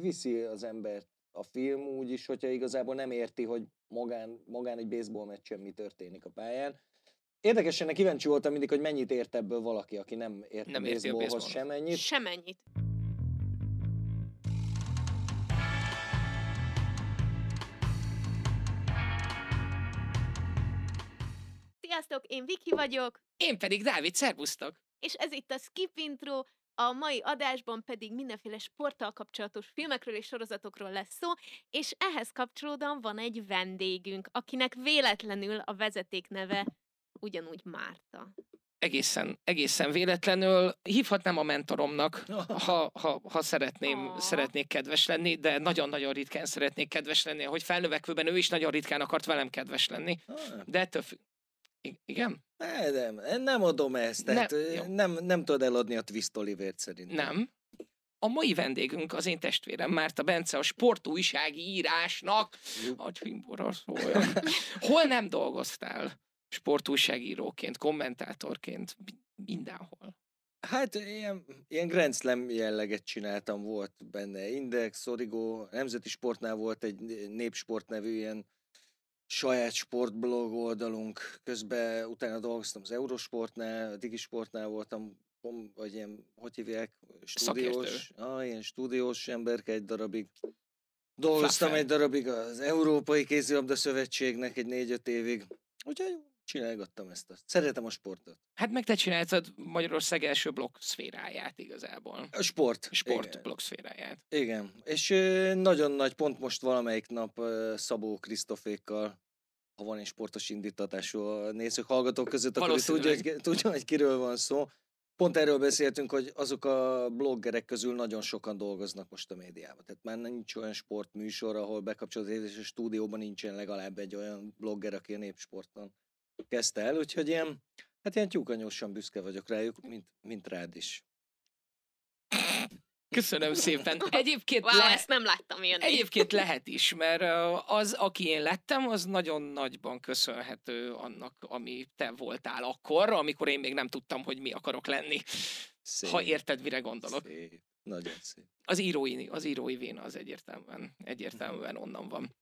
viszi az embert a film úgy is, hogyha igazából nem érti, hogy magán, magán egy baseball meccsen mi történik a pályán. Érdekesen kíváncsi voltam mindig, hogy mennyit ért ebből valaki, aki nem ért Nem a érti a baseballhoz semennyit. Semennyit. Sziasztok, én Viki vagyok, Én pedig Dávid, szervusztok! és ez itt a Skip Intro, a mai adásban pedig mindenféle sporttal kapcsolatos filmekről és sorozatokról lesz szó, és ehhez kapcsolódóan van egy vendégünk, akinek véletlenül a vezeték neve ugyanúgy Márta. Egészen, egészen véletlenül hívhatnám a mentoromnak, ha, ha, ha szeretném, Aw. szeretnék kedves lenni, de nagyon-nagyon ritkán szeretnék kedves lenni, hogy felnövekvőben ő is nagyon ritkán akart velem kedves lenni. Ah, De ettől igen? ne, nem, nem adom ezt, tehát Nem, nem, nem, tudod eladni a Twist Olivert szerintem. Nem. A mai vendégünk az én testvérem, Márta Bence, a sportújsági írásnak, hogy fimbora szóljon. Hol nem dolgoztál sportújságíróként, kommentátorként, mi- mindenhol. Hát ilyen, ilyen Grand Slam jelleget csináltam, volt benne Index, Origo, Nemzeti Sportnál volt egy Népsport nevű ilyen saját sportblog oldalunk, közben utána dolgoztam az Eurosportnál, a Digisportnál voltam, vagy ilyen, hogy hívják, stúdiós, ah, ilyen stúdiós emberke egy darabig. Dolgoztam Fluffer. egy darabig az Európai Kézilabda Szövetségnek egy négy-öt évig, úgyhogy csinálgattam ezt. Azt. Szeretem a sportot. Hát meg te csináltad Magyarország első blokk szféráját igazából. A sport. Sport Igen. blokk szféráját. Igen, és nagyon nagy, pont most valamelyik nap Szabó Krisztofékkal, ha van egy sportos indítatású a nézők, hallgatók között, akkor tudja, hogy, tudja, hogy kiről van szó. Pont erről beszéltünk, hogy azok a bloggerek közül nagyon sokan dolgoznak most a médiában. Tehát már nincs olyan sportműsor, ahol bekapcsolódott, és a stúdióban nincsen legalább egy olyan blogger, aki a népsporton kezdte el. Úgyhogy ilyen, hát ilyen tyúkanyósan büszke vagyok rájuk, mint, mint rád is. Köszönöm szépen. Egyébként, Wow, le, ezt nem láttam jönni. egyébként lehet is, mert az, aki én lettem, az nagyon nagyban köszönhető annak, ami te voltál akkor, amikor én még nem tudtam, hogy mi akarok lenni. Szép, Ha érted, mire gondolok. Szép, nagyon szép. Az írói, az írói véna az egyértelműen, egyértelműen onnan van.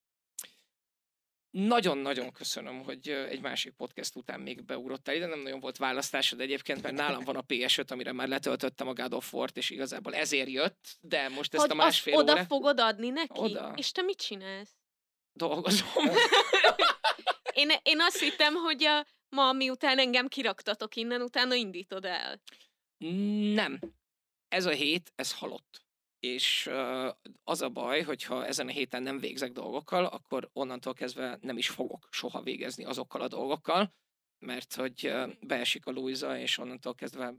Nagyon-nagyon köszönöm, hogy egy másik podcast után még beugrottál ide. Nem nagyon volt választásod egyébként, mert nálam van a PS5, amire már letöltöttem a God of War-t, és igazából ezért jött, de most ezt hogy a másfél oda órát fogod adni neki? Oda. És te mit csinálsz? dolgozom. Én, én azt hittem, hogy a, ma miután engem kiraktatok innen, utána indítod el. Nem. Ez a hét, ez halott. És az a baj, hogyha ezen a héten nem végzek dolgokkal, akkor onnantól kezdve nem is fogok soha végezni azokkal a dolgokkal, mert hogy beesik a Luisa, és onnantól kezdve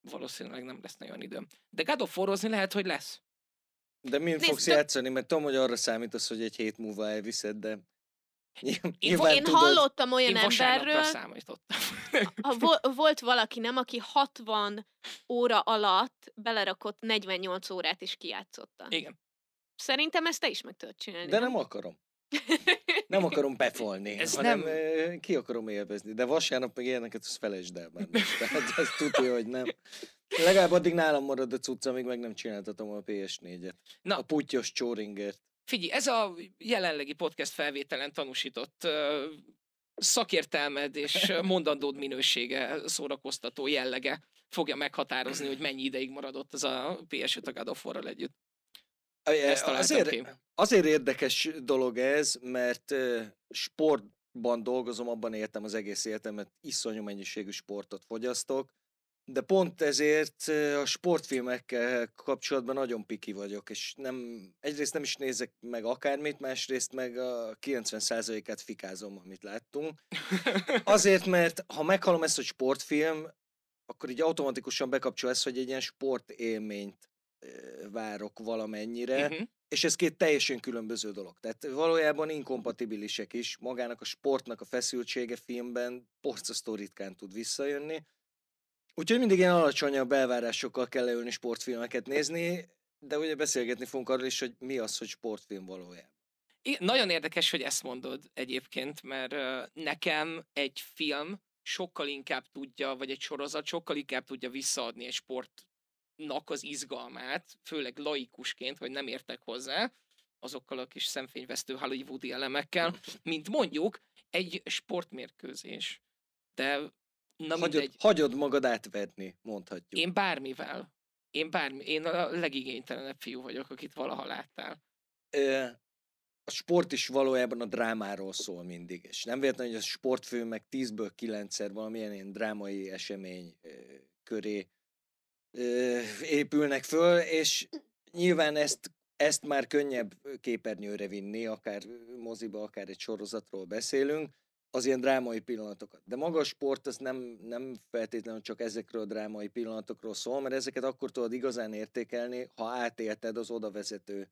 valószínűleg nem lesz nagyon időm. De God of War-ozni lehet, hogy lesz. De Nézd, fogsz de- játszani? Mert tudom, hogy arra számítasz, hogy egy hét múlva elviszed, de Én nyilván Én tudod. hallottam olyan Én emberről, számítottam. volt valaki, nem, aki 60 óra alatt belerakott 48 órát is kijátszotta. Igen. Szerintem ezt te is meg tudod csinálni. De nem akarom. Nem akarom pefolni, Ez hanem nem- ki akarom élvezni. De vasárnap meg ilyeneket, azt felejtsd el már. most. Tehát ez tudja, hogy nem. Legalább addig nálam marad a cucca, amíg meg nem csináltatom a PS4-et. Na. A putyos Csoringert. Figyelj, ez a jelenlegi podcast felvételen tanúsított szakértelmed és mondandód minősége, szórakoztató jellege fogja meghatározni, hogy mennyi ideig maradott az a PS5 a God of War-ral együtt. Ezt találtam azért, ki. azért érdekes dolog ez, mert sportban dolgozom, abban éltem az egész életemet, iszonyú mennyiségű sportot fogyasztok, de pont ezért a sportfilmekkel kapcsolatban nagyon piki vagyok, és nem, egyrészt nem is nézek meg akármit, másrészt meg a 90%-át fikázom, amit láttunk. Azért, mert ha meghallom ezt, hogy sportfilm, akkor így automatikusan bekapcsol ez, hogy egy ilyen sportélményt várok valamennyire, Uh-huh. és ez két teljesen különböző dolog. Tehát valójában inkompatibilisek is. Magának a sportnak a feszültsége filmben porcasztó ritkán tud visszajönni. Úgyhogy mindig ilyen alacsonyabb elvárásokkal kell leülni sportfilmeket nézni, de ugye beszélgetni fogunk arról is, hogy mi az, hogy sportfilm valójában. Igen, nagyon érdekes, hogy ezt mondod egyébként, mert nekem egy film sokkal inkább tudja, vagy egy sorozat sokkal inkább tudja visszaadni egy sport az izgalmát, főleg laikusként, hogy nem értek hozzá, azokkal a kis szemfényvesztő hollywoodi elemekkel, mint mondjuk egy sportmérkőzés. De na hagyod, mindegy. hagyod magad átvedni, mondhatjuk. Én bármivel. Én bármi. Én a legigénytelenebb fiú vagyok, akit valaha láttál. a sport is valójában a drámáról szól mindig, és nem véletlen, hogy a sportfilmek 10-ből 9-szer valamilyen ilyen drámai esemény köré épülnek föl, és nyilván ezt, ezt már könnyebb képernyőre vinni, akár moziba, akár egy sorozatról beszélünk, az ilyen drámai pillanatokat. De maga a sport az nem, nem feltétlenül csak ezekről a drámai pillanatokról szól, mert ezeket akkor tudod igazán értékelni, ha átélted az odavezető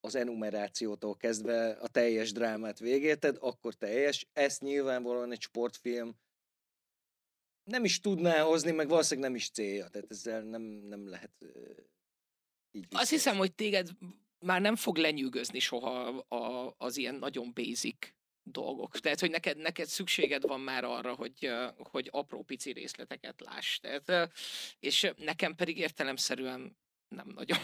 az enumerációtól kezdve a teljes drámát végérted, akkor teljes. Ezt nyilvánvalóan egy sportfilm nem is tudná hozni, meg valószínűleg nem is célja. Tehát ezzel nem, nem lehet így vissza. Azt hiszem, hogy téged már nem fog lenyűgözni soha a, az ilyen nagyon basic dolgok. Tehát, hogy neked, neked szükséged van már arra, hogy, hogy apró pici részleteket láss. Tehát, és nekem pedig értelemszerűen nem nagyon.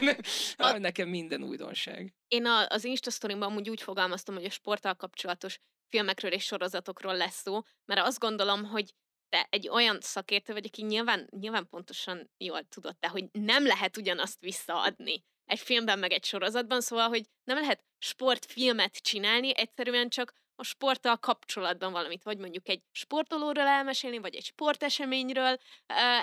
a, nekem minden újdonság. Én a, az Instastorimban amúgy úgy fogalmaztam, hogy a sporttal kapcsolatos filmekről és sorozatokról lesz szó, mert azt gondolom, hogy te egy olyan szakértő vagy, aki nyilván, nyilván pontosan jól tudod te, hogy nem lehet ugyanazt visszaadni egy filmben, meg egy sorozatban, szóval, hogy nem lehet sportfilmet csinálni, egyszerűen csak a sporttal kapcsolatban valamit, vagy mondjuk egy sportolóról elmesélni, vagy egy sporteseményről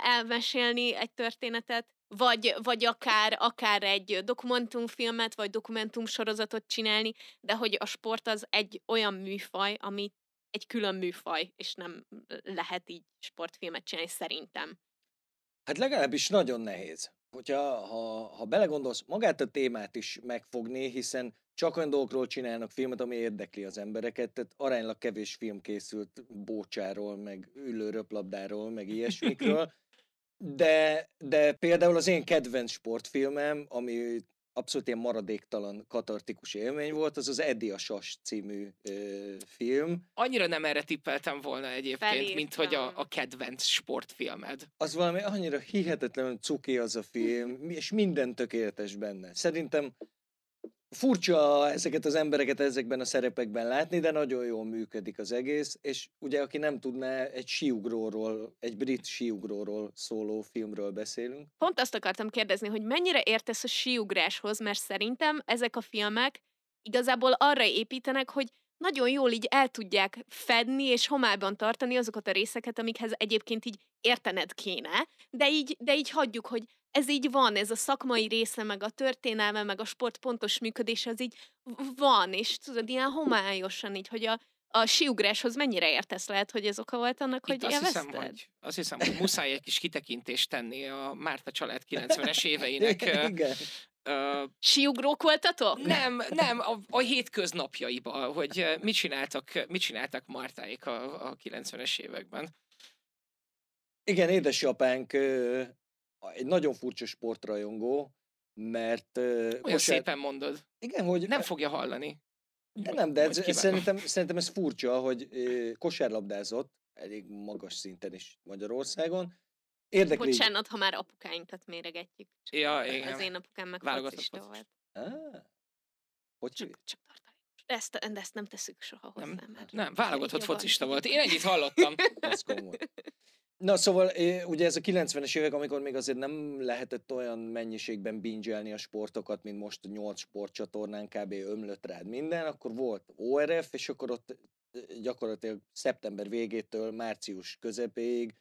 elmesélni egy történetet, vagy, vagy akár, akár egy dokumentumfilmet, vagy dokumentumsorozatot csinálni, de hogy a sport az egy olyan műfaj, ami egy külön műfaj, és nem lehet így sportfilmet csinálni szerintem. Hát legalábbis nagyon nehéz. Hogyha ha, ha belegondolsz, magát a témát is megfogni, hiszen csak olyan dolgokról csinálnak filmet, ami érdekli az embereket, tehát aránylag kevés film készült bócsáról, meg ülőröplabdáról, meg ilyesmikről, de, de például az én kedvenc sportfilmem, ami abszolút ilyen maradéktalan katartikus élmény volt, az az Eddie a Sas című ö, film. Annyira nem erre tippeltem volna egyébként, Felírtam. mint hogy a, a kedvenc sportfilmed. Az valami annyira hihetetlenül cuki az a film, és minden tökéletes benne. Szerintem Furcsa ezeket az embereket ezekben a szerepekben látni, de nagyon jól működik az egész, és ugye aki nem tudná, egy siugróról, egy brit siugróról szóló filmről beszélünk. Pont azt akartam kérdezni, hogy mennyire értesz a siugráshoz, mert szerintem ezek a filmek igazából arra építenek, hogy nagyon jól így el tudják fedni és homályban tartani azokat a részeket, amikhez egyébként így értened kéne, de így, de így hagyjuk, hogy ez így van, ez a szakmai része, meg a történelme, meg a sport pontos működése, az így van, és tudod, ilyen homályosan így, hogy a, a siugráshoz mennyire értesz lehet, hogy ez oka volt annak, Itt hogy azt hiszem, hogy, azt hiszem, hogy muszáj egy kis kitekintést tenni a Márta család 90-es éveinek. Uh, Siugrók voltatok? Nem, nem, a, a hétköznapjaiban, hogy mit csináltak, mit csináltak Martáik a, a 90-es években. Igen, édesapánk egy nagyon furcsa sportrajongó, mert... Olyan kosár... szépen mondod. Igen, hogy... Nem fogja hallani. De nem, de ez szerintem, szerintem ez furcsa, hogy kosárlabdázott elég magas szinten is Magyarországon. Érdekli... Bocsánat, ha már apukáinkat méregetjük. Csak ja, igen. Az én apukám meg focista volt. Ah. Hogy csak, csak de ezt, de ezt nem teszük soha hozzá. Nem, mert nem válogatott focista volt. Én ennyit hallottam. ez komoly. Na szóval ugye ez a 90-es évek, amikor még azért nem lehetett olyan mennyiségben bingelni a sportokat, mint most a 8 sportcsatornán kb. ömlött rád minden, akkor volt ORF, és akkor ott gyakorlatilag szeptember végétől március közepéig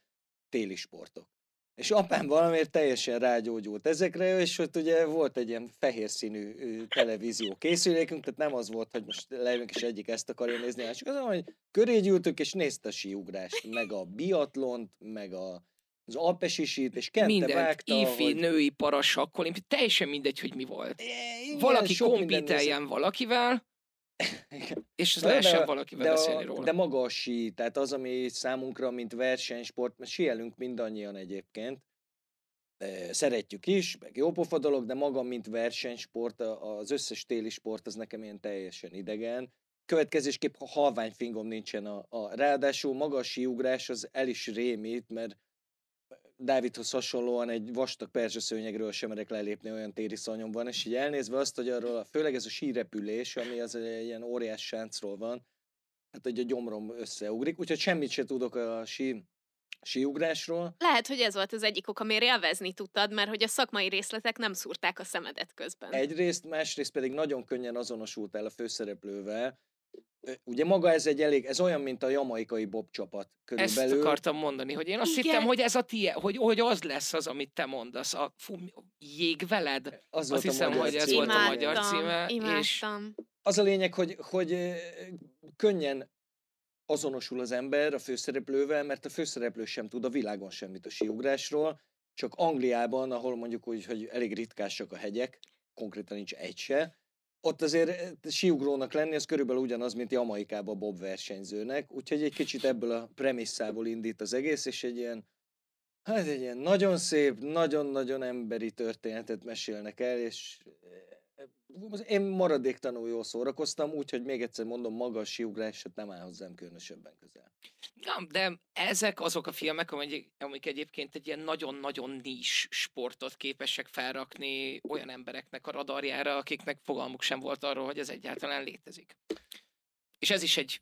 téli sportok. És apám valamiért teljesen rágyógyult ezekre, és ott ugye volt egy ilyen fehér színű televízió készülékünk, tehát nem az volt, hogy most lejövünk és egyik ezt akarja nézni, csak az, hogy köré gyűltünk, és nézte a síugrást, meg a biatlont, meg a, az alpesisít, és kente Mindent, vágta. Ifi, hogy... női, parasak, olimpia, teljesen mindegy, hogy mi volt. Igen, Valaki kompíteljen valakivel, és ez lehessen valakivel de beszélni róla. De maga a sí, tehát az, ami számunkra, mint versenysport, mert síelünk mindannyian egyébként, szeretjük is, meg jó pofa dolog, de maga, mint versenysport, az összes téli sport az nekem ilyen teljesen idegen. Következésképp ha halvány fingom nincsen a, a ráadásul maga a síugrás az el is rémít, mert Dávidhoz hasonlóan egy vastag perzsaszőnyegről sem merek lelépni, olyan téri szanyom van, és így elnézve azt, hogy arról, főleg ez a sírepülés, ami az egy ilyen óriás sáncról van, hát hogy a gyomrom összeugrik, úgyhogy semmit se tudok a sí, síugrásról. Lehet, hogy ez volt az egyik ok, amire élvezni tudtad, mert hogy a szakmai részletek nem szúrták a szemedet közben. Egyrészt, másrészt pedig nagyon könnyen azonosult el a főszereplővel, Ugye maga ez egy elég, ez olyan, mint a jamaikai bob csapat körülbelül. Ezt akartam mondani, hogy én azt Igen. hittem, hogy ez a tie, hogy, hogy az lesz az, amit te mondasz. A fú, jég veled? Az azt hiszem, hogy ez címe. volt a magyar címe. Imádtam. És... Az a lényeg, hogy, hogy könnyen azonosul az ember a főszereplővel, mert a főszereplő sem tud a világon semmit a síugrásról, csak Angliában, ahol mondjuk úgy, hogy elég ritkásak a hegyek, konkrétan nincs egy se, ott azért eh, siugrónak lenni, az körülbelül ugyanaz, mint Jamaikában Bob versenyzőnek, úgyhogy egy kicsit ebből a premisszából indít az egész, és egy ilyen, hát egy ilyen nagyon szép, nagyon-nagyon emberi történetet mesélnek el, és én maradéktanul jól szórakoztam, úgyhogy még egyszer mondom, maga a siugrás nem áll hozzám különösebben közel. Ja, de ezek azok a filmek, amik, egyébként egy ilyen nagyon-nagyon nis sportot képesek felrakni olyan embereknek a radarjára, akiknek fogalmuk sem volt arról, hogy ez egyáltalán létezik. És ez is egy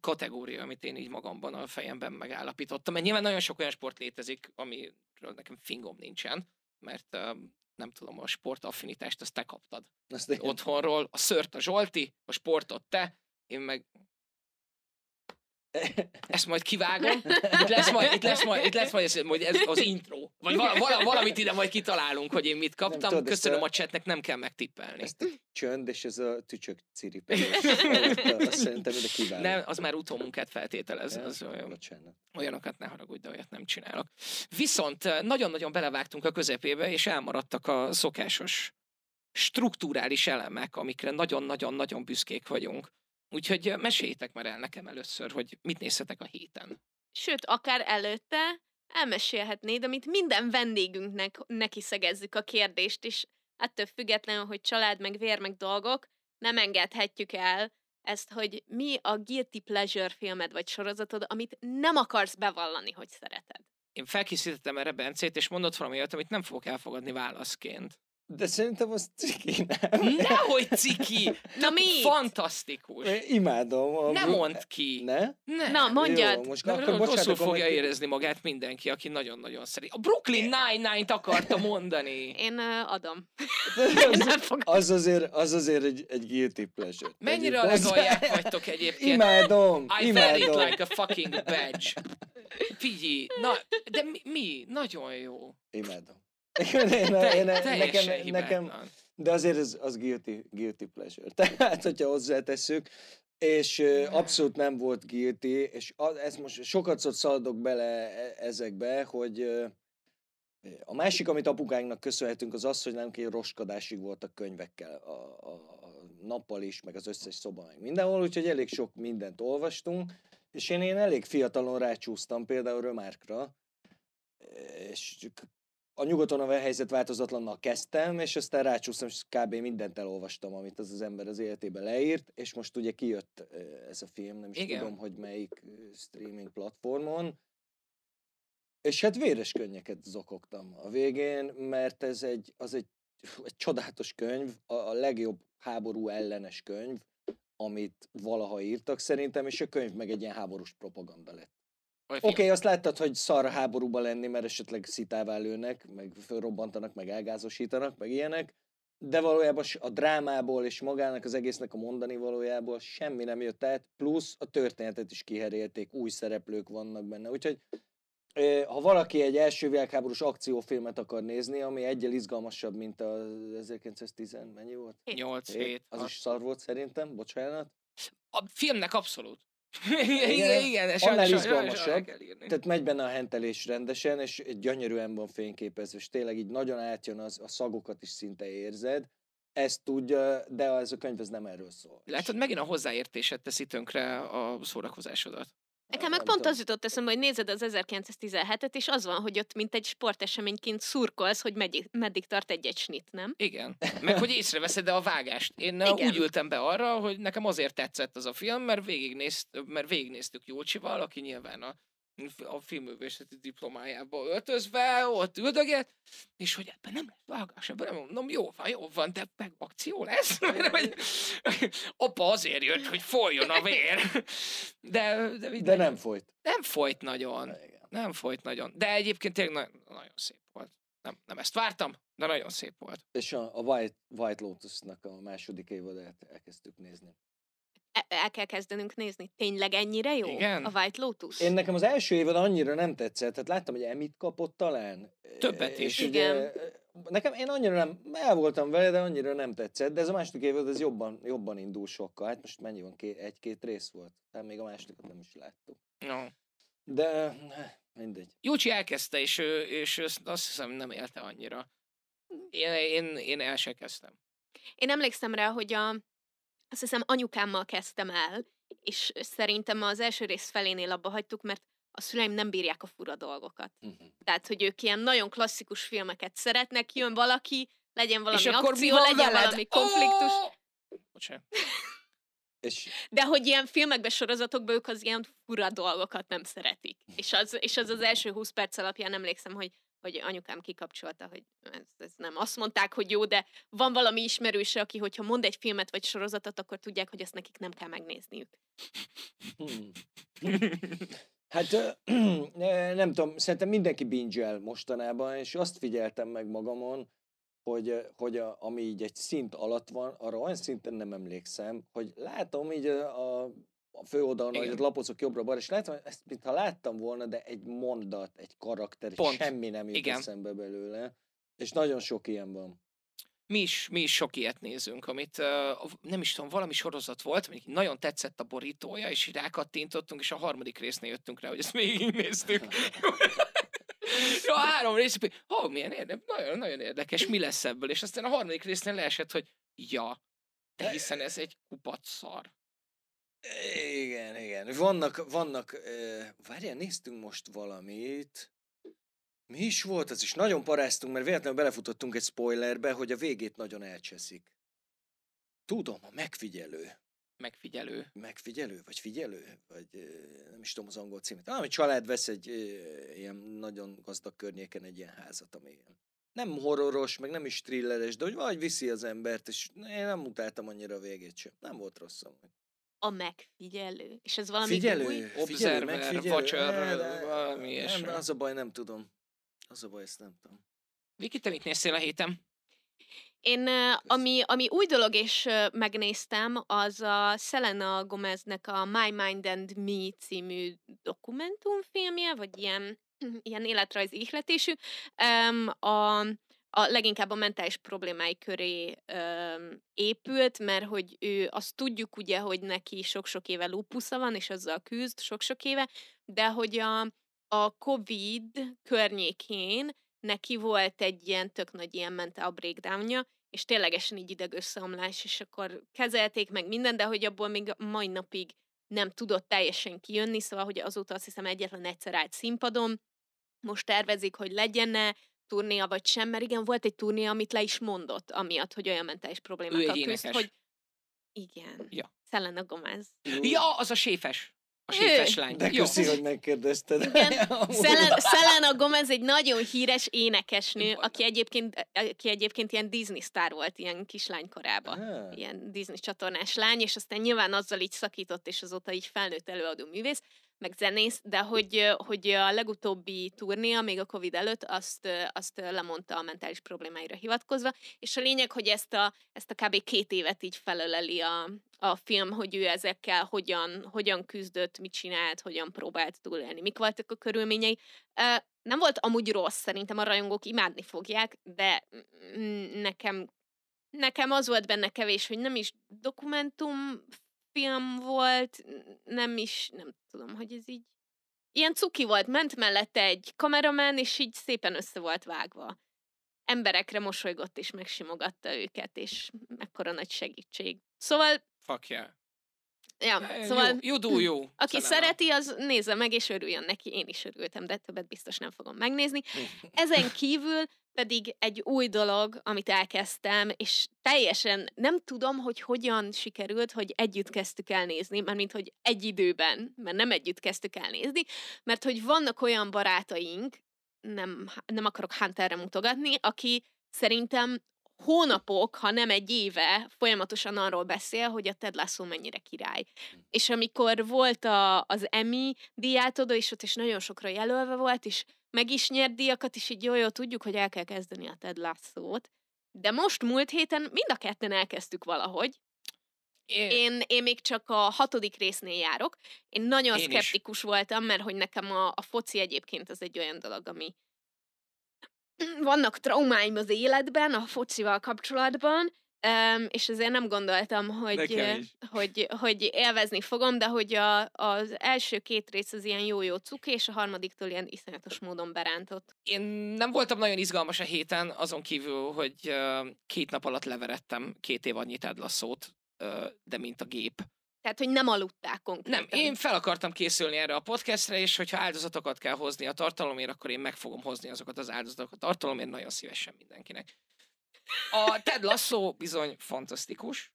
kategória, amit én így magamban a fejemben megállapítottam. Mert nyilván nagyon sok olyan sport létezik, amiről nekem fingom nincsen, mert nem tudom, a sportaffinitást azt te kaptad. Azt Otthonról, a szört a Zsolti, a sportot te, én meg ezt majd kivágom, itt lesz majd, itt lesz majd, itt lesz majd ez, majd ez az intro. Vagy vala, vala, valamit ide majd kitalálunk, hogy én mit kaptam. tudod, Köszönöm a, a chatnek, nem kell megtippelni. Ezt a csönd és ez a tücsök cirip. Azt szerintem ide kiváló. Nem, az már utómunkát feltételez. Az olyan, olyanokat ne haragudj, de olyat nem csinálok. Viszont eh, nagyon-nagyon belevágtunk a közepébe, és elmaradtak a szokásos strukturális elemek, amikre nagyon-nagyon-nagyon büszkék vagyunk. Úgyhogy meséljétek már el nekem először, hogy mit nézhetek a héten. Sőt, akár előtte elmesélhetnéd, amit minden vendégünknek neki szegezzük a kérdést, és ettől függetlenül, hogy család, meg vér, meg dolgok, nem engedhetjük el ezt, hogy mi a guilty pleasure filmed vagy sorozatod, amit nem akarsz bevallani, hogy szereted. Én felkészítettem erre Bencét, és mondott valami olyat, amit nem fogok elfogadni válaszként. De szerintem az ciki, nem? Nehogy ciki! Na mi? Fantasztikus. Imádom. A ne mondd ki. Ne? ne. Na, mondjad. Jó, most Na, akkor rosszul fogja majd... érezni magát mindenki, aki nagyon-nagyon szeret. A Brooklyn Nine-Nine-t akarta mondani. Én uh, adom. Én nem az, azért, az azért egy, egy guilty pleasure. Mennyire a legalják vagytok egyébként? Imádom. I imádom. it like a fucking badge. Figyelj, na, de mi? mi? Nagyon jó. Imádom. Én, én, én, nekem, nekem, de azért az, az guilty, guilty pleasure. Tehát, hogyha hozzátesszük, és abszolút nem volt guilty, és az, ezt most sokat szaladok bele e, ezekbe, hogy a másik, amit apukánknak köszönhetünk, az az, hogy nem kell roskadásig voltak könyvekkel a, a, a nappal is, meg az összes szoba, meg mindenhol, úgyhogy elég sok mindent olvastunk, és én, én elég fiatalon rácsúsztam például Römárkra, és a nyugaton a helyzet változatlannal kezdtem, és aztán rácsúsztam, és kb. mindent elolvastam, amit az az ember az életében leírt, és most ugye kijött ez a film, nem is Igen. tudom, hogy melyik streaming platformon, és hát véres könnyeket zokogtam a végén, mert ez egy, az egy, egy csodálatos könyv, a, a legjobb háború ellenes könyv, amit valaha írtak szerintem, és a könyv meg egy ilyen háborús propaganda lett. Oké, okay, azt láttad, hogy szar háborúba lenni, mert esetleg szitává lőnek, meg fölrobbantanak, meg elgázosítanak, meg ilyenek, de valójában a drámából és magának az egésznek a mondani valójából semmi nem jött át, plusz a történetet is kiherélték, új szereplők vannak benne, úgyhogy ha valaki egy első világháborús akciófilmet akar nézni, ami egyel izgalmasabb, mint a 1910, mennyi volt? 8 7. Az is szar volt szerintem, bocsánat. A filmnek abszolút igen, igen, igen, igen annál izgalmasabb. Tehát megy benne a hentelés rendesen, és gyönyörűen van fényképezve, és tényleg így nagyon átjön, az, a szagokat is szinte érzed. Ezt tudja, de ez a könyv ez nem erről szól. Hogy megint a hozzáértésed teszi tönkre a szórakozásodat. Nekem meg pont az jutott eszembe, hogy nézed az 1917-et, és az van, hogy ott mint egy sporteseményként szurkolsz, hogy meddig, meddig tart egy-egy snit, nem? Igen. Meg hogy észreveszed a vágást. Én Igen. úgy ültem be arra, hogy nekem azért tetszett az a film, mert, végignézt, mert végignéztük Jócsival, aki nyilván a a filmművészeti diplomájába öltözve, ott üldögélt, és hogy ebben nem lesz vágás, ebben nem mondom, jó van, jó van, de meg akció lesz. Mert, hogy, apa azért jött, hogy folyjon a vér. De, de, De nem folyt. nem folyt nagyon. Igen. Nem folyt nagyon. De egyébként tényleg na- nagyon szép volt. Nem, nem ezt vártam, de nagyon szép volt. És a, a White, White Lotus-nak a második évadát elkezdtük nézni. E- El kell kezdenünk nézni. Tényleg ennyire jó? Igen. A White Lotus? Én nekem az első évad annyira nem tetszett, tehát láttam, hogy Emit kapott talán. Többet És is. ugye, Igen. nekem én annyira nem, el voltam vele, de annyira nem tetszett, de ez a második évad ez jobban, jobban indul sokkal. Hát most mennyi van? Ké, egy-két rész volt. Tehát még a másodikat nem is láttuk. No. De mindegy. Júcsi elkezdte, és, és azt hiszem nem élte annyira. Én, én, én el se kezdtem. Én emlékszem rá, hogy a, azt hiszem anyukámmal kezdtem el, és szerintem az első rész felénél abba hagytuk, mert a szüleim nem bírják a fura dolgokat. Mhm. Tehát, hogy ők ilyen nagyon klasszikus filmeket szeretnek, jön valaki, legyen valami és akkor akció, mi van legyen veled? valami konfliktus. Bocsánat. És De hogy ilyen filmekben, sorozatokban ők az ilyen fura dolgokat nem szeretik. És az és az, az első 20 perc alapján emlékszem, hogy hogy anyukám kikapcsolta, hogy ez, ez nem. Azt mondták, hogy jó, de van valami ismerőse, aki, hogyha mond egy filmet vagy sorozatot, akkor tudják, hogy ezt nekik nem kell megnézniük. Hmm. Hát nem tudom, szerintem mindenki binge mostanában, és azt figyeltem meg magamon, hogy, hogy a, ami így egy szint alatt van, arra olyan szinten nem emlékszem, hogy látom így a, a, a főoldalon, hogy lapozok jobbra-balra, és hogy ezt mintha láttam volna, de egy mondat, egy karakter, Pont. semmi nem jut Igen. eszembe belőle. És nagyon sok ilyen van. mi is, mi is sok ilyet nézünk, amit uh, nem is tudom, valami sorozat volt, mondjuk nagyon tetszett a borítója, és így rákattintottunk, és a harmadik résznél jöttünk rá, hogy ezt végignéztük. ja, három rész, ó, oh, milyen érdekes, nagyon, nagyon érdekes, mi lesz ebből, és aztán a harmadik résznél leesett, hogy ja, de hiszen ez egy kupac szar. Igen, igen. Vannak, vannak, várjál, néztünk most valamit. Mi is volt az is? Nagyon paráztunk, mert véletlenül belefutottunk egy spoilerbe, hogy a végét nagyon elcseszik. Tudom, a megfigyelő. Megfigyelő. Megfigyelő? Vagy figyelő? Vagy nem is tudom az angol címet. Valami család vesz egy ilyen nagyon gazdag környéken egy ilyen házat, ami ilyen nem horroros, meg nem is thrilleres, de hogy vagy viszi az embert, és én nem utáltam annyira a végét sem. Nem volt rossz amúgy. A megfigyelő. És ez valami Figyelő, új? figyelő, Observer, megfigyelő. watcher, Eh, de- valami Nem, ilyesmi. az a baj, nem tudom. Az a baj, ezt nem tudom. Viki, te mit néztél a héten? Én, ami, ami új dolog, és megnéztem, az a Selena Gomeznek a My Mind and Me című dokumentumfilmje, vagy ilyen, ilyen életrajzi ihletésű. Um, a, a leginkább a mentális problémái köré um, épült, mert hogy ő azt tudjuk ugye, hogy neki sok-sok éve lúpusza van, és azzal küzd sok-sok éve, de hogy a, a COVID környékén neki volt egy ilyen tök nagy ilyen mental breakdownja, és ténylegesen így idegösszeomlás, és akkor kezelték meg minden, de hogy abból még mai napig nem tudott teljesen kijönni, szóval, hogy azóta azt hiszem egyetlen egyszer állt színpadon, most tervezik, hogy legyen-e turnéja vagy sem, mert igen, volt egy turnéja, amit le is mondott, amiatt, hogy olyan mentális problémákkal küzd, hogy igen, Ja. Selena Gomez. Ja, az a séfes. A Ő. séfes lány. De Jó. köszi, hogy megkérdezted. Igen. Selena, Gomez egy nagyon híres énekesnő, aki egyébként, aki egyébként ilyen Disney sztár volt ilyen kislánykorában. Ah. Ilyen Disney csatornás lány, és aztán nyilván azzal így szakított, és azóta így felnőtt előadó művész, meg zenész, de hogy, hogy a legutóbbi turnéja, még a Covid előtt, azt, azt lemondta a mentális problémáira hivatkozva, és a lényeg, hogy ezt a, ezt a kb. két évet így felöleli a, a film, hogy ő ezekkel hogyan, hogyan küzdött, mit csinált, hogyan próbált túlélni, mik voltak a körülményei. Nem volt amúgy rossz, szerintem a rajongók imádni fogják, de mm, nekem nekem az volt benne kevés, hogy nem is dokumentumfilm volt, nem is, nem tudom, hogy ez így ilyen cuki volt, ment mellette egy kameramen, és így szépen össze volt vágva. Emberekre mosolygott és megsimogatta őket, és mekkora nagy segítség. Szóval, Fuck yeah. ja, szóval Jó, jó do, jó. aki Selena. szereti, az nézze meg, és örüljön neki. Én is örültem, de többet biztos nem fogom megnézni. Ezen kívül pedig egy új dolog, amit elkezdtem, és teljesen nem tudom, hogy hogyan sikerült, hogy együtt kezdtük el nézni, mert mint hogy egy időben, mert nem együtt kezdtük el nézni, mert hogy vannak olyan barátaink, nem, nem akarok Hunterre mutogatni, aki szerintem hónapok, ha nem egy éve folyamatosan arról beszél, hogy a Ted Lasso mennyire király. És amikor volt a, az Emmy díjátodó, és ott is nagyon sokra jelölve volt, és meg is nyert díjakat, és így jó, jó, tudjuk, hogy el kell kezdeni a Ted Lasso-t. De most múlt héten mind a ketten elkezdtük valahogy. Én, Én, én még csak a hatodik résznél járok. Én nagyon Én is. szkeptikus voltam, mert hogy nekem a, a foci egyébként az egy olyan dolog, ami vannak traumáim az életben, a focival kapcsolatban, Um, és ezért nem gondoltam, hogy, hogy, hogy élvezni fogom, de hogy a, az első két rész az ilyen jó-jó cuki, és a harmadiktól ilyen iszonyatos módon berántott. én nem voltam nagyon izgalmas a héten, azon kívül, hogy ö, két nap alatt leverettem két év annyi Ted Lasso-t, ö, de mint a gép. Tehát, hogy nem aludták Nem, konkrétan. én fel akartam készülni erre a podcastre, és hogyha áldozatokat kell hozni a tartalomért, akkor én meg fogom hozni azokat az áldozatokat a tartalomért nagyon szívesen mindenkinek. A Ted Lasso bizony fantasztikus,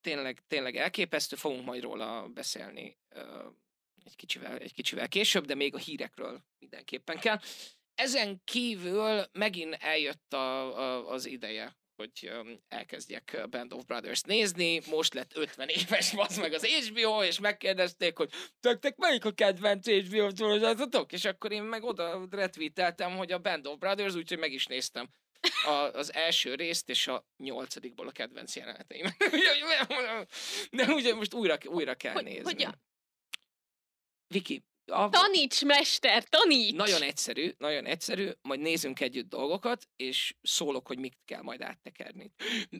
tényleg, tényleg elképesztő, fogunk majd róla beszélni egy kicsivel, egy kicsivel később, de még a hírekről mindenképpen kell. Ezen kívül megint eljött a, a, az ideje, hogy elkezdjek Band of Brothers nézni, most lett 50 éves az meg az HBO, és megkérdezték, hogy tektek melyik a kedvenc HBO sorozatok? És akkor én meg oda retweeteltem, hogy a Band of Brothers, úgyhogy meg is néztem a, az első részt, és a nyolcadikból a kedvenc jeleneteim. De ugye most újra, újra kell Hogy- nézni. hogyan? Viki, a, Taníts, mester, taníts! nagyon egyszerű, nagyon egyszerű, majd nézzünk együtt dolgokat, és szólok, hogy mit kell majd áttekerni.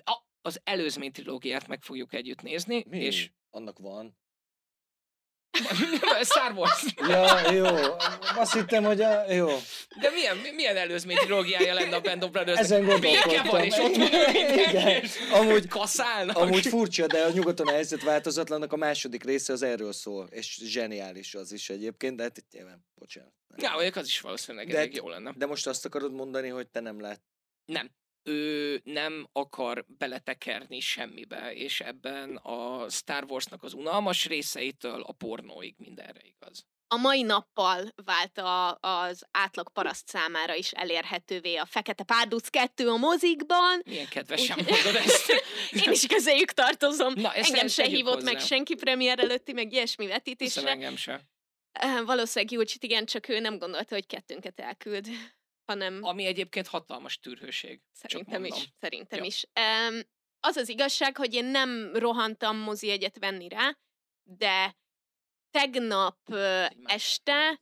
A, az előzmény trilógiát meg fogjuk együtt nézni, Mi? és Annak van. Star Wars. Ja, jó. Azt hittem, hogy a... Jó. De milyen, milyen előzmény trilógiája lenne a Band of Brothers? Ezen gondolkodtam. van, és ott Igen. Amúgy, kaszálnak. amúgy furcsa, de a nyugaton a helyzet változatlannak a második része az erről szól, és zseniális az is egyébként, de hát itt nyilván, bocsánat. Ja, mondjuk az is valószínűleg De- elég jó lenne. De most azt akarod mondani, hogy te nem lát. Nem. Ő nem akar beletekerni semmibe, és ebben a Star Warsnak az unalmas részeitől a pornóig mindenre igaz. A mai nappal vált a, az átlag paraszt számára is elérhetővé a Fekete Párduc 2 a mozikban. Milyen kedvesen Úgy- mondod ezt. Én is közéjük tartozom. Na, ezt Engem se hívott hozzá. meg senki premier előtti, meg ilyesmi Hiszem vetítésre. engem se. Valószínűleg Júlcsit igen, csak ő nem gondolta, hogy kettőnket elküld, hanem Ami egyébként hatalmas tűrhőség. szerintem is. Szerintem Ja. is. Um, az az igazság, hogy én nem rohantam mozi egyet venni rá, de tegnap másik. este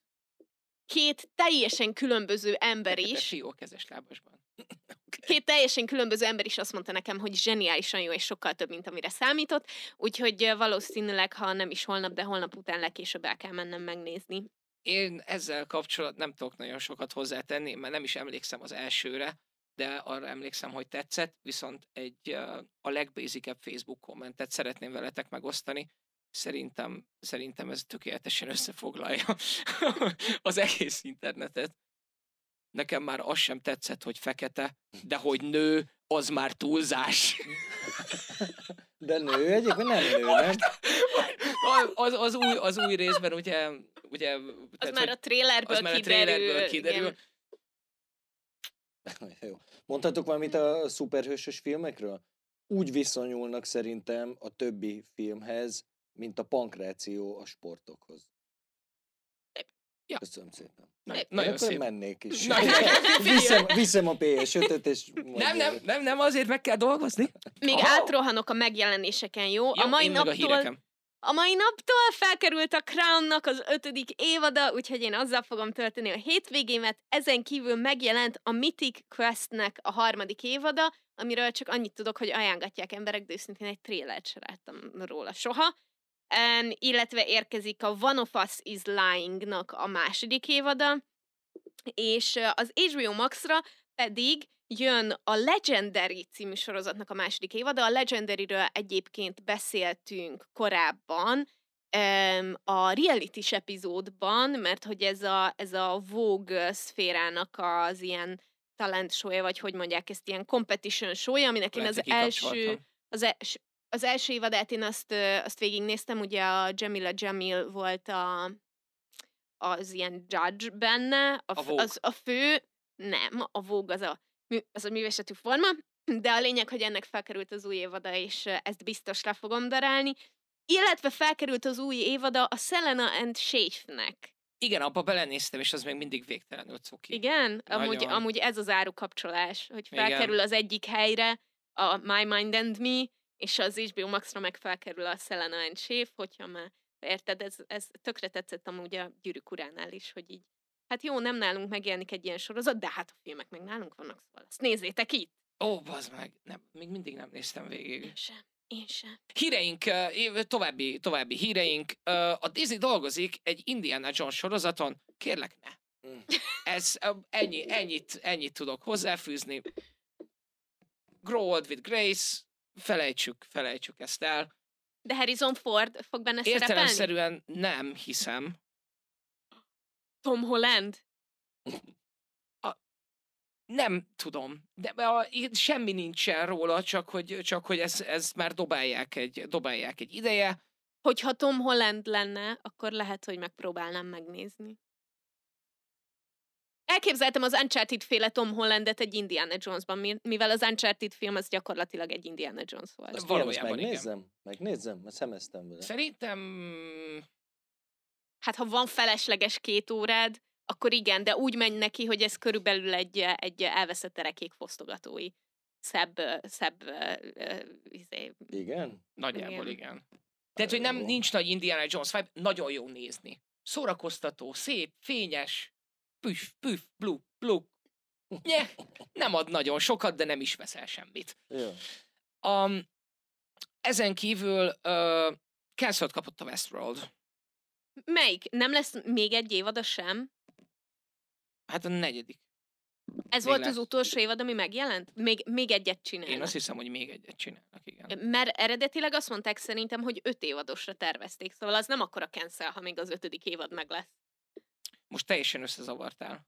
két teljesen különböző ember is, Fió kezes lábasban. két teljesen különböző ember is azt mondta nekem, hogy zseniálisan jó, és sokkal több, mint amire számított, úgyhogy valószínűleg, ha nem is holnap, de holnap után legkésőbb el kell mennem megnézni. Én ezzel kapcsolat nem tudok nagyon sokat hozzátenni, mert nem is emlékszem az elsőre, de arra emlékszem, hogy tetszett, viszont egy a legbasicebb Facebook kommentet szeretném veletek megosztani. Szerintem, szerintem ez tökéletesen összefoglalja az egész internetet. Nekem már az sem tetszett, hogy fekete, de hogy nő, az már túlzás. De nő egyébként nem nő, nem? Az, az, új, az új részben ugye... ugye Az tehát, már a trailerből az már a kiderül. trailerből kiderül. igen. Jó. Mondhatok valamit a szuperhősös filmekről? Úgy viszonyulnak szerintem a többi filmhez, mint a pankráció a sportokhoz. Ja. Köszönöm szépen. Na, Szép. nagyon akkor szép. mennék is. Nagyon- viszem, viszem a PS5-öt, és... Nem, nem, nem, nem, azért meg kell dolgozni. Még Aha. átrohanok a megjelenéseken, jó? Jó, a mai én meg a naptól hírekem. A mai naptól felkerült a Crownnak az ötödik évada, úgyhogy én azzal fogom tölteni a hétvégémet. Ezen kívül megjelent a Mythic Questnek a harmadik évada, amiről csak annyit tudok, hogy ajánlatják emberek, de őszintén egy trélert se láttam róla soha. Um, illetve érkezik a One of Us is Lying-nak a második évada, és az HBO Max-ra pedig jön a Legendary című sorozatnak a második évada. A Legendary-ről egyébként beszéltünk korábban, a reality epizódban, mert hogy ez a, ez a Vogue szférának az ilyen talent show vagy hogy mondják ezt, ilyen competition show aminek én Lehet, az első, az, els, az első évadát én azt, azt végignéztem, ugye a Jamila Jamil volt a, az ilyen judge benne, a, A Vogue. az a fő, nem, a Vogue az a, az a művészetű forma, de a lényeg, hogy ennek felkerült az új évada, és ezt biztos le fogom darálni. Illetve felkerült az új évada a Selena and Shafe-nek. Igen, abba belenéztem, és az még mindig végtelenül cuki. Igen? Amúgy, Nagyon. amúgy ez az árukapcsolás, hogy Igen. felkerül az egyik helyre a My Mind and Me, és az HBO Max-ra meg felkerül a Selena and Shafe, hogyha már érted, ez, ez tökre tetszett amúgy a Gyűrűk uránál is, hogy így, hát jó, nem nálunk megjelenik egy ilyen sorozat, de hát a filmek meg nálunk vannak, szóval ezt nézzétek itt. Ó, bazd meg, nem, még mindig nem néztem végig. Én sem, én sem. Híreink, további, további híreink. A Disney dolgozik egy Indiana Jones sorozaton. Kérlek, ne. Mm. Ez ennyi, ennyit, ennyit tudok hozzáfűzni. Grow Old with Grace, felejtsük, felejtsük ezt el. De Harrison Ford fog benne szerepelni? Értelemszerűen nem hiszem. Tom Holland? Nem tudom, de a, semmi nincsen róla, csak hogy, csak hogy ezt, ezt már dobálják egy, dobálják egy ideje. Hogyha Tom Holland lenne, akkor lehet, hogy megpróbálnám megnézni. Elképzeltem az Uncharted féle Tom Hollandet egy Indiana Jonesban, mi- mivel az Uncharted film az gyakorlatilag egy Indiana Jones volt. Azt Valójában valójában igen. Megnézzem? Mert szemeztem vele. Szerintem Hát ha van felesleges két órád, akkor igen, de úgy megy neki, hogy ez körülbelül egy, egy elveszett erekék fosztogatói. Szebb, szebb izé, Igen? nagyjából Igen. igen. Tehát, hogy nem nincs nagy Indiana Jones vibe, nagyon jó nézni. Szórakoztató, szép, fényes, püf, püf, bluk, bluk. Nye, nem ad nagyon sokat, de nem is veszel semmit. Jó. Um, ezen kívül uh, cancelt kapott a Westworld. Melyik? Nem lesz még egy évada sem? Hát a negyedik. Ez Még volt lesz. az utolsó évad, ami megjelent? Még, még egyet csinálnak. Én azt hiszem, hogy még egyet csinálnak, igen. Mert eredetileg azt mondták szerintem, hogy öt évadosra tervezték, szóval az nem akkora cancel, ha még az ötödik évad meg lesz. Most teljesen összezavartál.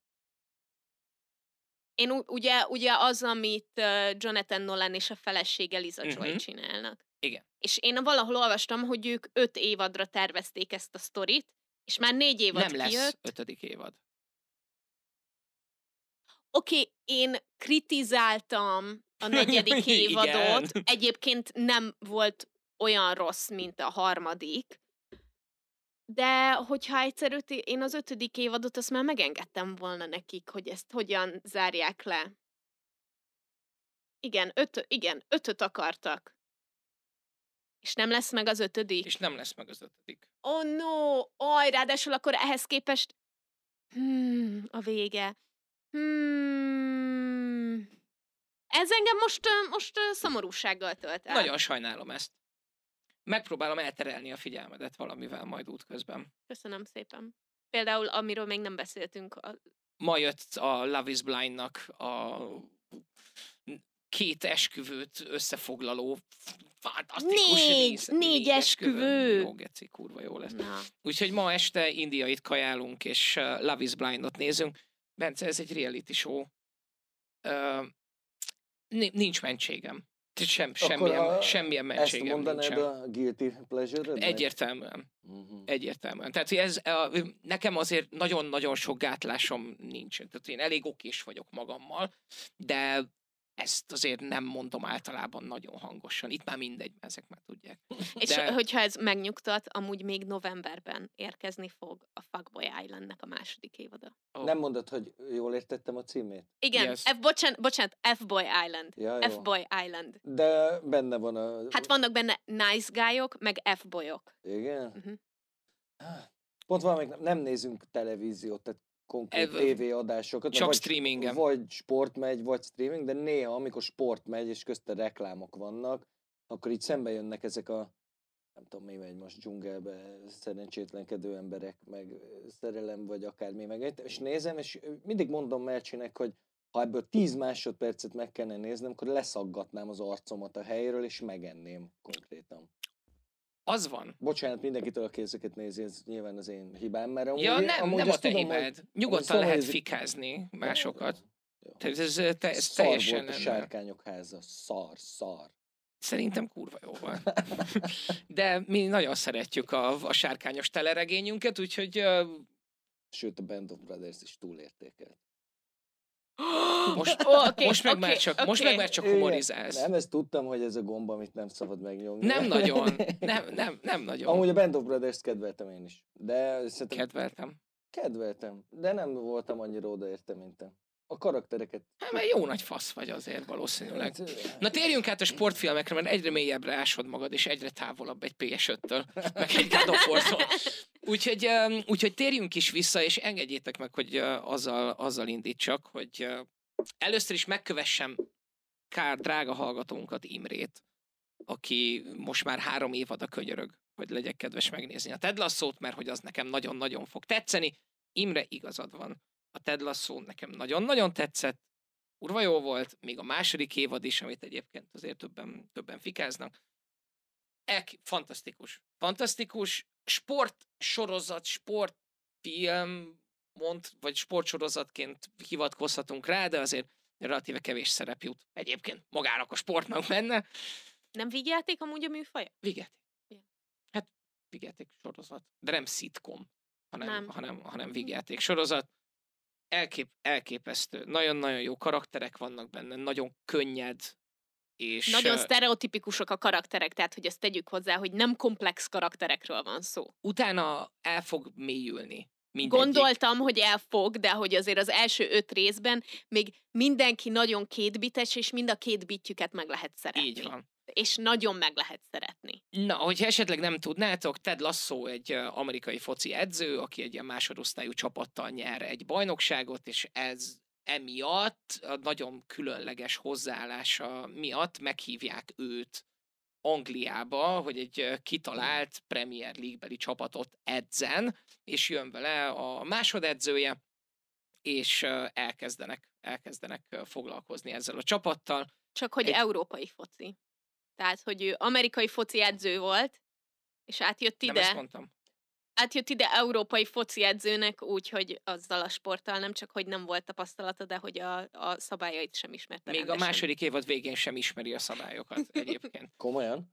Én ugye, ugye az, amit Jonathan Nolan és a felesége Liza uh-huh. Joy Mhm. csinálnak. Igen. És én valahol olvastam, hogy ők öt évadra tervezték ezt a sztorit, és már négy évad nem lesz kijött. ötödik évad. Oké, okay, én kritizáltam a negyedik évadot. Egyébként nem volt olyan rossz, mint a harmadik. De hogyha egyszer öt, én az ötödik évadot, azt már megengedtem volna nekik, hogy ezt hogyan zárják le. Igen, öt, igen, ötöt akartak. És nem lesz meg az ötödik. És nem lesz meg az ötödik. Oh no, oj, ráadásul akkor ehhez képest... Hmm, a vége. Hmm. Ez engem most, most szomorúsággal tölt el. Nagyon sajnálom ezt. Megpróbálom elterelni a figyelmedet valamivel majd útközben. Köszönöm szépen. Például, amiről még nem beszéltünk, a... Ma jött a Love is Blind-nak a két esküvőt összefoglaló fantasztikus Négy! rész. Négy esküvő! Jó, geci, kurva jó lesz. Na, Úgyhogy ma este indiait kajálunk, és uh, Love is Blindot nézünk. Bence, ez egy reality show. Uh, nincs mentségem. Sem, semmilyen, a- semmilyen Ezt mentségem mondanád nincsen. a guilty pleasure Egyértelműen. Uh-huh. Egyértelműen. Tehát hogy ez, uh, nekem azért nagyon-nagyon sok gátlásom nincs. Tehát én elég okés vagyok magammal, de ezt azért nem mondom általában nagyon hangosan. Itt már mindegy, mert ezek már tudják. és De- hogyha ez megnyugtat, amúgy még novemberben érkezni fog a Fuckboy Islandnek a második évada. Ó, Nem mondod, hogy jól értettem a címét? Igen, Yes. F, bocsánat, bocsánat, F-Boy Island. Ja. F-Boy Island. De benne van a... Hát vannak benne nice guy-ok, meg F-boyok. Igen? Mhm. Pont valamelyik nap nem nézünk televíziót, tehát konkrét Ev- tévéadásokat. csak vagy, streamingen. Vagy sport megy, vagy streaming, de néha, amikor sport megy, és közte reklámok vannak, akkor így szembe jönnek ezek a nem tudom, mi megy most dzsungelbe, szerencsétlenkedő emberek, meg szerelem, vagy akármi, meg és nézem, és mindig mondom Melcsinek, hogy ha ebből 10 másodpercet meg kellene néznem, akkor leszaggatnám az arcomat a helyről, és megenném konkrétan. Az van. Bocsánat mindenkitől, aki ezeket nézi, ez nyilván az én hibám, mert amúgy, Ja, nem, amúgy nem a te tudom, hibád. hogy- Nyugodtan lehet ez- fikázni másokat. Tehát ez, ez, ez szar teljesen... volt a sárkányok háza. Szar, szar. Szerintem kurva jó volt. De mi nagyon szeretjük a, a sárkányos teleregényünket, úgyhogy uh, Sőt, a Band of Brothers is túlértékelt. most, Ó, oké, most meg oké, már csak, most oké. meg már csak Igen. humorizálsz. Nem, ezt tudtam, hogy ez a gomb, amit nem szabad megnyomni. Nem nagyon. Nem, nem, nem nagyon. Amúgy a Band of Brothers kedveltem én is. De szerintem Kedveltem. kedveltem. De nem voltam annyira odaérte, mint te. A karaktereket... Hát, mert jó nagy fasz vagy azért valószínűleg. Hát, Na térjünk át a sportfilmekre, mert egyre mélyebbre ásod magad, és egyre távolabb egy PS5-től, meg egy God. Úgyhogy, úgyhogy térjünk is vissza, és engedjétek meg, hogy azzal, azzal indítsak, hogy először is megkövessem kár drága hallgatónkat, Imrét, aki most már három évada könyörög, hogy legyek kedves megnézni a Ted Lasso-t, mert hogy az nekem nagyon-nagyon fog tetszeni. Imre, igazad van. A Ted Lasso nekem nagyon-nagyon tetszett, kurva jó volt, még a második évad is, amit egyébként azért többen, többen fikáznak. Ek, fantasztikus. Fantasztikus. Sport sorozat, sportfilm, mond, vagy sportsorozatként hivatkozhatunk rá, de azért relatíve kevés szerep jut. Egyébként magának a sportnak benne. Nem vígjáték amúgy a műfaja? Vigyáték. Hát vigyáték sorozat. De nem szitkom, hanem, Nem. hanem, hanem vigyáték sorozat. Elkép, elképesztő. Nagyon-nagyon jó karakterek vannak benne, nagyon könnyed, és Nagyon sztereotipikusok a karakterek, tehát hogy ezt tegyük hozzá, hogy nem komplex karakterekről van szó. utána el fog mélyülni. Mindegyik. Gondoltam, hogy elfog, de hogy azért az első öt részben még mindenki nagyon kétbites, és mind a két bitjüket meg lehet szeretni. Így van. És nagyon meg lehet szeretni. Na, hogyha esetleg nem tudnátok, Ted Lasso egy amerikai foci edző, aki egy ilyen másodosztályú csapattal nyer egy bajnokságot, és ez emiatt, a nagyon különleges hozzáállása miatt meghívják őt Angliába, hogy egy kitalált Premier League-beli csapatot edzen, és jön vele a másodedzője, és elkezdenek, elkezdenek foglalkozni ezzel a csapattal. Csak hogy egy... európai foci. Tehát, hogy ő amerikai foci edző volt, és átjött Nem ide, ezt mondtam. átjött ide európai foci edzőnek úgy, hogy azzal a sporttal nem csak, hogy nem volt tapasztalata, de hogy a, a szabályait sem ismerte Még a rendesen. második évad végén sem ismeri a szabályokat egyébként. Komolyan?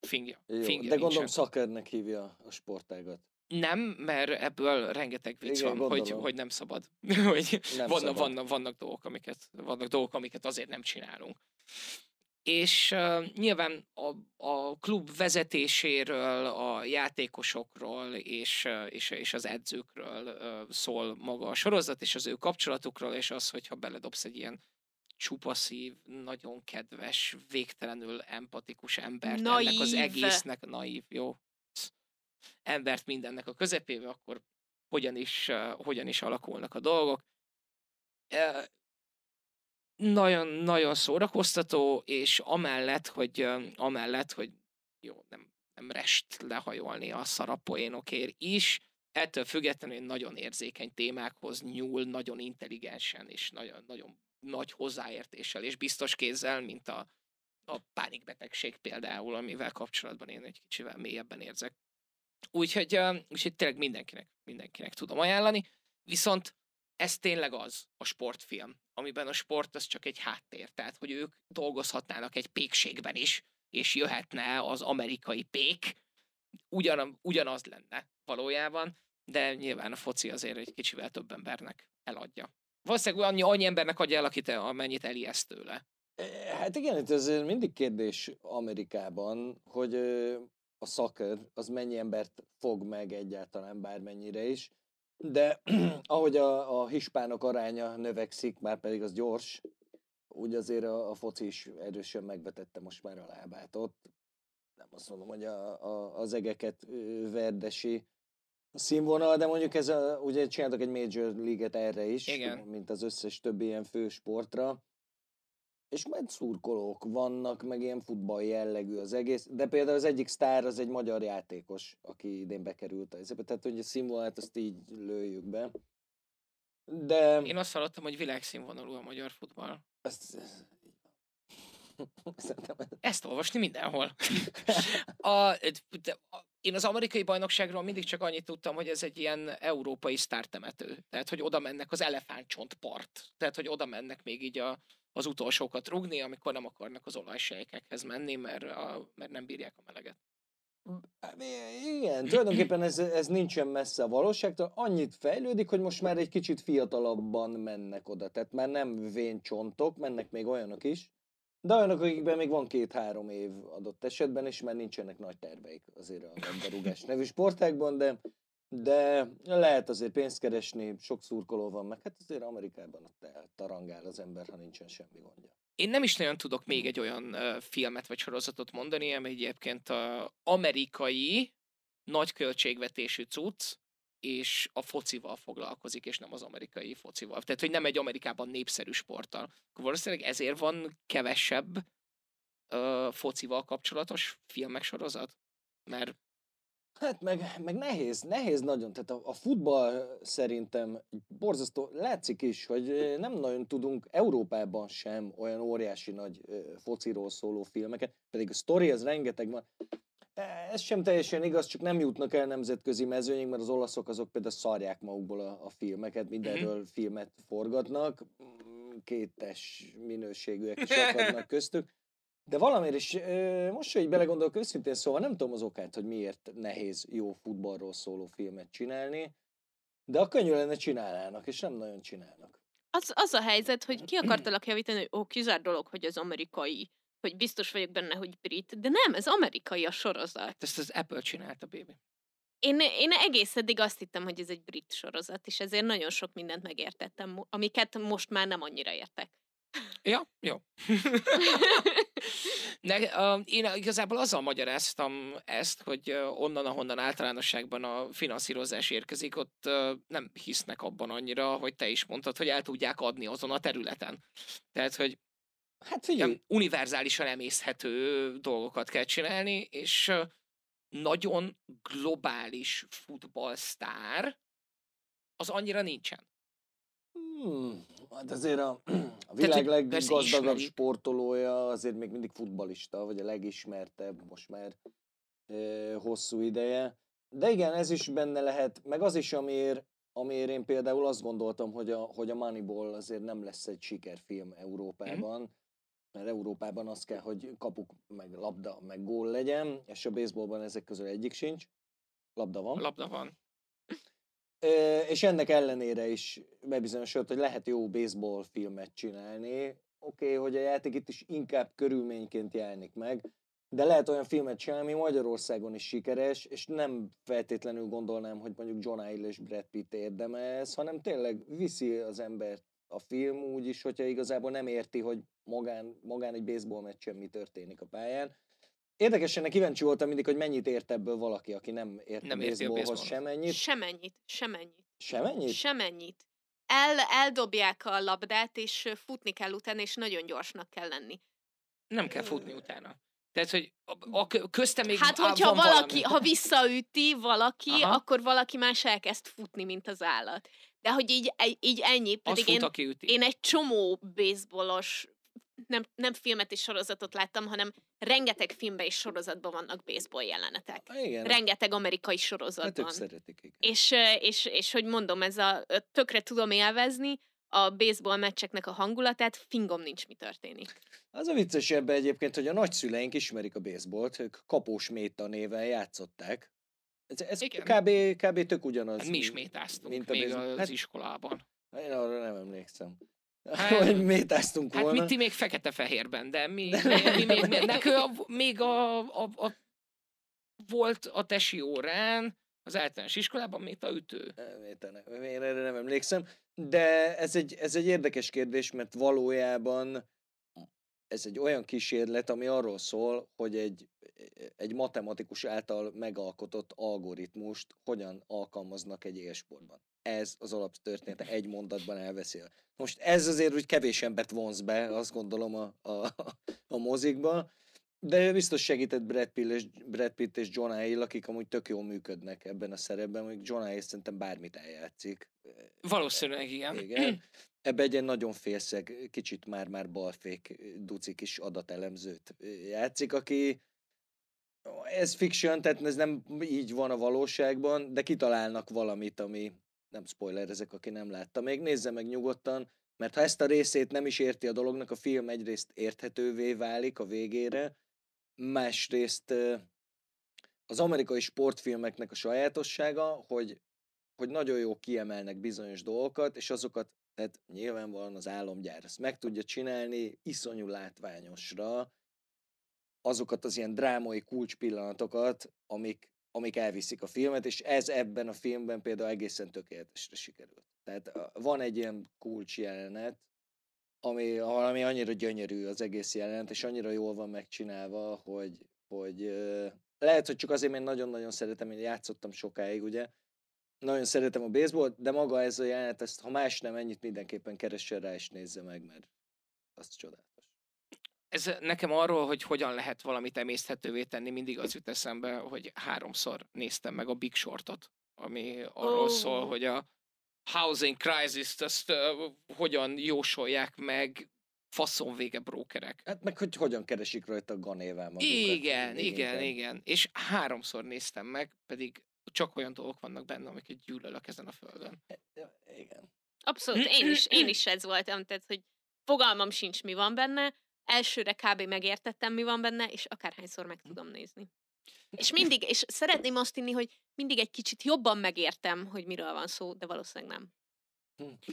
Fingja. Jó, Fingja de gondolom szakörnek hívja a sportágat. Nem, mert ebből rengeteg vicc Igen, van, hogy, hogy nem szabad. hogy Nem vannak, szabad. vannak, vannak, dolgok, amiket, vannak dolgok, amiket azért nem csinálunk. És uh, nyilván a, a klub vezetéséről, a játékosokról és, uh, és, és az edzőkről uh, szól maga a sorozat, és az ő kapcsolatukról, és az, hogyha beledobsz egy ilyen csupaszív, nagyon kedves, végtelenül empatikus embert ennek az Naív. egésznek, naív, jó, embert mindennek a közepébe, akkor hogyan is, uh, hogyan is alakulnak a dolgok. Uh, nagyon, nagyon szórakoztató, és amellett, hogy, amellett, hogy jó, nem, nem rest lehajolni a szarapoénokért is, ettől függetlenül nagyon érzékeny témákhoz nyúl, nagyon intelligensen, és nagyon, nagyon nagy hozzáértéssel, és biztos kézzel, mint a, a pánikbetegség például, amivel kapcsolatban én egy kicsivel mélyebben érzek. Úgyhogy, úgyhogy tényleg mindenkinek, mindenkinek tudom ajánlani. Viszont ez tényleg az a sportfilm, amiben a sport az csak egy háttér. Tehát, hogy ők dolgozhatnának egy pékségben is, és jöhetne az amerikai pék, ugyan, ugyanaz lenne valójában, de nyilván a foci azért egy kicsivel több embernek eladja. Valószínűleg annyi, annyi embernek adja el, akit, amennyit elijeszt tőle. E, Hát igen, ez mindig kérdés Amerikában, hogy a soccer az mennyi embert fog meg egyáltalán bármennyire is, de ahogy a, a hispánok aránya növekszik, már pedig az gyors, úgy azért a, a foci is erősen megvetette most már a lábát ott. Nem azt mondom, hogy a, a, az egeket verdesi színvonal, de mondjuk ez a, ugye csináltak egy Major League-et erre is, Igen. mint az összes többi ilyen fő sportra. És szurkolók vannak, meg ilyen futball jellegű az egész. De például az egyik sztár az egy magyar játékos, aki idén bekerült a ezebe. Tehát, hogy a színvonalat azt így lőjük be. De... Én azt hallottam, hogy világszínvonalú a magyar futball. Azt... Szerintem ez- Ezt olvasni mindenhol. a, de, a, én az amerikai bajnokságról mindig csak annyit tudtam, hogy ez egy ilyen európai sztártemető. Tehát, hogy oda mennek az elefántcsontpart. Tehát, hogy oda mennek még így a, az utolsókat rugni, amikor nem akarnak az olajsejkekhez menni, mert, a, mert nem bírják a meleget. Igen, tulajdonképpen ez, ez nincsen messze a valóságtól. Annyit fejlődik, hogy most már egy kicsit fiatalabban mennek oda. Tehát már nem vén csontok, mennek még olyanok is. De olyanok, akikben még van két-három év adott esetben, és már nincsenek nagy terveik azért a labdarúgás nevű sportákban, de, de lehet azért pénzt keresni, sok szurkoló van, meg hát azért Amerikában ott tarangál az ember, ha nincsen semmi gondja. Én nem is nagyon tudok még egy olyan uh, filmet vagy sorozatot mondani, ami egyébként a amerikai nagy költségvetésű cucc, és a focival foglalkozik, és nem az amerikai focival. Tehát, hogy nem egy Amerikában népszerű sporttal. Akkor valószínűleg ezért van kevesebb uh, focival kapcsolatos filmek sorozat? Mert Hát meg, meg nehéz, nehéz nagyon. Tehát a, a futball szerintem borzasztó, látszik is, hogy nem nagyon tudunk Európában sem olyan óriási nagy fociról szóló filmeket, pedig a sztori ez rengeteg van. E, ez sem teljesen igaz, csak nem jutnak el nemzetközi mezőnyig, mert az olaszok azok például szarják magukból a, a filmeket, mindenről mm-hmm. filmet forgatnak, kétes minőségűek is akadnak köztük. De valamiért is, most, hogy belegondolok őszintén, szóval nem tudom az okát, hogy miért nehéz jó futballról szóló filmet csinálni, de a könnyű lenne csinálnának, és nem nagyon csinálnak. Az, az a helyzet, hogy ki akartalak javítani, hogy ó, kizár dolog, hogy az amerikai, hogy biztos vagyok benne, hogy brit, de nem, ez amerikai a sorozat. Ezt az Apple csinálta, baby. Én, én egész eddig azt hittem, hogy ez egy brit sorozat, és ezért nagyon sok mindent megértettem, amiket most már nem annyira értek. Ja, jó. ne, uh, én igazából azzal magyaráztam ezt, hogy onnan, ahonnan általánosságban a finanszírozás érkezik, ott uh, nem hisznek abban annyira, hogy te is mondtad, hogy el tudják adni azon a területen. Tehát, hogy hát figyelj. univerzálisan emészhető dolgokat kell csinálni, és uh, nagyon globális futballsztár az annyira nincsen. Hmm, hát azért a, a világ leggazdagabb sportolója azért még mindig futbalista, vagy a legismertebb most már e, hosszú ideje. De igen, ez is benne lehet, meg az is, amiért, amiért én például azt gondoltam, hogy a, hogy a Moneyball azért nem lesz egy sikerfilm Európában, mm. mert Európában az kell, hogy kapuk, meg labda, meg gól legyen, és a baseballban ezek közül egyik sincs. Labda van. Labda van és ennek ellenére is bebizonyosodott, hogy lehet jó baseball filmet csinálni. Oké, okay, hogy a játék itt is inkább körülményként jelenik meg, de lehet olyan filmet csinálni, ami Magyarországon is sikeres, és nem feltétlenül gondolnám, hogy mondjuk John Hill és Brad Pitt érdeme ez, hanem tényleg viszi az embert a film úgy is, hogyha igazából nem érti, hogy magán, magán egy baseball meccsen mi történik a pályán, Érdekesen, kíváncsi voltam mindig, hogy mennyit ért ebből valaki, aki nem ért nem a baseballhoz semennyit. Semennyit, semennyit. Semennyit? Semennyit. El, eldobják a labdát, és futni kell utána, és nagyon gyorsnak kell lenni. Nem kell futni utána. Tehát, hogy a, a közte még Hát, hogyha valaki, valami. ha visszaüti valaki, Aha. akkor valaki más elkezd futni, mint az állat. De hogy így, így ennyi, pedig fut, én, aki üti. én egy csomó baseballos nem, nem filmet és sorozatot láttam, hanem rengeteg filmben és sorozatban vannak baseball jelenetek. Igen. Rengeteg amerikai sorozatban. Hát szeretik, igen. És, és, és, hogy mondom, ez a tökre tudom élvezni, a baseball meccseknek a hangulatát, fingom nincs, mi történik. Az a vicces ebben egyébként, hogy a nagyszüleink ismerik a baseballt, ők Kapós Méta néven játszották. Ez, ez kb, kb. tök ugyanaz. Hát mi is métáztunk mint a még az hát, iskolában. Én arra nem emlékszem. Hát, hogy métáztunk hát volna. Hát mi ti még fekete-fehérben, de mi, mi, mi, mi, mi nekő a, még a, a, a, volt a tesi órán, az általános iskolában még a ütő. Én erre nem emlékszem, de ez egy, ez egy érdekes kérdés, mert valójában ez egy olyan kísérlet, ami arról szól, hogy egy, egy matematikus által megalkotott algoritmust hogyan alkalmaznak egy élsportban. Ez az alaptörténete egy mondatban elbeszél. Most ez azért úgy kevés embert vonz be, azt gondolom a, a, a mozikba, de biztos segített Brad Pitt, és, Brad Pitt és John Hill, akik amúgy tök jól működnek ebben a szerepben, hogy John Hill szerintem bármit eljátszik. Valószínűleg igen. igen. Ebbe egy nagyon félszeg, kicsit már-már balfék, duci kis adatelemzőt játszik, aki ez fiction, tehát ez nem így van a valóságban, de kitalálnak valamit, ami nem spoiler ezek, aki nem látta. Még, nézze meg nyugodtan, mert ha ezt a részét nem is érti a dolognak, a film egyrészt érthetővé válik a végére, másrészt az amerikai sportfilmeknek a sajátossága, hogy, hogy nagyon jó kiemelnek bizonyos dolgokat, és azokat, tehát nyilvánvalóan az álomgyár ezt meg tudja csinálni iszonyú látványosra, azokat az ilyen drámai kulcspillanatokat, amik, amik elviszik a filmet, és ez ebben a filmben például egészen tökéletesre sikerült. Tehát van egy ilyen kulcs jelenet, ami, ami annyira gyönyörű az egész jelenet, és annyira jól van megcsinálva, hogy, hogy lehet, hogy csak azért, mert nagyon-nagyon szeretem, én játszottam sokáig, ugye, nagyon szeretem a baseball, de maga ez a jelenet, ezt, ha más nem, ennyit mindenképpen keressen rá és nézze meg, mert azt csodálatos. Ez nekem arról, hogy hogyan lehet valamit emészthetővé tenni, mindig az jut eszembe, hogy háromszor néztem meg a Big Shortot, ami arról oh. szól, hogy a housing crisis-t azt uh, hogyan jósolják meg faszon vége brókerek. Hát meg hogy hogyan keresik rajta a ganével magukat. Igen, igen, igen, igen. És háromszor néztem meg, pedig csak olyan dolgok vannak benne, amiket gyűlölök ezen a földön. Ja, igen. Abszolút, én is, én is ez voltam, tehát, hogy fogalmam sincs, mi van benne, elsőre kb. megértettem, mi van benne, és akárhányszor meg tudom nézni. És mindig, és szeretném azt inni, hogy mindig egy kicsit jobban megértem, hogy miről van szó, de valószínűleg nem. Hm.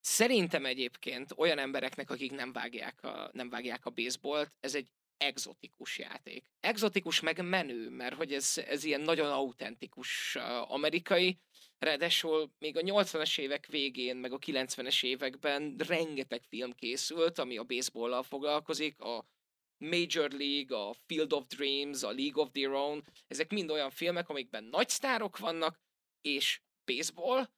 Szerintem egyébként olyan embereknek, akik nem vágják a, nem vágják a baseballt, ez egy exotikus játék. Exotikus meg menő, mert hogy ez, ez ilyen nagyon autentikus amerikai, ráadásul még a 80-as évek végén, meg a 90-es években rengeteg film készült, ami a baseballlal foglalkozik, a Major League, a Field of Dreams, a League of Their Own, ezek mind olyan filmek, amikben nagy sztárok vannak, és baseball,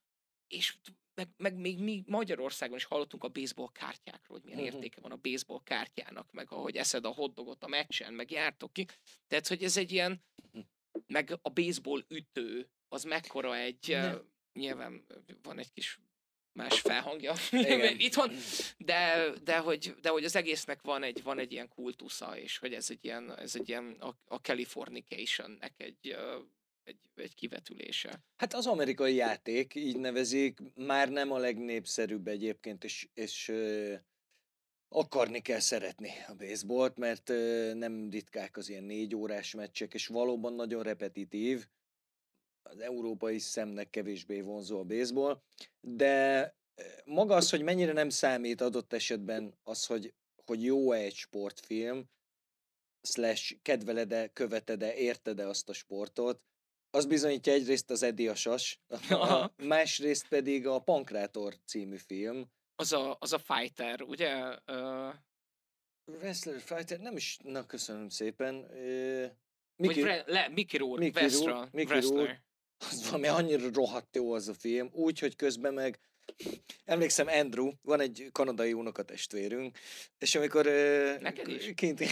és meg, meg még mi Magyarországon is hallottunk a baseball kártyákról, hogy milyen uh-huh. értéke van a baseball kártyának, meg ahogy eszed a hotdogot a meccsen, meg jártok ki. Tehát, hogy ez egy ilyen, mhm. meg a baseball ütő, az mekkora egy, uh, nyilván van egy kis más felhangja itthon, de, de, hogy, de hogy az egésznek van egy, van egy ilyen kultusza, és hogy ez egy ilyen, ez egy ilyen a, a Californication-nek egy, egy, egy kivetülése. Hát az amerikai játék, így nevezik, már nem a legnépszerűbb egyébként, és, és akarni kell szeretni a baseballt, mert nem ritkák az ilyen négy órás meccsek, és valóban nagyon repetitív, az európai szemnek kevésbé vonzó a baseball, de maga az, hogy mennyire nem számít adott esetben az, hogy, hogy jó-e egy sportfilm, slash kedveled-e, követed-e, érted-e azt a sportot, az bizonyítja egyrészt az Eddie a Sas, a, másrészt pedig a Pankrátor című film. Az a, az a fighter, ugye? Uh... Wrestler, fighter, nem is, na köszönöm szépen. Uh, Mickey, Vagy le, Mickey Rourke, Mickey Rourke, Mickey Rourke, az valami annyira rohadt jó az a film, úgy, hogy közben meg Emlékszem, Andrew, van egy kanadai unokatestvérünk, és amikor Neked is? kint,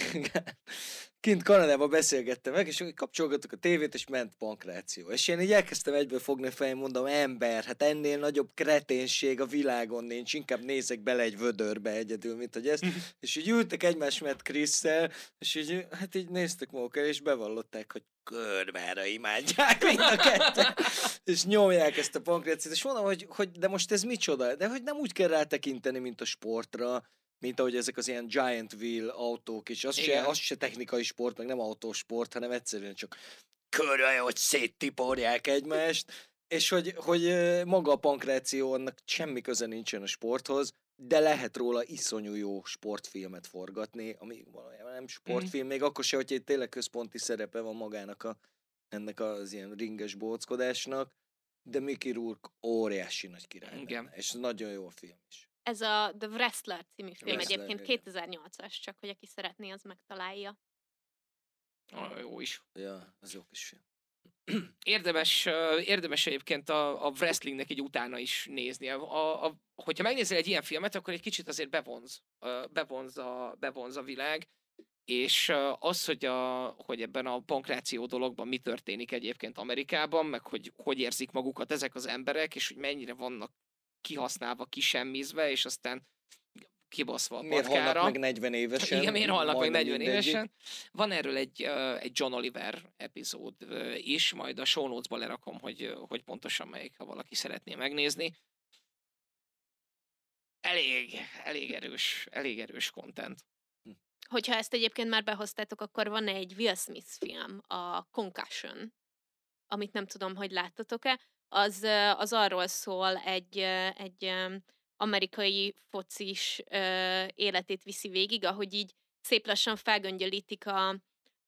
kint Kanadában beszélgettem meg, és kapcsolgattuk a tévét, és ment pankráció. És én így elkezdtem egyből fogni a fejem, mondom, ember, hát ennél nagyobb kreténség a világon nincs, inkább nézek bele egy vödörbe egyedül, mint hogy ez. és így ültek egymás mellett Krisszel, és így, hát így néztek magukat, és bevallották, hogy körmára imádják mind a kettő, és nyomják ezt a pankrációt, és mondom, hogy, hogy de most ez micsoda, de hogy nem úgy kell rátekinteni, mint a sportra, mint ahogy ezek az ilyen giant wheel autók, és az, se, az se technikai sport, meg nem autósport, hanem egyszerűen csak körül, hogy széttiporják egymást, és hogy, hogy maga a pankráció annak semmi köze nincsen a sporthoz, de lehet róla iszonyú jó sportfilmet forgatni, ami valójában nem sportfilm, mm. még akkor se, hogy egy tényleg központi szerepe van magának a, ennek az ilyen ringes bóckodásnak, de Mickey Rourke óriási nagy király. Igen. És nagyon jó a film is. Ez a The Wrestler című film Wrestler, egyébként 2008-as, csak hogy aki szeretné, az megtalálja. Ah, jó is. Ja, az jó kis film. Érdemes, érdemes egyébként a, a wrestlingnek egy utána is nézni. A, a, hogyha megnézel egy ilyen filmet, akkor egy kicsit azért bevonz, bevonz, a, bevonz a világ, és az, hogy, a, hogy ebben a pankráció dologban mi történik egyébként Amerikában, meg hogy hogy érzik magukat ezek az emberek, és hogy mennyire vannak kihasználva, kisemmizve, és aztán kibaszva a Miért patkára. halnak meg 40 évesen? Igen, miért halnak meg Majdnem 40 mindegyik. évesen. Van erről egy, egy John Oliver epizód is, majd a show notes-ba lerakom, hogy, hogy pontosan melyik, ha valaki szeretné megnézni. Elég, elég erős, elég erős content. Hogyha ezt egyébként már behoztátok, akkor van egy Will Smith film, a Concussion, amit nem tudom, hogy láttatok-e. Az, az arról szól, egy, egy amerikai focis ö, életét viszi végig, ahogy így szép lassan felgöngyölítik a,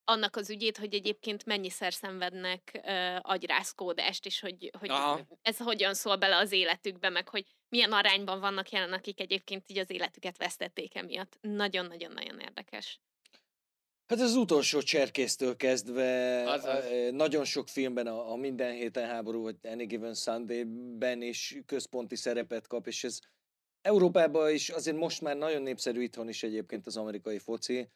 annak az ügyét, hogy egyébként mennyiszer szenvednek ö, agyrázkódást, és hogy, hogy Aha. ez hogyan szól bele az életükbe, meg hogy milyen arányban vannak jelen, akik egyébként így az életüket vesztették emiatt. Nagyon-nagyon-nagyon érdekes. Hát az utolsó cserkésztől kezdve Azaz. nagyon sok filmben a, a Minden héten háború, vagy Any Given Sunday-ben is központi szerepet kap, és ez Európában is azért most már nagyon népszerű itthon is egyébként az amerikai foci,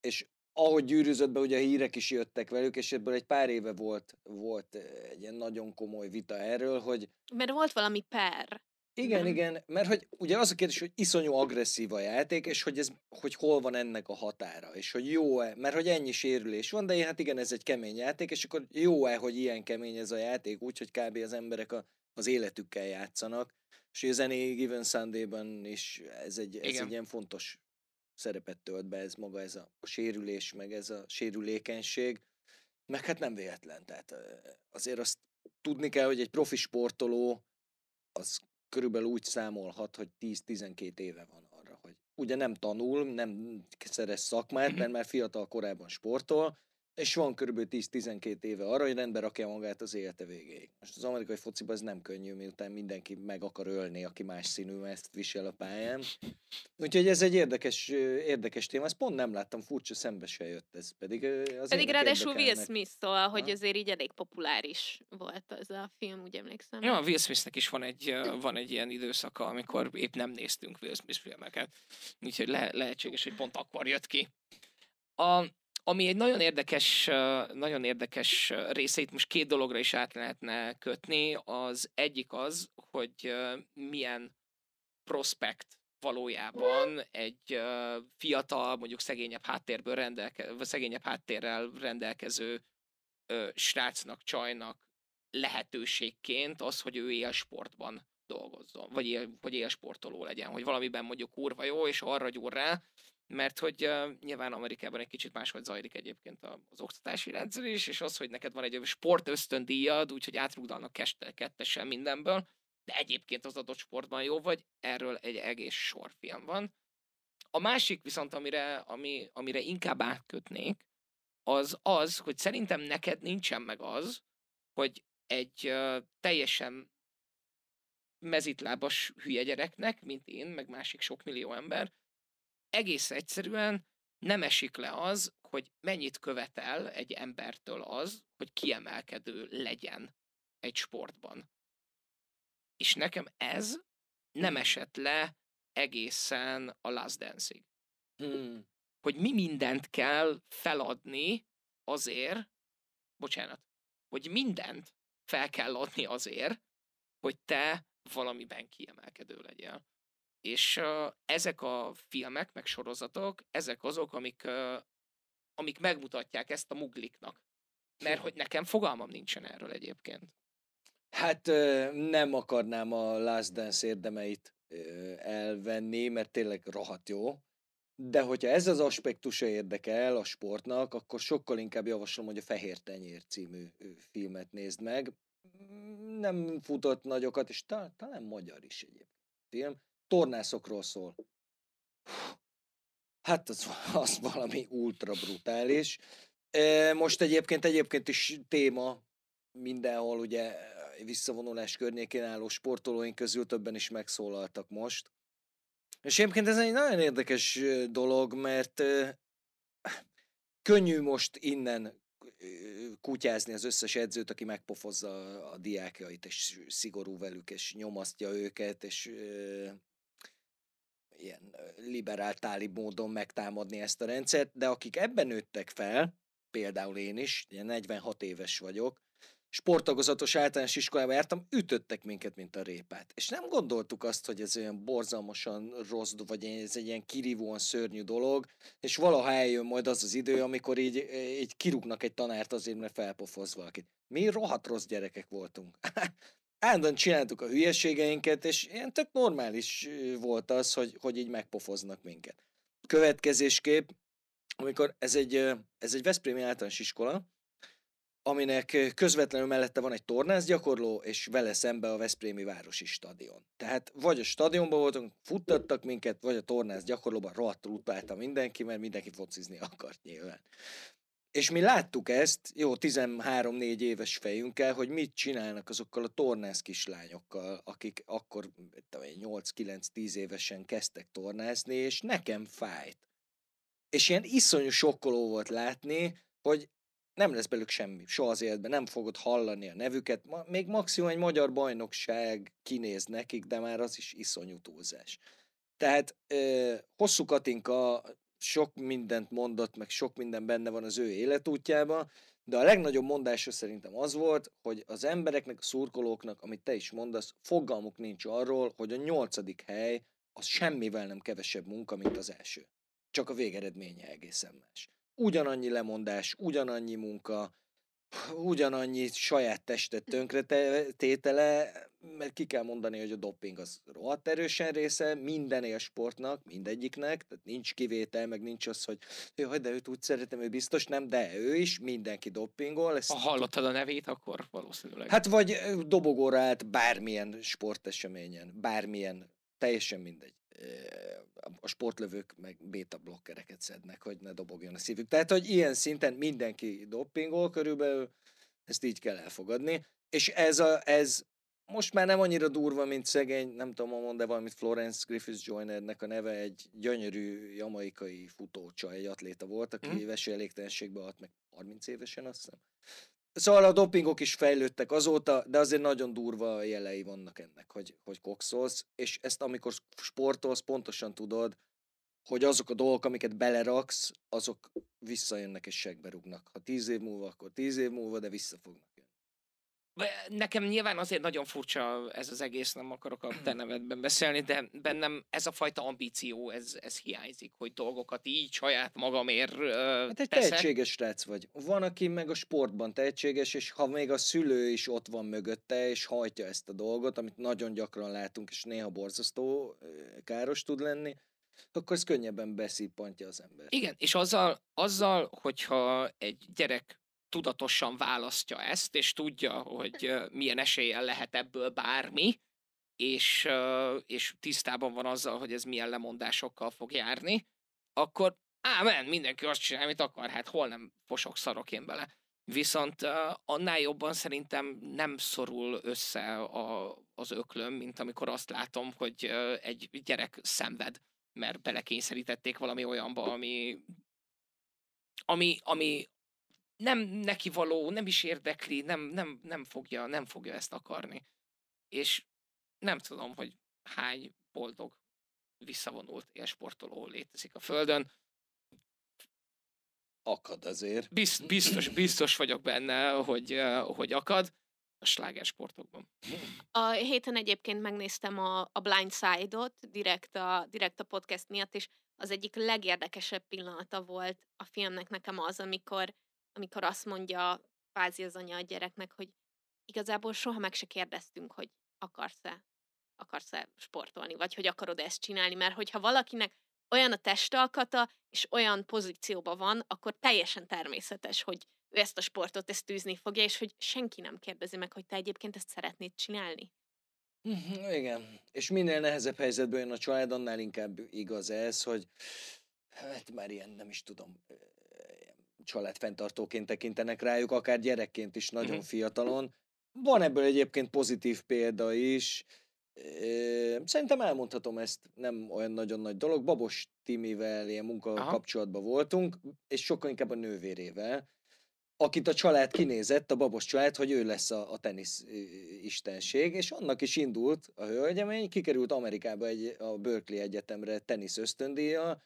és ahogy gyűrűzött be, ugye a hírek is jöttek velük, és ebből egy pár éve volt, volt ö, egy ilyen nagyon komoly vita erről, hogy Mert volt valami per. igen, Nem. igen, mert hogy ugye az a kérdés, hogy iszonyú agresszív a játék, és hogy, ez, hogy hol van ennek a határa, és hogy jó-e, mert hogy ennyi sérülés van, de hát igen, ez egy kemény játék, és akkor jó-e, hogy ilyen kemény ez a játék, úgy, hogy kb. az emberek a, az életükkel játszanak, és az Any Given Sunday-ban is ez egy, ez Igen. egy ilyen fontos szerepet tölt be, ez maga ez a, sérülés, meg ez a sérülékenység, meg hát nem véletlen, tehát azért azt tudni kell, hogy egy profi sportoló az körülbelül úgy számolhat, hogy 10-12 éve van arra, hogy ugye nem tanul, nem szerez szakmát, mert már fiatal korában sportol, és van körülbelül 10-12 éve arra, hogy rendbe rakja magát az élete végéig. Most az amerikai fociban ez nem könnyű, miután mindenki meg akar ölni, aki más színű ezt visel a pályán. Úgyhogy ez egy érdekes, érdekes téma, ezt pont nem láttam, furcsa szembe se jött ez, pedig az Pedig ráadásul Will. Smith szól, hogy Aha. azért így elég populáris volt az a film, úgy emlékszem. Ja, Will Smithnek is van egy, van egy ilyen időszaka, amikor épp nem néztünk Will Smith filmeket. Úgyhogy le, lehetséges, hogy pont akkor jött ki. A, ami egy nagyon érdekes, nagyon érdekes itt most két dologra is át lehetne kötni. Az egyik az, hogy milyen prospekt valójában egy fiatal, mondjuk szegényebb háttérből rendelke, szegényebb háttérrel rendelkező srácnak, csajnak lehetőségként az, hogy ő élsportban dolgozzon, vagy, él, vagy élsportoló legyen, hogy valamiben mondjuk kurva jó, és arra gyúr rá, mert hogy uh, nyilván Amerikában egy kicsit máshogy zajlik egyébként az oktatási rendszer is, és az, hogy neked van egy sport ösztöndíjad, úgyhogy átrugdalnak keste- kettesen mindenből, de egyébként az adott sportban jó vagy, erről egy egész sor film van. A másik viszont, amire, ami, amire inkább átkötnék, az az, hogy szerintem neked nincsen meg az, hogy egy uh, teljesen mezitlábas hülye gyereknek, mint én, meg másik sok millió ember, egész egyszerűen nem esik le az, hogy mennyit követel egy embertől az, hogy kiemelkedő legyen egy sportban. És nekem ez nem esett le egészen a Last Dance-ig. Hmm. Hogy mi mindent kell feladni azért, bocsánat, hogy mindent fel kell adni azért, hogy te valamiben kiemelkedő legyél. És uh, ezek a filmek, meg sorozatok, ezek azok, amik, uh, amik megmutatják ezt a mugliknak. Mert hogy nekem fogalmam nincsen erről egyébként. Hát nem akarnám a Last Dance érdemeit elvenni, mert tényleg rohadt jó. De hogyha ez az aspektusa érdekel a sportnak, akkor sokkal inkább javaslom, hogy a Fehér Tenyér című filmet nézd meg. Mm, Nem futott nagyokat, és ta, talán magyar is egyébként film. Tornászokról szól. Hát az, az valami ultra brutális. Most egyébként egyébként is téma mindenhol ugye visszavonulás környékén álló sportolóink közül többen is megszólaltak most. És egyébként ez egy nagyon érdekes dolog, mert könnyű most innen kutyázni az összes edzőt, aki megpofozza a diákjait, és szigorú velük, és nyomasztja őket, és ilyen ö, liberál tálib módon megtámadni ezt a rendszert, de akik ebben nőttek fel, például én is, ugye 46 éves vagyok, sportagozatos általános iskolába jártam, ütöttek minket, mint a répát. És nem gondoltuk azt, hogy ez olyan borzalmasan rossz, vagy ez egy ilyen kirívóan szörnyű dolog, és valaha eljön majd az az idő, amikor így, így kirúgnak egy tanárt azért, mert felpofoz valakit. Mi rohadt rossz gyerekek voltunk. Állandóan csináltuk a hülyeségeinket, és ilyen tök normális volt az, hogy, hogy így megpofoznak minket. Következésképp, amikor ez egy, ez egy Veszprémi általános iskola, aminek közvetlenül mellette van egy tornászgyakorló, és vele szembe a Veszprémi Városi Stadion. Tehát vagy a stadionban voltunk, futtattak minket, vagy a tornász gyakorlóban rohadtul utálta mindenki, mert mindenki focizni akart nyilván. És mi láttuk ezt, jó, 13-4 éves fejünkkel, hogy mit csinálnak azokkal a tornász kislányokkal, akik akkor 8-9-10 évesen kezdtek tornázni, és nekem fájt. És ilyen iszonyú sokkoló volt látni, hogy nem lesz belük semmi, soha az életben, nem fogod hallani a nevüket, ma, még maximum egy magyar bajnokság kinéz nekik, de már az is iszonyú túlzás. Tehát ö, hosszú Katinka sok mindent mondott, meg sok minden benne van az ő életútjában, de a legnagyobb mondása szerintem az volt, hogy az embereknek, a szurkolóknak, amit te is mondasz, fogalmuk nincs arról, hogy a nyolcadik hely az semmivel nem kevesebb munka, mint az első. Csak a végeredménye egészen más ugyanannyi lemondás, ugyanannyi munka, ugyanannyi saját testet tönkretétele, mert ki kell mondani, hogy a doping az rohadt erősen része minden élsportnak, mindegyiknek, tehát nincs kivétel, meg nincs az, hogy jaj, de őt úgy szeretem, ő biztos nem, de ő is, mindenki dopingol. Ezt ha hallottad a nevét, akkor valószínűleg. Hát vagy dobogóra állt bármilyen sporteseményen, bármilyen, teljesen mindegy a sportlövők meg beta blokkereket szednek, hogy ne dobogjon a szívük. Tehát, hogy ilyen szinten mindenki dopingol körülbelül, ezt így kell elfogadni. És ez, a, ez most már nem annyira durva, mint szegény, nem tudom mondani, de valamit Florence Griffiths Joynernek a neve egy gyönyörű jamaikai futócsa, egy atléta volt, aki mm. vesélégtelenségbe halt meg 30 évesen, azt hiszem. Szóval a dopingok is fejlődtek azóta, de azért nagyon durva jelei vannak ennek, hogy, hogy kokszolsz, és ezt amikor sportolsz, pontosan tudod, hogy azok a dolgok, amiket beleraksz, azok visszajönnek és segbe rúgnak. Ha tíz év múlva, akkor tíz év múlva, de vissza fognak Nekem nyilván azért nagyon furcsa ez az egész, nem akarok a te nevedben beszélni, de bennem ez a fajta ambíció, ez, ez hiányzik, hogy dolgokat így saját magamért uh, Hát egy teszek. tehetséges srác vagy. Van, aki meg a sportban tehetséges, és ha még a szülő is ott van mögötte, és hajtja ezt a dolgot, amit nagyon gyakran látunk, és néha borzasztó káros tud lenni, akkor ez könnyebben beszippantja az ember. Igen, és azzal, azzal, hogyha egy gyerek tudatosan választja ezt, és tudja, hogy milyen eséllyel lehet ebből bármi, és, és tisztában van azzal, hogy ez milyen lemondásokkal fog járni, akkor ámen, mindenki azt csinál, amit akar, hát hol nem fosok, szarok én bele. Viszont annál jobban szerintem nem szorul össze a, az öklöm, mint amikor azt látom, hogy egy gyerek szenved, mert belekényszerítették valami olyanba, ami, ami, ami nem neki való, nem is érdekli, nem, nem, nem, fogja, nem fogja ezt akarni. És nem tudom, hogy hány boldog visszavonult élsportoló létezik a Földön. Akad azért. Bizt, biztos, biztos vagyok benne, hogy, hogy akad a slágersportokban. A héten egyébként megnéztem a, a Blind Side-ot, direkt a, direkt a podcast miatt, és az egyik legérdekesebb pillanata volt a filmnek nekem az, amikor amikor azt mondja kvázi az anya a gyereknek, hogy igazából soha meg se kérdeztünk, hogy akarsz-e, akarsz-e sportolni, vagy hogy akarod ezt csinálni, mert hogyha valakinek olyan a testalkata, és olyan pozícióban van, akkor teljesen természetes, hogy ő ezt a sportot ezt tűzni fogja, és hogy senki nem kérdezi meg, hogy te egyébként ezt szeretnéd csinálni. Mhm, igen, és minél nehezebb helyzetben jön a család, annál inkább igaz ez, hogy hát már ilyen nem is tudom, családfenntartóként tekintenek rájuk, akár gyerekként is nagyon uh-huh. fiatalon. Van ebből egyébként pozitív példa is. Szerintem elmondhatom ezt, nem olyan nagyon nagy dolog. Babos Timivel ilyen munka Aha. kapcsolatban voltunk, és sokkal inkább a nővérével, akit a család kinézett, a babos család, hogy ő lesz a, a tenisz istenség, és annak is indult a hölgyemény, kikerült Amerikába egy, a Berkeley Egyetemre tenisz ösztöndíja,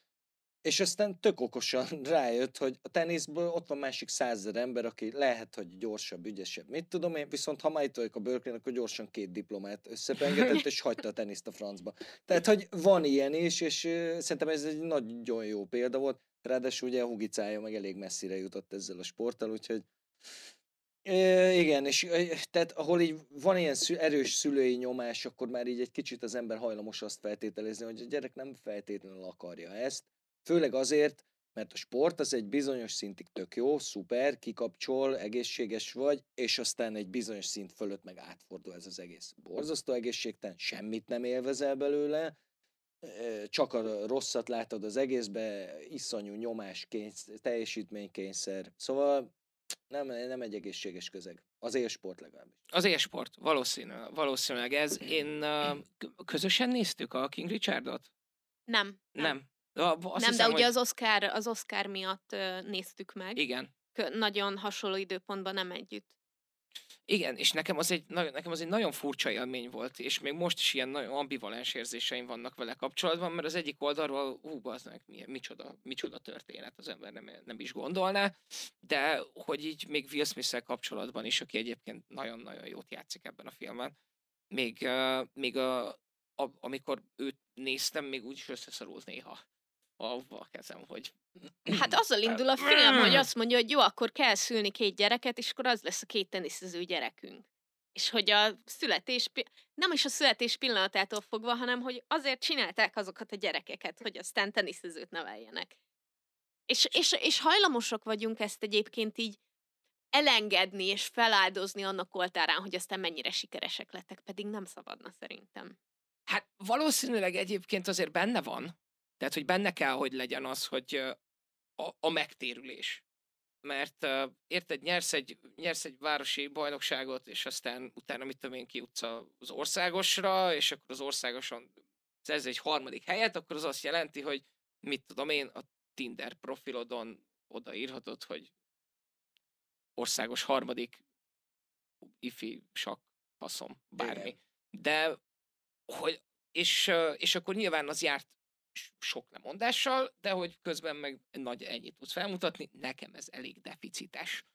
és aztán tök okosan rájött, hogy a teniszből ott van másik százezer ember, aki lehet, hogy gyorsabb, ügyesebb, mit tudom én, viszont ha vagyok a berkeley akkor gyorsan két diplomát összepengetett, és hagyta a teniszt a francba. Tehát, hogy van ilyen is, és szerintem ez egy nagyon jó példa volt. Ráadásul ugye a Hugicája meg elég messzire jutott ezzel a sporttal, úgyhogy É, igen, és tehát ahol így van ilyen szü- erős szülői nyomás, akkor már így egy kicsit az ember hajlamos azt feltételezni, hogy a gyerek nem feltétlenül akarja ezt. Főleg azért, mert a sport az egy bizonyos szintig tök jó, szuper, kikapcsol, egészséges vagy, és aztán egy bizonyos szint fölött meg átfordul ez az egész. Borzasztó egészségtelen, semmit nem élvezel belőle, csak a rosszat látod az egészbe, iszonyú nyomás, kényszer, teljesítménykényszer. Szóval nem, nem egy egészséges közeg. Az élsport legalábbis. Az élsport, valószínűleg, valószínűleg ez. Én közösen néztük a King Richardot? Nem. Nem. nem. Azt nem, hiszem, de ugye hogy... az, Oscar, az Oscar miatt néztük meg. Igen. Nagyon hasonló időpontban nem együtt. Igen, és nekem az, egy, nekem az egy nagyon furcsa élmény volt, és még most is ilyen nagyon ambivalens érzéseim vannak vele kapcsolatban, mert az egyik oldalról, hú, bazd milyen, micsoda, micsoda történet, az ember nem, nem is gondolná, de hogy így még Will smith kapcsolatban is, aki egyébként nagyon-nagyon jót játszik ebben a filmben, még, uh, még a, a, amikor őt néztem, még úgy is összeszorult néha avval a kezem, hogy... Hát azzal indul a film, hogy azt mondja, hogy jó, akkor kell szülni két gyereket, és akkor az lesz a két teniszező gyerekünk. És hogy a születés, nem is a születés pillanatától fogva, hanem hogy azért csinálták azokat a gyerekeket, hogy aztán teniszezőt neveljenek. És, és, és hajlamosok vagyunk ezt egyébként így elengedni és feláldozni annak oltárán, hogy aztán mennyire sikeresek lettek, pedig nem szabadna szerintem. Hát valószínűleg egyébként azért benne van, tehát, hogy benne kell, hogy legyen az, hogy a, a megtérülés. Mert érted, nyersz egy, nyersz egy városi bajnokságot, és aztán utána, mit tudom én, kijutsz az országosra, és akkor az országoson szerz egy harmadik helyet, akkor az azt jelenti, hogy mit tudom én, a Tinder profilodon odaírhatod, hogy országos harmadik ifi sak faszom, bármi. Igen. De hogy, és, és akkor nyilván az járt sok lemondással, de hogy közben meg nagy ennyit tudsz felmutatni, nekem ez elég deficites.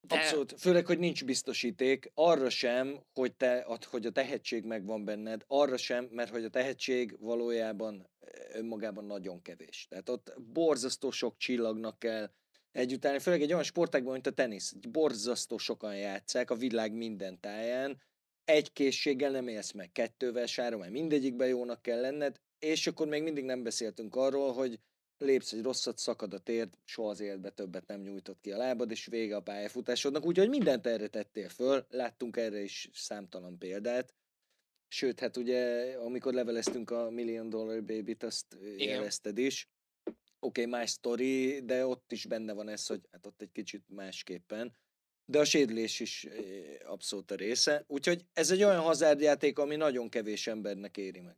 De... Abszolút, főleg, hogy nincs biztosíték, arra sem, hogy, te, hogy a tehetség megvan benned, arra sem, mert hogy a tehetség valójában önmagában nagyon kevés. Tehát ott borzasztó sok csillagnak kell együttállni, főleg egy olyan sportágban, mint a tenisz. Borzasztó sokan játszák a világ minden táján, egy készséggel nem élsz meg, kettővel sára, mert mindegyikben jónak kell lenned, és akkor még mindig nem beszéltünk arról, hogy lépsz egy rosszat, szakad a térd, soha az életbe többet nem nyújtott ki a lábad, és vége a pályafutásodnak, úgyhogy mindent erre tettél föl, láttunk erre is számtalan példát. Sőt, hát ugye, amikor leveleztünk a Million Dollar Baby-t, azt Igen. jelezted is. Oké, okay, más sztori, de ott is benne van ez, hogy hát ott egy kicsit másképpen. De a sérülés is abszolút a része. Úgyhogy ez egy olyan hazárdjáték, ami nagyon kevés embernek éri meg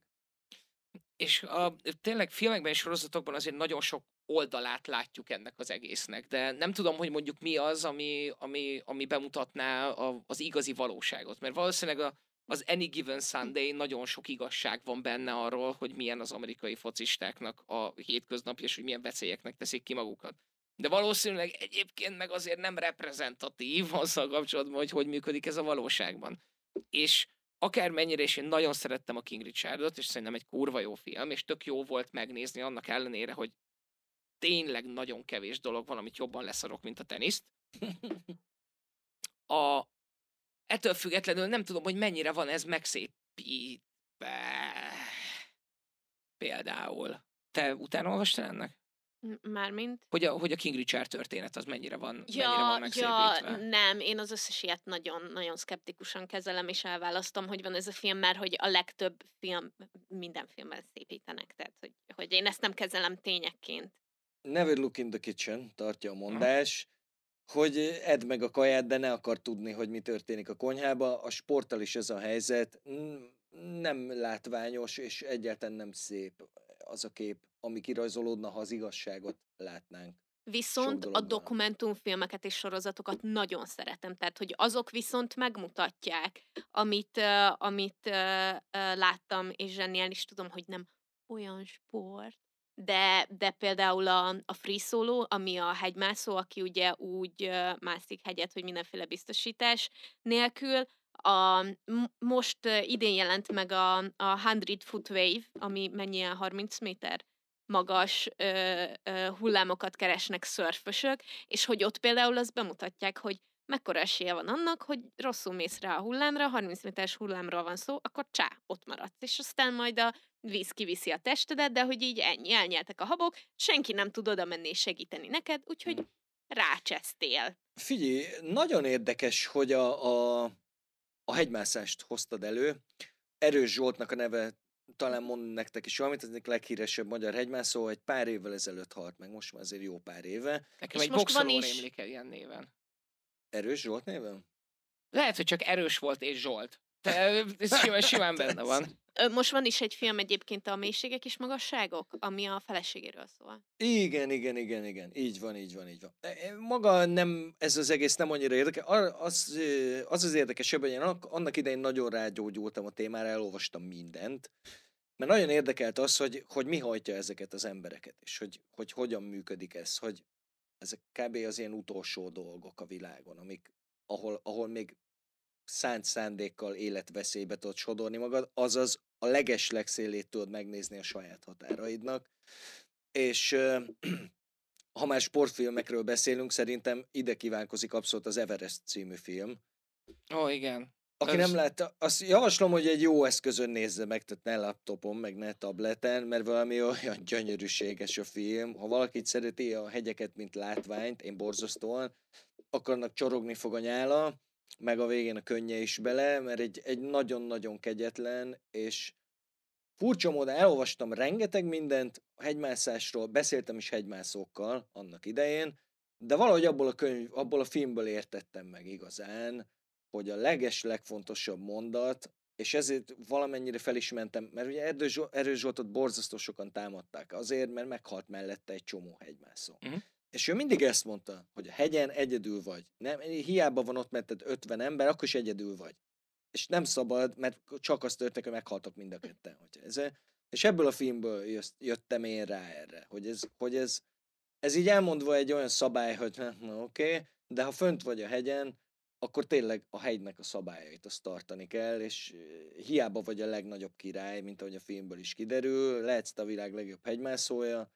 és a, tényleg filmekben és sorozatokban azért nagyon sok oldalát látjuk ennek az egésznek, de nem tudom, hogy mondjuk mi az, ami, ami, ami bemutatná a, az igazi valóságot, mert valószínűleg a, az Any Given Sunday nagyon sok igazság van benne arról, hogy milyen az amerikai focistáknak a hétköznapja, és hogy milyen veszélyeknek teszik ki magukat. De valószínűleg egyébként meg azért nem reprezentatív azzal kapcsolatban, hogy hogy működik ez a valóságban. És akármennyire is én nagyon szerettem a King Richardot, és szerintem egy kurva jó film, és tök jó volt megnézni annak ellenére, hogy tényleg nagyon kevés dolog van, amit jobban leszarok, mint a teniszt. A, ettől függetlenül nem tudom, hogy mennyire van ez megszépítve. Például. Te utána olvastál ennek? Mármint? Hogy a, hogy a King Richard történet az mennyire van, ja, mennyire van megszépítve. Ja, nem, én az összes ilyet nagyon, nagyon szkeptikusan kezelem, és elválasztom, hogy van ez a film, mert hogy a legtöbb film, minden filmben szépítenek, tehát hogy, hogy én ezt nem kezelem tényekként. Never look in the kitchen, tartja a mondás, ha. hogy edd meg a kaját, de ne akar tudni, hogy mi történik a konyhába. A sporttal is ez a helyzet, nem látványos, és egyáltalán nem szép az a kép, ami kirajzolódna, ha az igazságot látnánk. Viszont a dokumentumfilmeket és sorozatokat nagyon szeretem, tehát hogy azok viszont megmutatják, amit, uh, amit uh, uh, láttam, és zseniális tudom, hogy nem olyan sport, de, de például a, a free solo, ami a hegymászó, aki ugye úgy mászik hegyet, hogy mindenféle biztosítás nélkül, a, most idén jelent meg a, a 100 foot wave, ami mennyi ilyen 30 méter magas ö, ö, hullámokat keresnek szörfösök, és hogy ott például azt bemutatják, hogy mekkora esélye van annak, hogy rosszul mész rá a hullámra, 30 méteres hullámról van szó, akkor csá, ott maradsz. És aztán majd a víz kiviszi a testedet, de hogy így ennyi, elnyeltek a habok, senki nem tud oda menni és segíteni neked, úgyhogy rácsesztél. Figyelj, nagyon érdekes, hogy a, a, a hegymászást hoztad elő. Erős Zsoltnak a neve talán mond nektek is valamit, ez egyik leghíresebb magyar hegymászó, egy pár évvel ezelőtt halt meg, most már azért jó pár éve. Nekem És egy most van is- rémlik el ilyen néven. Erős Zsolt néven? Lehet, hogy csak erős volt és Zsolt. De ez simán, simán benne van. Most van is egy film egyébként a Mélységek és Magasságok, ami a feleségéről szól. Igen, igen, igen, igen. Így van, így van, így van. E, Maga nem, ez az egész nem annyira érdekes. Az az, az érdekesebb, hogy én annak idején nagyon rágyógyultam a témára, elolvastam mindent. Mert nagyon érdekelt az, hogy, hogy mi hajtja ezeket az embereket, és hogy, hogy hogyan működik ez, hogy ezek kb. az ilyen utolsó dolgok a világon, amik, ahol, ahol még szánt szándékkal életveszélybe tudod sodorni magad, azaz a leges legszélét tudod megnézni a saját határaidnak. És ö, ha már sportfilmekről beszélünk, szerintem ide kívánkozik abszolút az Everest című film. Ó, igen. Aki Ez- nem látta, azt javaslom, hogy egy jó eszközön nézze meg, tehát ne laptopon, meg ne tableten, mert valami olyan gyönyörűséges a film. Ha valaki szereti a hegyeket, mint látványt, én borzasztóan, akkor annak csorogni fog a nyála, meg a végén a könnye is bele, mert egy, egy nagyon-nagyon kegyetlen, és furcsa módon elolvastam rengeteg mindent a hegymászásról, beszéltem is hegymászókkal annak idején, de valahogy abból a, könyv, abból a filmből értettem meg igazán, hogy a leges, legfontosabb mondat, és ezért valamennyire fel mert ugye Erdős Erős Zsoltot borzasztó sokan támadták azért, mert meghalt mellette egy csomó hegymászó. Mhm. És ő mindig ezt mondta, hogy a hegyen egyedül vagy. Nem, hiába van ott metted 50 ember, akkor is egyedül vagy. És nem szabad, mert csak az történik, hogy meghaltak mind a ketten. Hogyha ez, és ebből a filmből jöttem én rá erre, hogy ez, hogy ez, ez így elmondva egy olyan szabály, hogy na, na oké, okay, de ha fönt vagy a hegyen, akkor tényleg a hegynek a szabályait azt tartani kell, és hiába vagy a legnagyobb király, mint ahogy a filmből is kiderül, lehetsz a világ legjobb hegymászója,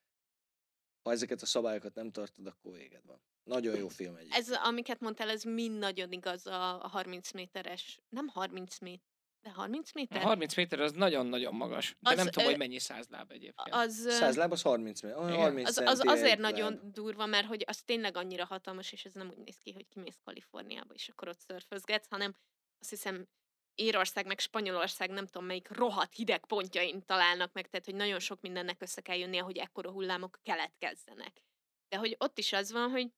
ha ezeket a szabályokat nem tartod, akkor véged van. Nagyon jó film egy. Ez, amiket mondtál, ez mind nagyon igaz a, a 30 méteres, nem 30 méter, de 30 A méter? 30 méter az nagyon-nagyon magas. De Az, nem tudom, ö, hogy mennyi százláb egyébként. Az, ö, 100 láb az 30 méter. olyan Igen. 30 az, az azért egy nagyon láb. durva, mert hogy az tényleg annyira hatalmas, és ez nem úgy néz ki, hogy kimész Kaliforniába, és akkor ott szörfözgetsz, hanem azt hiszem Írország meg Spanyolország nem tudom melyik rohadt hideg pontjain találnak meg, tehát hogy nagyon sok mindennek össze kell jönnie, hogy ekkora hullámok keletkezzenek. De hogy ott is az van, hogy,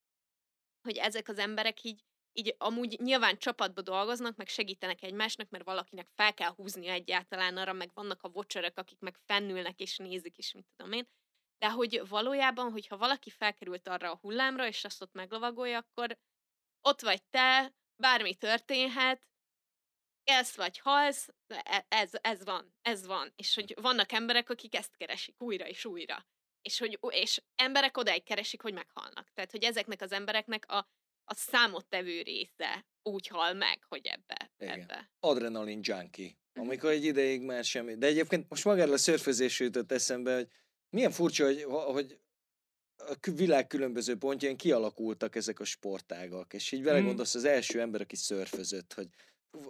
hogy ezek az emberek így, így amúgy nyilván csapatba dolgoznak, meg segítenek egymásnak, mert valakinek fel kell húznia egyáltalán arra, meg vannak a vocsorok, akik meg fennülnek és nézik is, mit tudom én. De hogy valójában, hogyha valaki felkerült arra a hullámra, és azt ott meglovagolja, akkor ott vagy te, bármi történhet, élsz vagy halsz, e- ez, ez van, ez van. És hogy vannak emberek, akik ezt keresik újra és újra. És, hogy, és emberek odáig keresik, hogy meghalnak. Tehát, hogy ezeknek az embereknek a, a számottevő része úgy hal meg, hogy ebbe. Igen. ebbe. adrenalin junkie. Amikor egy ideig már semmi. De egyébként most magáról a szörfözés jutott eszembe, hogy milyen furcsa, hogy, hogy a világ különböző pontjain kialakultak ezek a sportágak, és így vele Mm. gondolsz, az első ember, aki szörfözött, hogy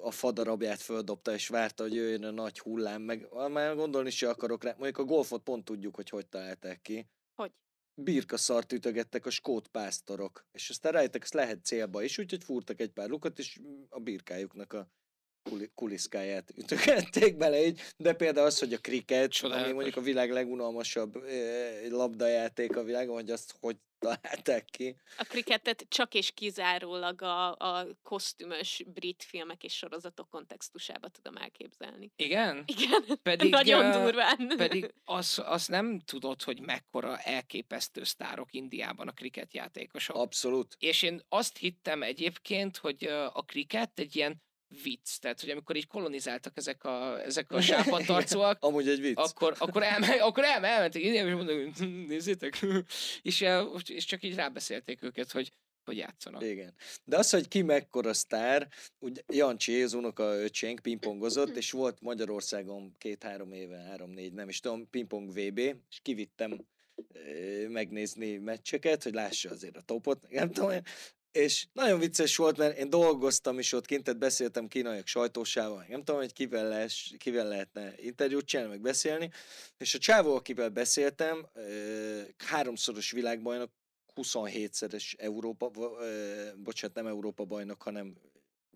a fadarabját földobta, és várta, hogy jöjjön a nagy hullám, meg már gondolni se akarok rá. Mondjuk a golfot pont tudjuk, hogy hogy találták ki. Hogy? birkaszart ütögettek a skót pásztorok, és aztán rájöttek, ezt lehet célba is, úgyhogy fúrtak egy pár lukat, és a birkájuknak a kuliszkáját ütögették bele így, de például az, hogy a kriket, ami mondjuk a világ legunalmasabb labdajáték a világon, hogy azt hogy találták ki. A kriketet csak és kizárólag a, a kosztümös brit filmek és sorozatok kontextusába tudom elképzelni. Igen? Igen, Pedig, nagyon ö, durván. Pedig azt az nem tudod, hogy mekkora elképesztő sztárok Indiában a kriketjátékosok. Abszolút. És én azt hittem egyébként, hogy a kriket egy ilyen vicc. Tehát, hogy amikor így kolonizáltak ezek a, ezek a sápadtarcúak, Amúgy egy vicc. akkor, akkor, elme, akkor elme, elmentek ide, és mondok, nézzétek, és, eh, és csak így rábeszélték őket, hogy, hogy játszanak. Igen. De az, hogy ki mekkora sztár, úgy Jancsi, az unoka öcsénk pingpongozott, és volt Magyarországon két-három éve, három-négy, nem is tudom, pingpong VB, és kivittem ö, megnézni meccseket, hogy lássa azért a topot, nem tudom. És nagyon vicces volt, mert én dolgoztam is ott kint, tehát beszéltem kínaiak sajtósával, nem tudom, hogy kivel, lesz, kivel lehetne interjút csinálni, meg beszélni, és a csávó, akivel beszéltem, háromszoros világbajnok, 27-szeres Európa, bocsánat, nem Európa bajnok, hanem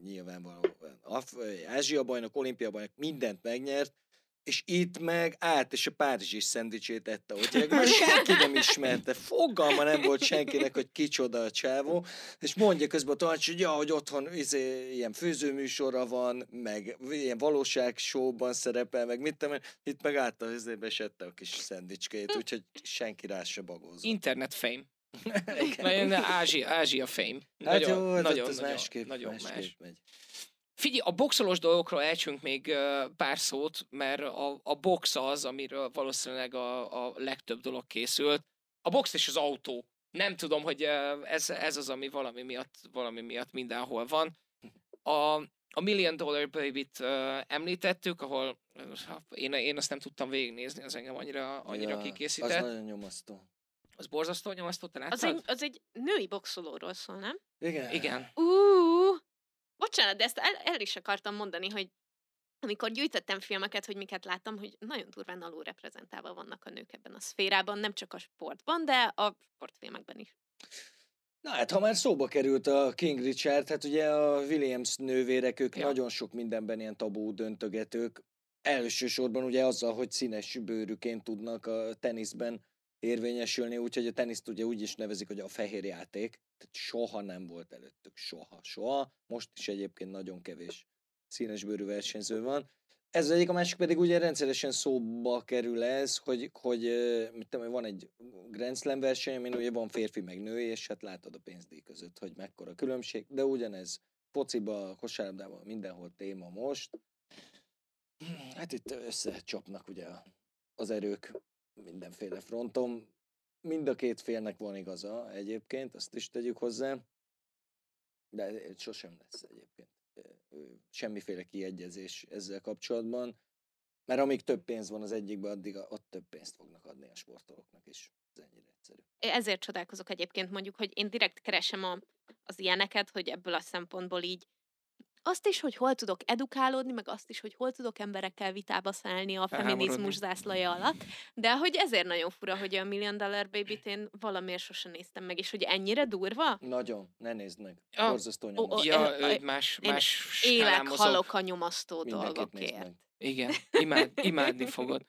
nyilvánvalóan Af- Ázsia bajnok, olimpia bajnok, mindent megnyert, és itt meg át, és a párizsi szendvicsét ette ott. Már senki nem ismerte, fogalma nem volt senkinek, hogy kicsoda a csávó, és mondja közben a tanács, hogy ja, hogy otthon izé, ilyen főzőműsora van, meg ilyen valóságsóban szerepel, meg mit tudom itt meg át a izébe esette a kis szendvicskét, úgyhogy senki rá se bagózott. Internet fame. Nagyon Ázsia, Ázsia fame. Hát Nagyon, jó, hát nagyon, nagyon, másképp, nagyon másképp más. megy. Figyelj, a boxolós dolgokról elcsünk még pár szót, mert a, a box az, amiről valószínűleg a, a legtöbb dolog készült. A box és az autó. Nem tudom, hogy ez, ez az, ami valami miatt, valami miatt mindenhol van. A, a Million Dollar Baby-t említettük, ahol ö, én, én azt nem tudtam végignézni, az engem annyira, annyira Ja, kikészített. Az nagyon nyomasztó. az borzasztó nyomasztó, te Az egy, az egy női boxolóról szól, nem? Igen. Igen. Ú, bocsánat, de ezt el, el is akartam mondani, hogy amikor gyűjtöttem filmeket, hogy miket láttam, hogy nagyon durván alulreprezentálva vannak a nők ebben a szférában, nem csak a sportban, de a sportfilmekben is. Na hát, ha már szóba került a King Richard, hát ugye a Williams nővérek, ők Ja. nagyon sok mindenben ilyen tabú döntögetők. Elsősorban ugye azzal, hogy színes bőrűként tudnak a teniszben érvényesülni, úgyhogy a teniszt ugye úgy is nevezik, hogy a fehér játék. Tehát soha nem volt előttük, soha, soha. Most is egyébként nagyon kevés színes bőrű versenyző van. Ez az egyik, a másik pedig ugye rendszeresen szóba kerül ez, hogy, hogy mit tudom, van egy Grand Slam verseny, amin ugye van férfi meg női, és hát látod a pénzdíj között, hogy mekkora különbség, de ugyanez fociba, kosárlabdában, mindenhol téma most. Hát itt összecsapnak ugye az erők mindenféle fronton. Mind a két félnek van igaza egyébként, azt is tegyük hozzá. De ez sosem lesz egyébként ö, semmiféle kiegyezés ezzel kapcsolatban. Mert amíg több pénz van az egyikben, addig ott több pénzt fognak adni a sportolóknak is. Ez ennyire egyszerű. Ezért csodálkozok egyébként mondjuk, hogy én direkt keresem a, az ilyeneket, hogy ebből a szempontból így azt is, hogy hol tudok edukálódni, meg azt is, hogy hol tudok emberekkel vitába szállni a feminizmus zászlaja alatt, de hogy ezért nagyon fura, hogy a Million Dollar Baby-t én valamiért sosem néztem meg, és hogy ennyire durva, Nagyon, ne nézd meg. Ah, Borzasztó ó, nyomasztó. Ja, ö, ő egy más, én más élek, halok a nyomasztó dolgokért. Igen, imád, imádni fogod.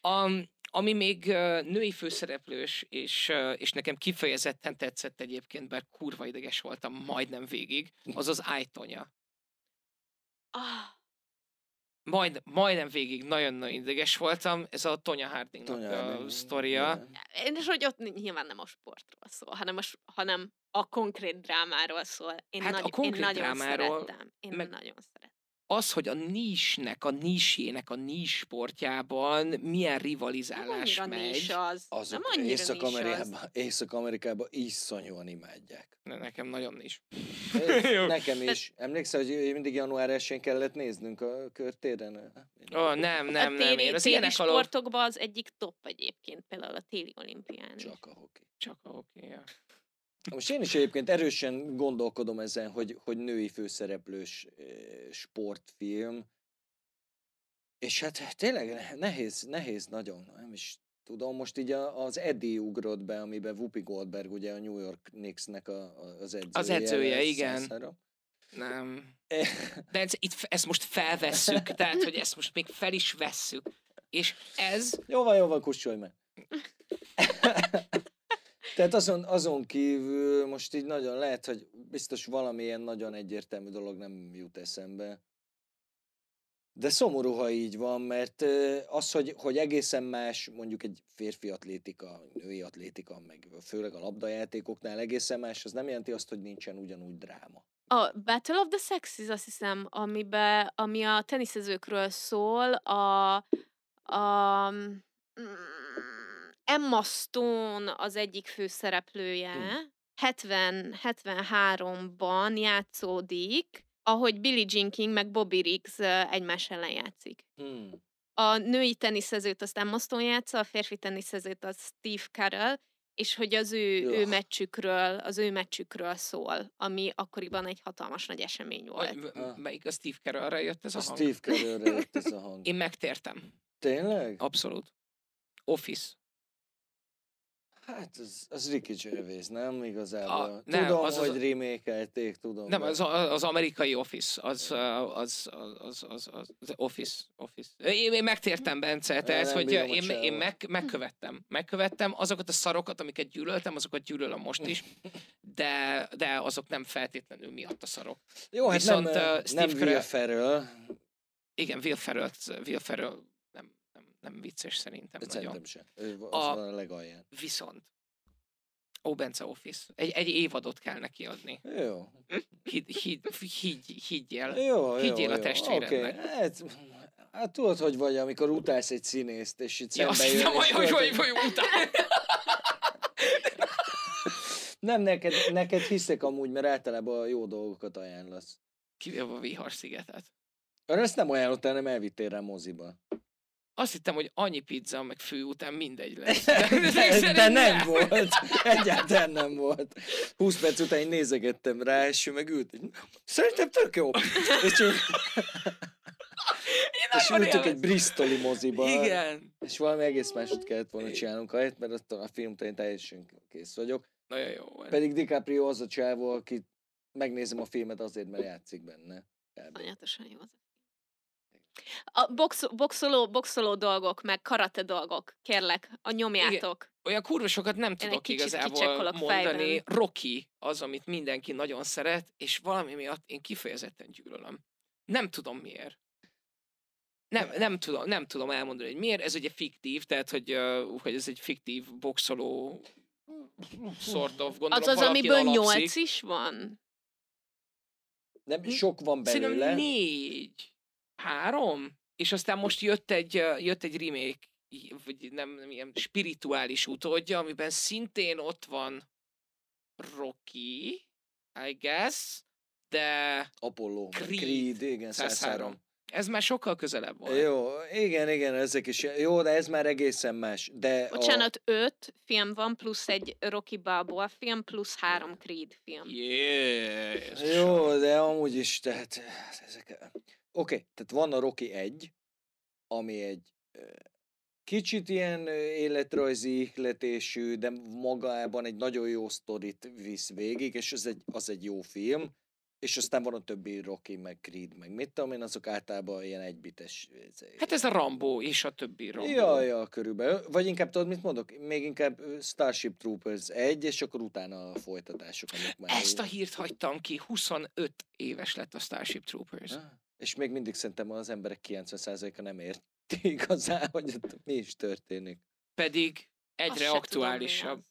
A, ami még női főszereplős, és, és nekem kifejezetten tetszett egyébként, bár kurva ideges voltam majdnem végig, az az Ájtonya. Ah, Majd, majdnem végig nagyon-nagyon ideges voltam, ez a Tonya Hardingnak Tonya a Harding, sztoria. igen. és hogy ott nyilván nem a sportról szól, hanem a, hanem a konkrét drámáról szól. Én, Hát a nagy, konkrét én nagyon drámáról, szerettem. Én meg- nagyon szerettem. Az, hogy a nísnek, a nísjének, a nís sportjában milyen Nem rivalizálás annyira megy. nincs az. Azok nem annyira nincs az. Észak-Amerikában, Észak-Amerikában iszonyúan imádják. Ne- Nekem nagyon nincs. Ez Nekem is. Emlékszel, hogy mindig január 1 kellett néznünk a körtéren? Ó, oh, nem, nem, a nem. téli, Én az téli sportokban az egyik top egyébként, például a téli olimpián. Csak a hoki. Csak a oké, ja. Most én is egyébként erősen gondolkodom ezen, hogy, hogy női főszereplős sportfilm, és hát tényleg nehéz, nehéz nagyon, nem is tudom, most így az Eddie ugrott be, amiben Whoopi Goldberg ugye a New York Knicksnek a, a, az edzője. Az edzője, igen. Szászára. Nem. Eh, De ez, itt, ezt most felvesszük, tehát, hogy ezt most még fel is vesszük. És ez, Jó van, jó van, kussolj meg. Tehát azon, azon kívül most így nagyon lehet, hogy biztos valamilyen nagyon egyértelmű dolog nem jut eszembe. De szomorú, ha így van, mert az, hogy, hogy egészen más, mondjuk egy férfi atlétika, női atlétika, meg főleg a labdajátékoknál egészen más, az nem jelenti azt, hogy nincsen ugyanúgy dráma. A Battle of the Sexes, azt hiszem, amibe, ami a teniszezőkről szól, a, a mm, Emma Stone az egyik főszereplője. Hm. 70, 73-ban játszódik, ahogy Billie Jean King meg Bobby Riggs egymás ellen játszik. Hmm. A női teniszezőt azt Emma Stone játsza, a férfi teniszezőt az Steve Carell, és hogy az ő, ő meccsükről, az ő meccsükről szól, ami akkoriban egy hatalmas nagy esemény volt. Vagy, m- melyik a Steve Carellre jött ez a, A hang? Steve Carellre jött ez a hang. Én megtértem. Tényleg? Abszolút. Office. Hát az, az Ricky Gervais, nem igazából. A- nem, tudom, az hogy remékelték, tudom. Nem, az, az amerikai Office, az, az, az, az, az, az, Office. Office. Én, én megtértem, Bence, tehát, nem hogy én, én meg, megkövettem. Megkövettem azokat a szarokat, amiket gyűlöltem, azokat gyűlölöm most is, de, de azok nem feltétlenül miatt a szarok. Jó, hát viszont, nem, uh, nem Steve Will Carell- Ferrell, Igen, Will Ferrell, Will Ferrell nem, vicces szerintem de nagyon. szerintem sem. Az A- van a legalján. Viszont, Ó, Bence Office. Egy, egy évadot kell neki adni. Jó. Hidd, hidd, hidd, higgyel. Jó, jó, Higgyél a jó. testvérednek. Oké, hát, hát tudod, hogy vagy, amikor utálsz egy színészt, és itt Ja, szembe jön, és hogy, hogy, tudod, hogy, hogy utál. Nem, neked, neked hiszek amúgy, mert általában jó dolgokat ajánlasz. Kivéve a Vihar szigetet. Arra ezt nem ajánlottál, nem elvittél rá moziba. Azt hittem, hogy annyi pizza, meg fő után mindegy lesz. De, de, de nem volt. Egyáltalán nem volt. 20 perc után én nézegettem rá, és ő meg ült. Szerintem tök jó. És, így, és nagyon ültünk egy. Bristoli moziba. Igen. És valami egész másot kellett volna csinálnunk ahelyett, mert attól a filmtől én teljesen kész vagyok. Nagyon jó volt. Pedig DiCaprio az a csávó, aki megnézem a filmet azért, mert játszik benne. Anyatosan jó az a film. A box, boxoló, boxoló dolgok, meg karate dolgok, kérlek, a nyomjátok. Olyan kurva sokat nem tudok kicsit igazából mondani. fejben. Rocky az, amit mindenki nagyon szeret, és valami miatt én kifejezetten gyűlölöm. Nem tudom miért. Nem, nem, tudom, nem tudom elmondani, hogy miért. Ez ugye fiktív, tehát hogy, uh, hogy ez egy fiktív boxoló sort of, gondolom Az az, amiből nyolc is van? Nem, sok van belőle. Szerintem négy. Három? És aztán most jött egy, jött egy remake, vagy nem, nem ilyen spirituális utódja, amiben szintén ott van Rocky, I guess, de Apollo, Creed. Creed, igen, 103. 103. ez már sokkal közelebb volt. Jó, igen, igen, ezek is. Jó, de ez már egészen más. De Bocsánat, öt film van, plusz egy Rocky Balboa film, plusz három Creed film. Yes. A... Jó, de amúgy is, tehát ezek... Oké, okay, tehát van a Rocky 1, ami egy kicsit ilyen életrajzi ihletésű, de magában egy nagyon jó sztorit visz végig, és az egy, az egy jó film. És aztán van a többi Rocky, meg Creed, meg mit tudom én, azok általában ilyen egybites. Hát ez a Rambo és a többi Rambo. Ja, ja, körülbelül. Vagy inkább tudod, mit mondok? Még inkább Starship Troopers 1, és akkor utána a folytatások, amik már... Ezt a hírt hagytam ki, 25 éves lett a Starship Troopers. Ah, És még mindig szerintem az emberek 90%-a nem érti igazán, hogy ott mi is történik. Pedig Azt egyre mi aktuálisabb.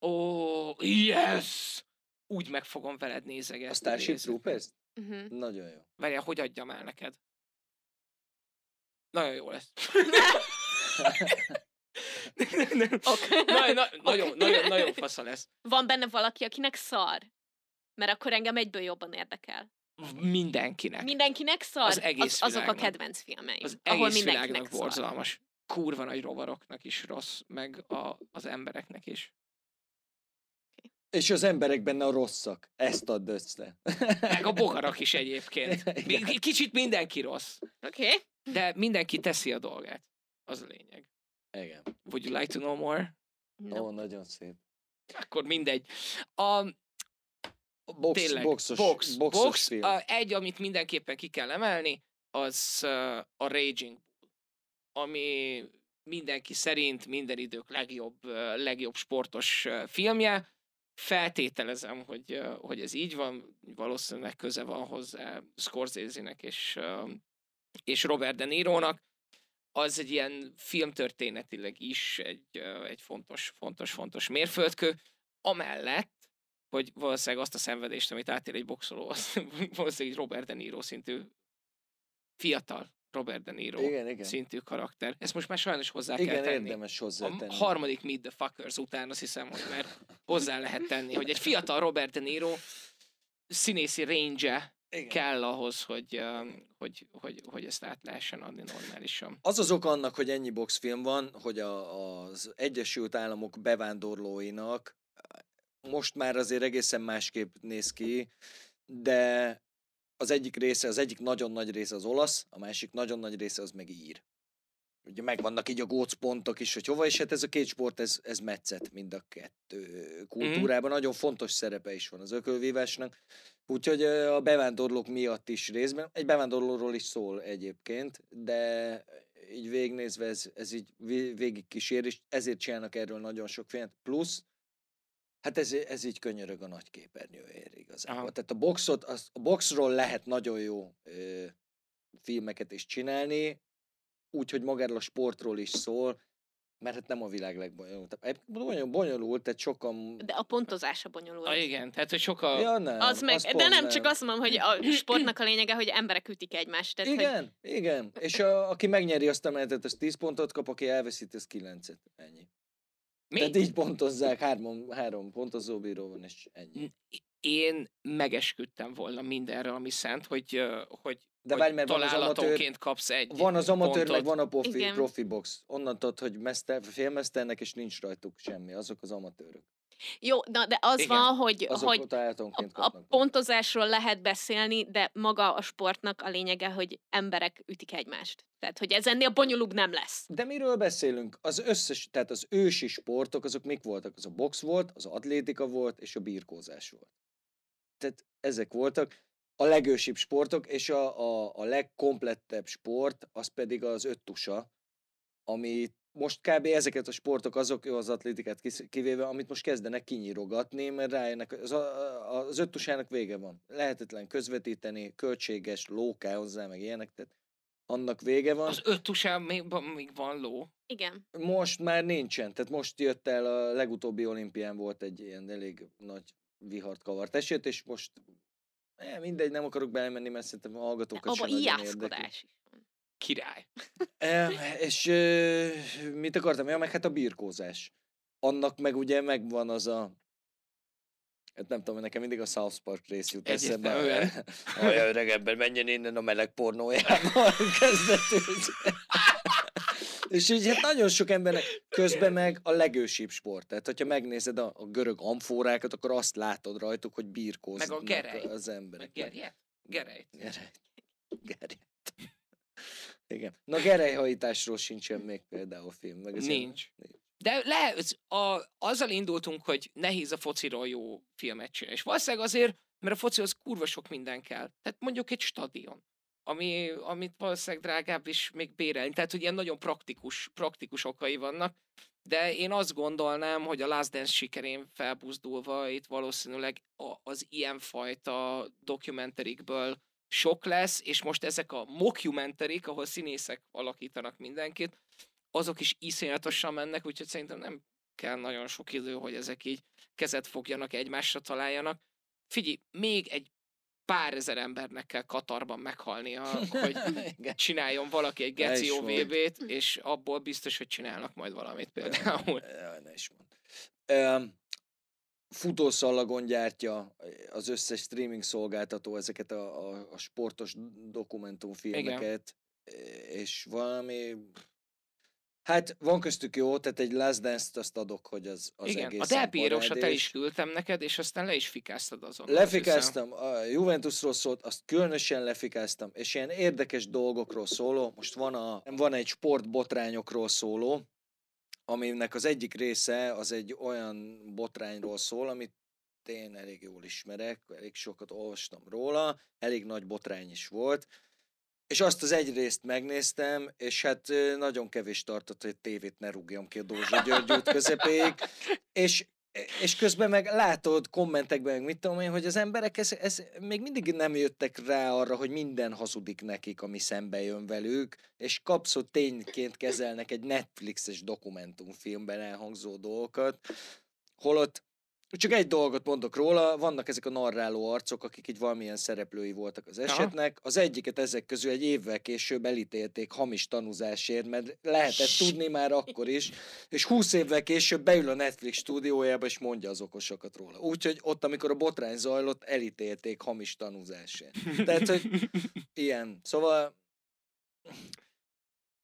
Ó, oh, yes! Úgy meg fogom veled nézegetni. A Starship. Troopers? Uh-huh. Nagyon jó. Várjál, hogy adjam el neked? Nagyon jó lesz. Okay. na, na, nagyon, Oké. nagyon, nagyon fasza lesz. Van benne valaki, akinek szar? Mert akkor engem egyből jobban érdekel. Mindenkinek. Mindenkinek szar? Az egész az, azok a kedvenc filmeim. az ahol egész mindenkinek világnak szar. borzalmas. Kurva nagy rovaroknak is rossz, meg a, az embereknek is. És az emberek benne a rosszak. Ezt add össze. Meg a bogarak is egyébként. Mi- Kicsit mindenki rossz. Oké. Okay. De mindenki teszi a dolgát. Az a lényeg. Igen. Would you like to know more? No. Ó, nagyon szép. Akkor mindegy. A, Box, tényleg, boxos, box, boxos box film. a, egy, amit mindenképpen ki kell emelni, az uh, a Raging Bull, ami mindenki szerint minden idők legjobb, uh, legjobb sportos uh, filmje. Feltételezem, hogy, uh, hogy ez így van, valószínűleg köze van hozzá Scorsese-nek és, uh, és Robert De Niro-nak. Az egy ilyen filmtörténetileg is egy, uh, egy fontos, fontos, fontos mérföldkő. Amellett hogy valószínűleg azt a szenvedést, amit átér egy boxoló, az valószínűleg egy Robert De Niro szintű fiatal Robert De Niro Igen, igen. szintű karakter. Ezt most már sajnos hozzá Igen, kell tenni. érdemes A hozzátenni. harmadik Meet the Fuckers után azt hiszem, hogy már hozzá lehet tenni, hogy egy fiatal Robert De Niro színészi range Igen. kell ahhoz, hogy, um, hogy, hogy, hogy ezt át lehessen adni normálisan. Az az oka annak, hogy ennyi boxfilm van, hogy a, az Egyesült Államok bevándorlóinak most már azért egészen másképp néz ki, de az egyik része, az egyik nagyon nagy része az olasz, a másik nagyon nagy része az meg ír. Ugye megvannak így a gócpontok is, hogy hova, és hát ez a két sport, ez, ez metszet mind a kettő kultúrában. Nagyon fontos szerepe is van az ökölvívásnak. Úgyhogy a bevándorlók miatt is részben, egy bevándorlóról is szól egyébként, de így végignézve ez, ez így vé- végig kísér, és ezért csinálnak erről nagyon sok filmet. Plusz, hát ez, ez így könyörög a nagy képernyőért igazából. Aha. Tehát a boxot, az, a boxról lehet nagyon jó ö, filmeket is csinálni, úgyhogy magáról a sportról is szól, mert hát nem a világ legbonyolultabb. Egyébként Bonyolult, bonyolult, tehát sokan... De a pontozása bonyolult. Ah, igen, tehát hogy sokkal... Ja, nem, Az meg, pont de nem, csak azt mondom, hogy a sportnak a lényege, hogy emberek ütik egymást. Tehát, Hogy, Igen, igen. És a, aki megnyeri azt a menetet, az 10 pontot kap, aki elveszít, az 9-et. Ennyi. Mi? Tehát így pontozzák, három, három pontozó bíró van, és ennyi. Én megesküdtem volna mindenre, ami szent, hogy, hogy, De hogy várj, mert van az amatőr, találatonként kapsz egy van az amatőr, pontot. meg van a profi, Igen. profi box. Onnan tudod, hogy mester, félmesternek, és nincs rajtuk semmi. Azok az amatőrök. Jó, na, de az Igen. van, hogy, hogy a, a pontozásról lehet beszélni, de maga a sportnak a lényege, hogy emberek ütik egymást. Tehát, hogy ez ennél bonyolúbb nem lesz. De miről beszélünk? Az összes, tehát az ősi sportok, azok mik voltak? Az a box volt, az atlétika volt, és a birkózás volt. Tehát ezek voltak a legősibb sportok, és a, a, a legkomplettebb sport, az pedig az öttusa, ami most kb. ezeket a sportok azok, jó, az atlétikát kivéve, amit most kezdenek kinyírogatni, mert rájönnek, az, a- az öttusának vége van. Lehetetlen közvetíteni, költséges, lóká hozzá, meg ilyenek, tehát annak vége van. Az öt tusán még, még van ló. Igen. Most már nincsen, tehát most jött el a legutóbbi olimpián volt egy ilyen elég nagy vihart kavart eset, és most eh, mindegy, nem akarok belemenni, mert szerintem a hallgatókat Abba sem nagyon érdekli. is. Király. Eh, és eh, mit akartam? Ja, meg hát a birkózás. Annak meg ugye megvan az a Hát nem tudom, nekem mindig a South Park rész jut eszembe. Egyértelműen. Olyan öreg ember, menjen innen a meleg pornójába kezdetül. És így hát nagyon sok embernek közben meg a legősibb sport. Tehát, hogyha megnézed a, a görög amfórákat, akkor azt látod rajtuk, hogy birkóznak Meg a gerej. az emberek. Meg gerje? Gerejt. Gerej. Gerej. Igen. Na gerejhajításról sincsen még például film. Meg Nincs. Nincs. De le, a, azzal indultunk, hogy nehéz a fociról jó filmet csinálni. És valószínűleg azért, mert a focihoz kurva sok minden kell. Tehát mondjuk egy stadion, ami, amit valószínűleg drágább is még bérelni. Tehát, hogy ilyen nagyon praktikus, praktikus okai vannak. De én azt gondolnám, hogy a Last Dance sikerén felbuzdulva itt valószínűleg az ilyenfajta dokumenterikből sok lesz, és most ezek a mockumentarik, ahol színészek alakítanak mindenkit, azok is iszonyatosan mennek, úgyhogy szerintem nem kell nagyon sok idő, hogy ezek így kezet fogjanak, egymásra találjanak. Figyelj, még egy pár ezer embernek kell Katarban meghalnia, hogy csináljon valaki egy Ne geci is mondd. OVB-t, és abból biztos, hogy csinálnak majd valamit például. Ne is mond. Öm, Futószallagon gyártja az összes streaming szolgáltató ezeket a, a, a sportos dokumentumfilmeket, és valami... Hát van köztük jó, tehát egy Last Dance-t azt adok, hogy az, az Igen, a egészen Delpierosat el is küldtem neked, és aztán le is fikáztad azon. Lefikáztam, a Juventusról szólt, azt különösen lefikáztam, és ilyen érdekes dolgokról szóló, most van, a, van egy sportbotrányokról szóló, aminek az egyik része az egy olyan botrányról szól, amit én elég jól ismerek, elég sokat olvastam róla, elég nagy botrány is volt, és azt az egy részt megnéztem, és hát nagyon kevés tartott, hogy tévét ne rúgjam ki a Dózsa György út közepéig, és és közben meg látod kommentekben, meg mit tudom én, hogy az emberek ez, ez még mindig nem jöttek rá arra, hogy minden hazudik nekik, ami szembe jön velük, és kapszó tényként kezelnek egy Netflixes dokumentumfilmben elhangzó dolgokat, holott Csak egy dolgot mondok róla, vannak ezek a narráló arcok, akik így valamilyen szereplői voltak az esetnek. Az egyiket ezek közül egy évvel később elítélték hamis tanúzásért, mert lehetett tudni már akkor is, és 20 évvel később beül a Netflix stúdiójába, és mondja az okosokat róla. Úgyhogy ott, amikor a botrány zajlott, elítélték hamis tanúzásért. Tehát, hogy ilyen. Szóval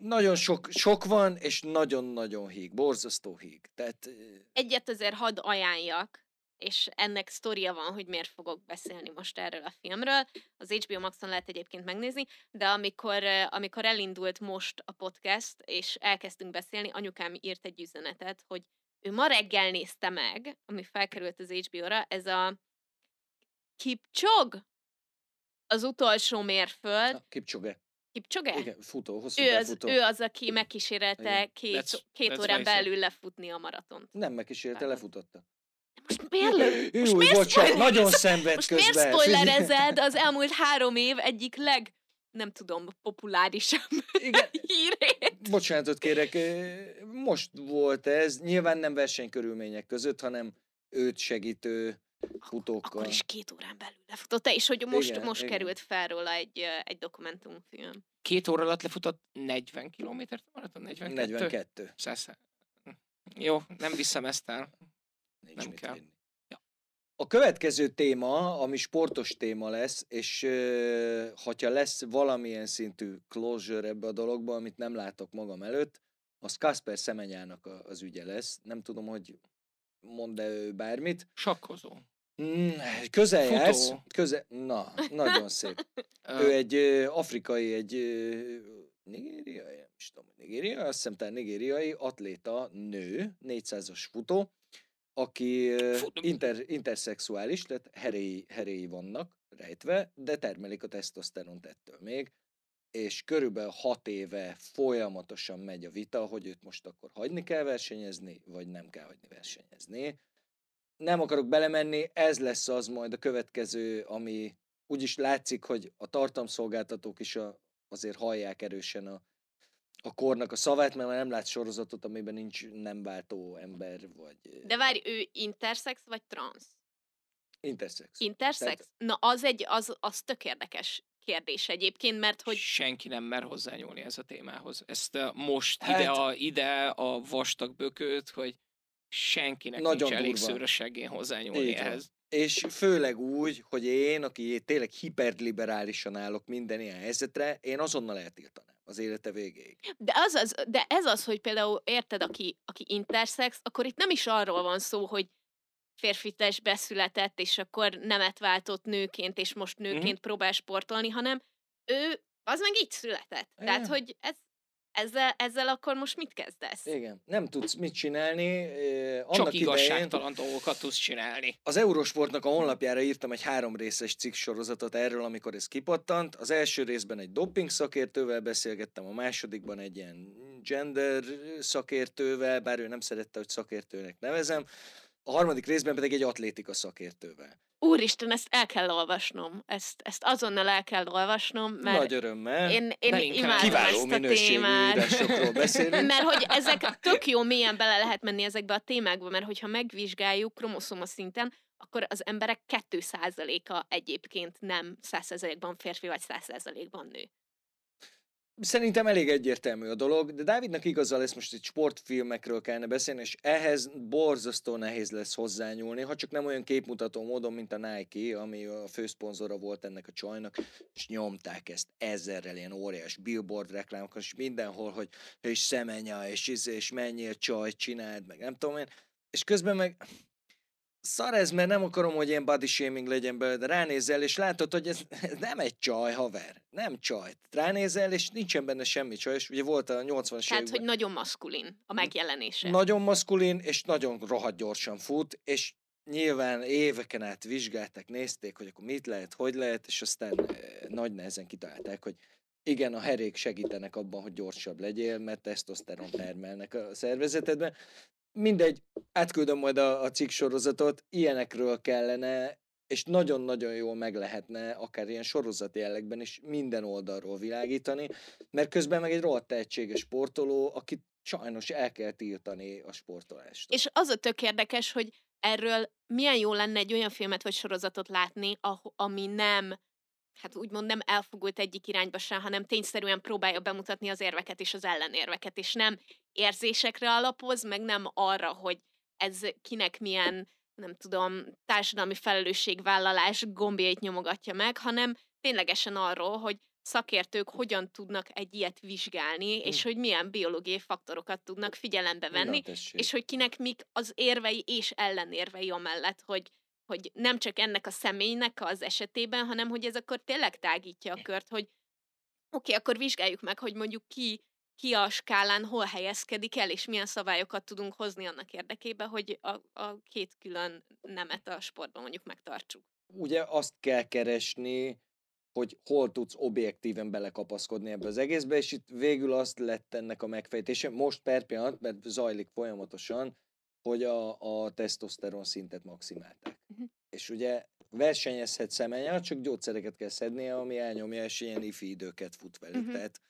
nagyon sok, sok van, és nagyon-nagyon híg, borzasztó híg. Tehát, Egyet azért hadd ajánljak, és ennek sztoria van, hogy miért fogok beszélni most erről a filmről. Az HBO Maxon lehet egyébként megnézni, de amikor, amikor elindult most a podcast, és elkezdtünk beszélni, anyukám írt egy üzenetet, hogy ő ma reggel nézte meg, ami felkerült az HBO-ra, ez a Kipcsog? Az utolsó mérföld. Kipcsoge. Kipcsoge? Igen, futó, hosszú Ő az, futó. ő az, aki megkísérelte Igen. két, That's- két that's órán belül lefutni a maratont. Nem megkísérte, lefutotta. Most miért lő? Most miért bocsánat, nagyon szenved Most közben. miért spoilerezed az elmúlt három év egyik leg, nem tudom, populárisabb Igen, hírét? bocsánatot kérek, most volt ez, nyilván nem versenykörülmények között, hanem őt segítő futókkal. Akkor is két órán belül lefutotta, és hogy most, Igen, most igen. került fel róla egy, egy dokumentumfilm. Két óra alatt lefutott 40 kilométert maraton? 42? 42. Száz- Jó, nem viszem ezt el. Nincs Nem mit kell. vinni. Ja. A következő téma, ami sportos téma lesz, és ö, hogyha lesz valamilyen szintű closure ebbe a dologba, amit nem látok magam előtt, az Kasper Szemenyának az ügye lesz. Nem tudom, hogy mond-e ő bármit. Sakkozó. Mm, közel Futó. jársz. Közel, na, nagyon szép. Ő egy ö, afrikai, egy ö, nigériai, nem is tudom, nigériai, azt hiszem, talán nigériai atléta, nő, 400-as futó, aki ö, inter, interszexuális, tehát heréi, heréi vannak rejtve, de termelik a tesztoszteront ettől még, és körülbelül hat éve folyamatosan megy a vita, hogy őt most akkor hagyni kell versenyezni, vagy nem kell hagyni versenyezni. Nem akarok belemenni, ez lesz az majd a következő, ami úgyis látszik, hogy a tartalomszolgáltatók is a, azért hallják erősen a, a kornak a szavát, mert már nem lát sorozatot, amiben nincs nem váltó ember, vagy De várj, ő intersex vagy trans? interszex. Intersex? Na, az egy, az, az tök érdekes kérdés egyébként, mert hogy senki nem mer hozzányúlni ez a témához. Ezt most Hát- ide, a, ide a vastag bököt, hogy senkinek Nagyon nincs elég durva. szőrös seggén hozzányúlni Így van. ehhez. És főleg úgy, hogy én, aki tényleg hiperliberálisan állok minden ilyen helyzetre, én azonnal eltiltanám az élete végéig. De, az az, de ez az, hogy például érted, aki, aki intersex, akkor itt nem is arról van szó, hogy férfi testbe született, és akkor nemet váltott nőként, és most nőként Mhm. próbál sportolni, hanem ő az meg így született. Tehát, Igen. hogy ez, ezzel, ezzel akkor most mit kezdesz? Igen, nem tudsz mit csinálni. eh, Annak Csak idején igazságtalan dolgokat tudsz csinálni. az Eurosportnak a honlapjára írtam egy három részes cikk sorozatot erről, amikor ez kipattant. Az első részben egy doping szakértővel beszélgettem, a másodikban egy ilyen gender szakértővel, bár ő nem szerette, hogy szakértőnek nevezem. A harmadik részben pedig egy atlétika szakértővel. Úristen, ezt el kell olvasnom. Ezt, ezt azonnal el kell olvasnom, mert Nagy örömmel. én, én imádom Kiváló ezt a témát. beszélünk. Mert hogy ezek tök jó mélyen bele lehet menni ezekbe a témákba, mert hogyha megvizsgáljuk kromoszoma szinten, akkor az emberek 2%-a egyébként nem 100%-ban férfi vagy 100%-ban nő. Szerintem elég egyértelmű a dolog, de Dávidnak igaza lesz, most egy sportfilmekről kellene beszélni, és ehhez borzasztó nehéz lesz hozzányúlni, ha csak nem olyan képmutató módon, mint a Nike, ami a főszponzora volt ennek a csajnak, és nyomták ezt ezerrel ilyen óriás billboard reklámokkal, és mindenhol, hogy és szemenya, és, és menjél csajt csináld, meg nem tudom én, és közben meg szar ez, mert nem akarom, hogy ilyen body shaming legyen belőle, de ránézel, és látod, hogy ez, ez nem egy csaj, haver. Nem csaj. Ránézel, és nincsen benne semmi csaj, és ugye volt a 80-as Tehát, években hogy nagyon maszkulin a megjelenése. nagyon maszkulin, és nagyon rohadt gyorsan fut, és nyilván éveken át vizsgálták, nézték, hogy akkor mit lehet, hogy lehet, és aztán nagy nehezen kitalálták, hogy igen, a herék segítenek abban, hogy gyorsabb legyél, mert tesztoszteron termelnek a szervezetedben. Mindegy, átküldöm majd a, a cikk sorozatot, ilyenekről kellene, és nagyon-nagyon jól meg lehetne, akár ilyen sorozat jellegben is minden oldalról világítani, mert közben meg egy rohadt tehetséges sportoló, akit sajnos el kell tiltani a sportolást. És az a tök érdekes, hogy erről milyen jó lenne egy olyan filmet vagy sorozatot látni, ami nem hát úgymond nem elfogult egyik irányba sem, hanem tényszerűen próbálja bemutatni az érveket és az ellenérveket, és nem érzésekre alapoz, meg nem arra, hogy ez kinek milyen, nem tudom, társadalmi felelősségvállalás gombjait nyomogatja meg, hanem ténylegesen arról, hogy szakértők hogyan tudnak egy ilyet vizsgálni, hm. és hogy milyen biológiai faktorokat tudnak figyelembe venni, és hogy kinek mik az érvei és ellenérvei amellett, hogy hogy nem csak ennek a személynek az esetében, hanem hogy ez akkor tényleg tágítja a kört, hogy oké, okay, akkor vizsgáljuk meg, hogy mondjuk ki, ki a skálán hol helyezkedik el, és milyen szabályokat tudunk hozni annak érdekében, hogy a, a két külön nemet a sportban mondjuk megtartsuk. Ugye azt kell keresni, hogy hol tudsz objektíven belekapaszkodni ebbe az egészbe, és itt végül azt lett ennek a megfejtése, most per pillanat, mert zajlik folyamatosan, hogy a, a tesztoszteron szintet maximálták. Uh-huh. És ugye versenyezhet szemennyel, csak gyógyszereket kell szednie, ami elnyomja, és ilyen ifi időket fut velük. Uh-huh. Tehát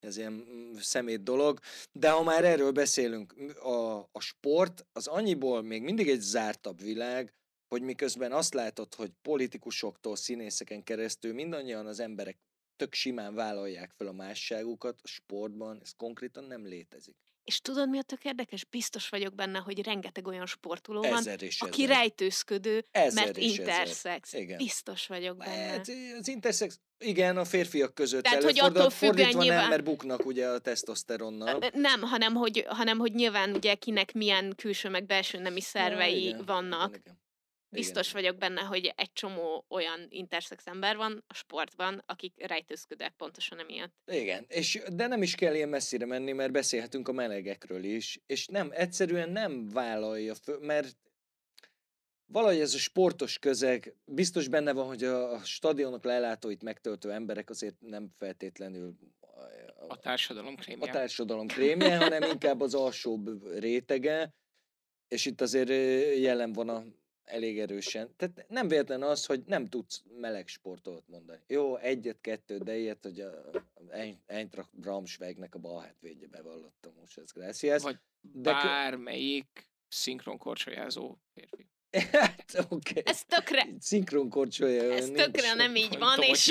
ez ilyen mm, szemét dolog. De ha már erről beszélünk, a, a sport az annyiból még mindig egy zártabb világ, hogy miközben azt látod, hogy politikusoktól, színészeken keresztül mindannyian az emberek tök simán vállalják fel a másságukat, a sportban ez konkrétan nem létezik. És tudod, mi a tök érdekes? Biztos vagyok benne, hogy rengeteg olyan sportoló van, ezer és aki ezer. rejtőzködő, ezer mert interszex. Igen. Biztos vagyok benne. Hát, az intersex, igen, a férfiak között Tehát, hogy attól fordítva nyilván... nem, mert buknak ugye a tesztoszteronnal. Nem, hanem hogy, hanem hogy nyilván ugye kinek milyen külső meg belső nemi szervei ja, igen, vannak. Igen. Biztos Igen. vagyok benne, hogy egy csomó olyan interszex ember van a sportban, akik rejtőzködnek pontosan emiatt. Igen, és de nem is kell ilyen messzire menni, mert beszélhetünk a melegekről is, és nem, egyszerűen nem vállalja, fő, mert valahogy ez a sportos közeg, biztos benne van, hogy a stadionok lelátóit megtöltő emberek azért nem feltétlenül a, a társadalom krémje. A társadalom krémje, hanem inkább az alsóbb rétege, és itt azért jelen van a elég erősen. Tehát nem véletlen az, hogy nem tudsz meleg sportot mondani. Jó, egyet, kettő, de ilyet, hogy a Eintracht Braunschweignek a bal hátvédje bevallottam most, ez gracias. Vagy de bármelyik szinkronkorcsolyázó férfi. Hát. Okay. Ez tökre... Szinkronkorcsolya. Ez tökre nem így van, és...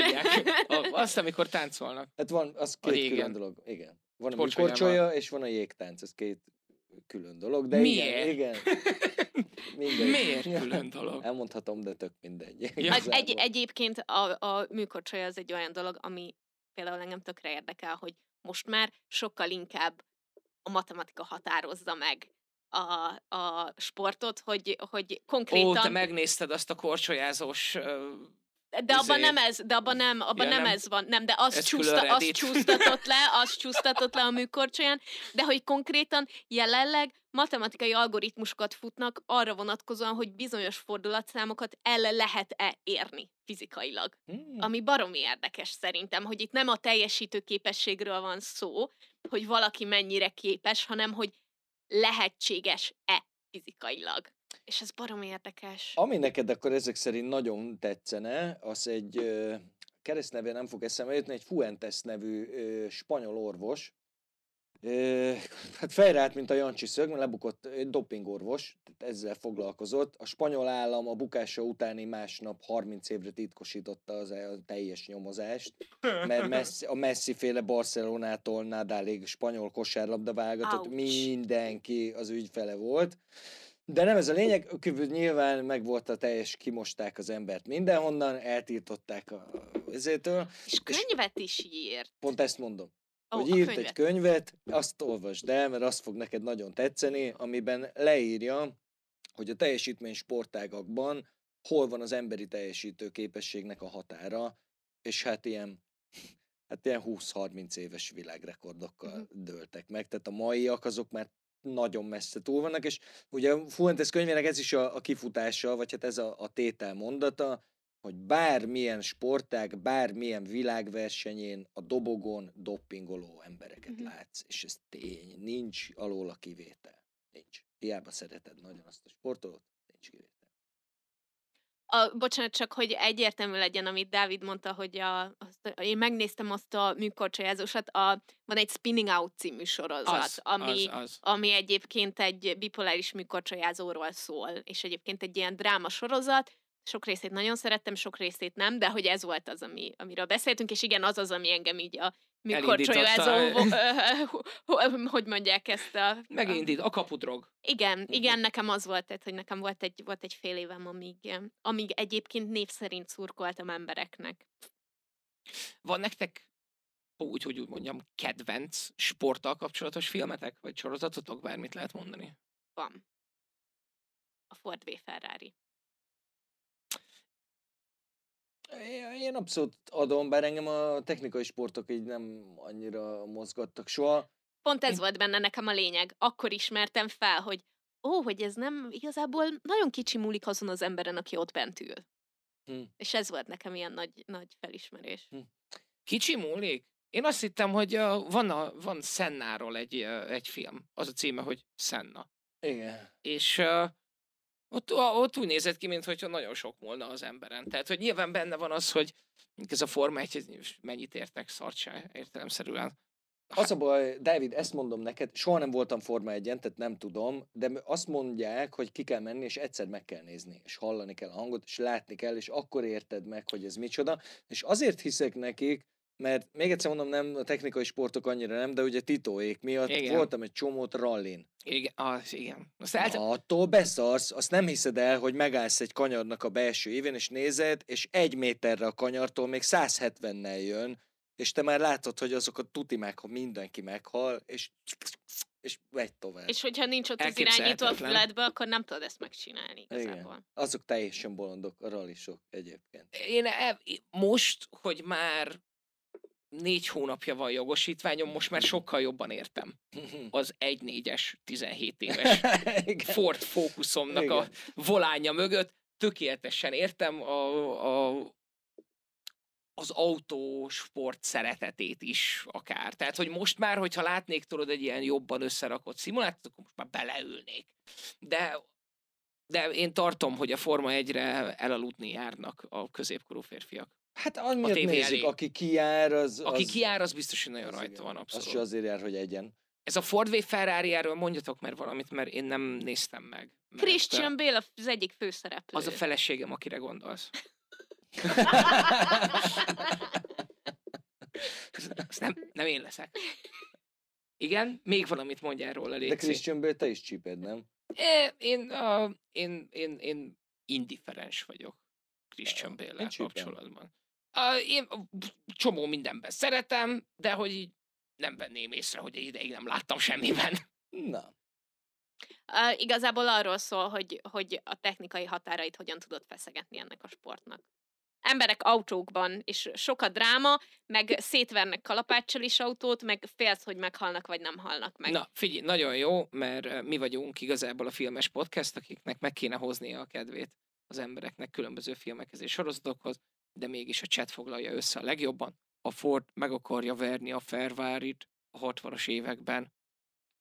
Azt, amikor táncolnak. Hát van, az két külön dolog. Igen. Van a korcsolya, és van a jégtánc, ez két külön dolog, de Miért? igen, igen. Mindegy. Miért külön dolog? Elmondhatom, de tök mindegy. Ja. Az egy, egyébként a, a műkorcsolya az egy olyan dolog, ami például engem tökre érdekel, hogy most már sokkal inkább a matematika határozza meg a, a sportot, hogy, hogy konkrétan... Ó, te megnézted azt a korcsolyázós de abban nem ez, de abban nem, abban ja, nem, nem ez van, nem, de az, csúszta, az csúsztatott le, az csúsztatott le a műkorcsolyán, de hogy konkrétan jelenleg matematikai algoritmusokat futnak arra vonatkozóan, hogy bizonyos fordulatszámokat el lehet-e érni fizikailag. Hmm. Ami baromi érdekes szerintem, hogy itt nem a teljesítő képességről van szó, hogy valaki mennyire képes, hanem hogy lehetséges-e fizikailag. És ez barom érdekes. Ami neked akkor ezek szerint nagyon tetszene, az egy ö, keresztneve nem fog eszembe jutni, egy Fuentes nevű ö, spanyol orvos, ö, hát fejreállt, mint a Jancsi szög, mert lebukott egy dopingorvos, tehát ezzel foglalkozott. A spanyol állam a bukása utáni másnap 30 évre titkosította az a teljes nyomozást, mert Messi, a Messi féle Barcelonától Nadálig spanyol kosárlabda válogatott, mindenki az ügyfele volt. De nem ez a lényeg, kívül nyilván meg volt a teljes, kimosták az embert mindenhonnan, eltiltották a ezétől. És könyvet is írt. Pont ezt mondom. Oh, hogy írt könyvet. egy könyvet, azt olvasd el, mert azt fog neked nagyon tetszeni, amiben leírja, hogy a teljesítmény sportágakban hol van az emberi teljesítő képességnek a határa, és hát ilyen hát ilyen 20-30 éves világrekordokkal uh-huh. dőltek meg. Tehát a maiak azok már nagyon messze túl vannak, és ugye Fuentes könyvének ez is a, a kifutása, vagy hát ez a, a tétel mondata, hogy bármilyen sportág, bármilyen világversenyén a dobogon doppingoló embereket mm-hmm. látsz, és ez tény, nincs alól a kivétel. Nincs. Hiába szereted nagyon azt a sportolót, nincs kivétel. A, bocsánat, csak hogy egyértelmű legyen, amit Dávid mondta, hogy a, azt, én megnéztem azt a műkorcsolyázósat, a, van egy Spinning Out című sorozat, Az, ami, az, az. ami egyébként egy bipoláris műkorcsolyázóról szól, és egyébként egy ilyen dráma sorozat, sok részét nagyon szerettem, sok részét nem, de hogy ez volt az, ami, amiről beszéltünk, és igen, az az, ami engem így a műkorcsolyázó, hogy mondják ezt a... Megint itt, a kapudrog. Igen, igen, nekem az volt, tehát, hogy nekem volt egy, volt egy fél évem, amíg, amíg egyébként név szerint szurkoltam embereknek. Van nektek úgy, hogy úgy mondjam, kedvenc sporttal kapcsolatos filmetek, vagy sorozatotok, bármit lehet mondani? Van. A Ford V Ferrari. Én abszolút adom, bár engem a technikai sportok így nem annyira mozgattak soha. Pont ez volt benne nekem a lényeg. Akkor ismertem fel, hogy ó, hogy ez nem igazából nagyon kicsi múlik azon az emberen, aki ott bent ül. Hm. És ez volt nekem ilyen nagy, nagy felismerés. Hm. Kicsi múlik? Én azt hittem, hogy uh, van, a, van Sennáról egy, uh, egy film. Az a címe, hogy Senna. Igen. És uh, ott, ott úgy nézett ki, mintha nagyon sok volna az emberen. Tehát, hogy nyilván benne van az, hogy ez a forma egy, mennyit értek szartság értelemszerűen. Az a baj, David, ezt mondom neked, soha nem voltam Forma 1 tehát nem tudom, de azt mondják, hogy ki kell menni, és egyszer meg kell nézni, és hallani kell a hangot, és látni kell, és akkor érted meg, hogy ez micsoda. És azért hiszek nekik, mert még egyszer mondom, nem a technikai sportok annyira nem, de ugye titóék miatt igen. voltam egy csomót rallin. Igen, az, igen. Azt el... Na, attól beszarsz, azt nem hiszed el, hogy megállsz egy kanyarnak a belső évén, és nézed, és egy méterre a kanyartól még 170-nel jön, és te már látod, hogy azok a tuti meg, ha mindenki meghal, és és megy tovább. És hogyha nincs ott az irányító a fületbe, akkor nem tudod ezt megcsinálni igazából. Igen. Azok teljesen bolondok, a rallisok egyébként. Én e, most, hogy már négy hónapja van jogosítványom, most már sokkal jobban értem az 1.4-es 17 éves Ford Focusomnak a volánja mögött. Tökéletesen értem a, a, az autósport szeretetét is akár. Tehát, hogy most már, hogyha látnék tudod egy ilyen jobban összerakott szimulátort, akkor most már beleülnék. De de én tartom, hogy a Forma 1-re elaludni járnak a középkorú férfiak. Hát amiért nézik, aki kijár, az... Aki az, kijár, az biztos, hogy nagyon rajta igen. van, abszolút. Az se azért jár, hogy egyen. Ez a Ford V ferrari erről mondjatok már valamit, mert én nem néztem meg. Christian Bale az egyik főszereplő. Az a feleségem, akire gondolsz. Azt nem, nem én leszek. Igen? Még valamit mondjál róla, Léci. De Christian Bale te is csíped, nem? É, én, uh, én, én, én indiferens vagyok Christian Bale kapcsolatban. Én csomó mindenben szeretem, de hogy így nem venném észre, hogy egy ideig nem láttam semmiben. Na. Uh, igazából arról szól, hogy, hogy a technikai határait hogyan tudod feszegetni ennek a sportnak. Emberek autókban, és sok a dráma, meg szétvernek kalapáccsal is autót, meg félsz, hogy meghalnak, vagy nem halnak meg. Na, figyelj, nagyon jó, mert mi vagyunk igazából a filmes podcast, akiknek meg kéne hoznia a kedvét az embereknek különböző filmekhez és sorozatokhoz, de mégis a chat foglalja össze a legjobban. A Ford meg akarja verni a Ferrari-t a 60-as években.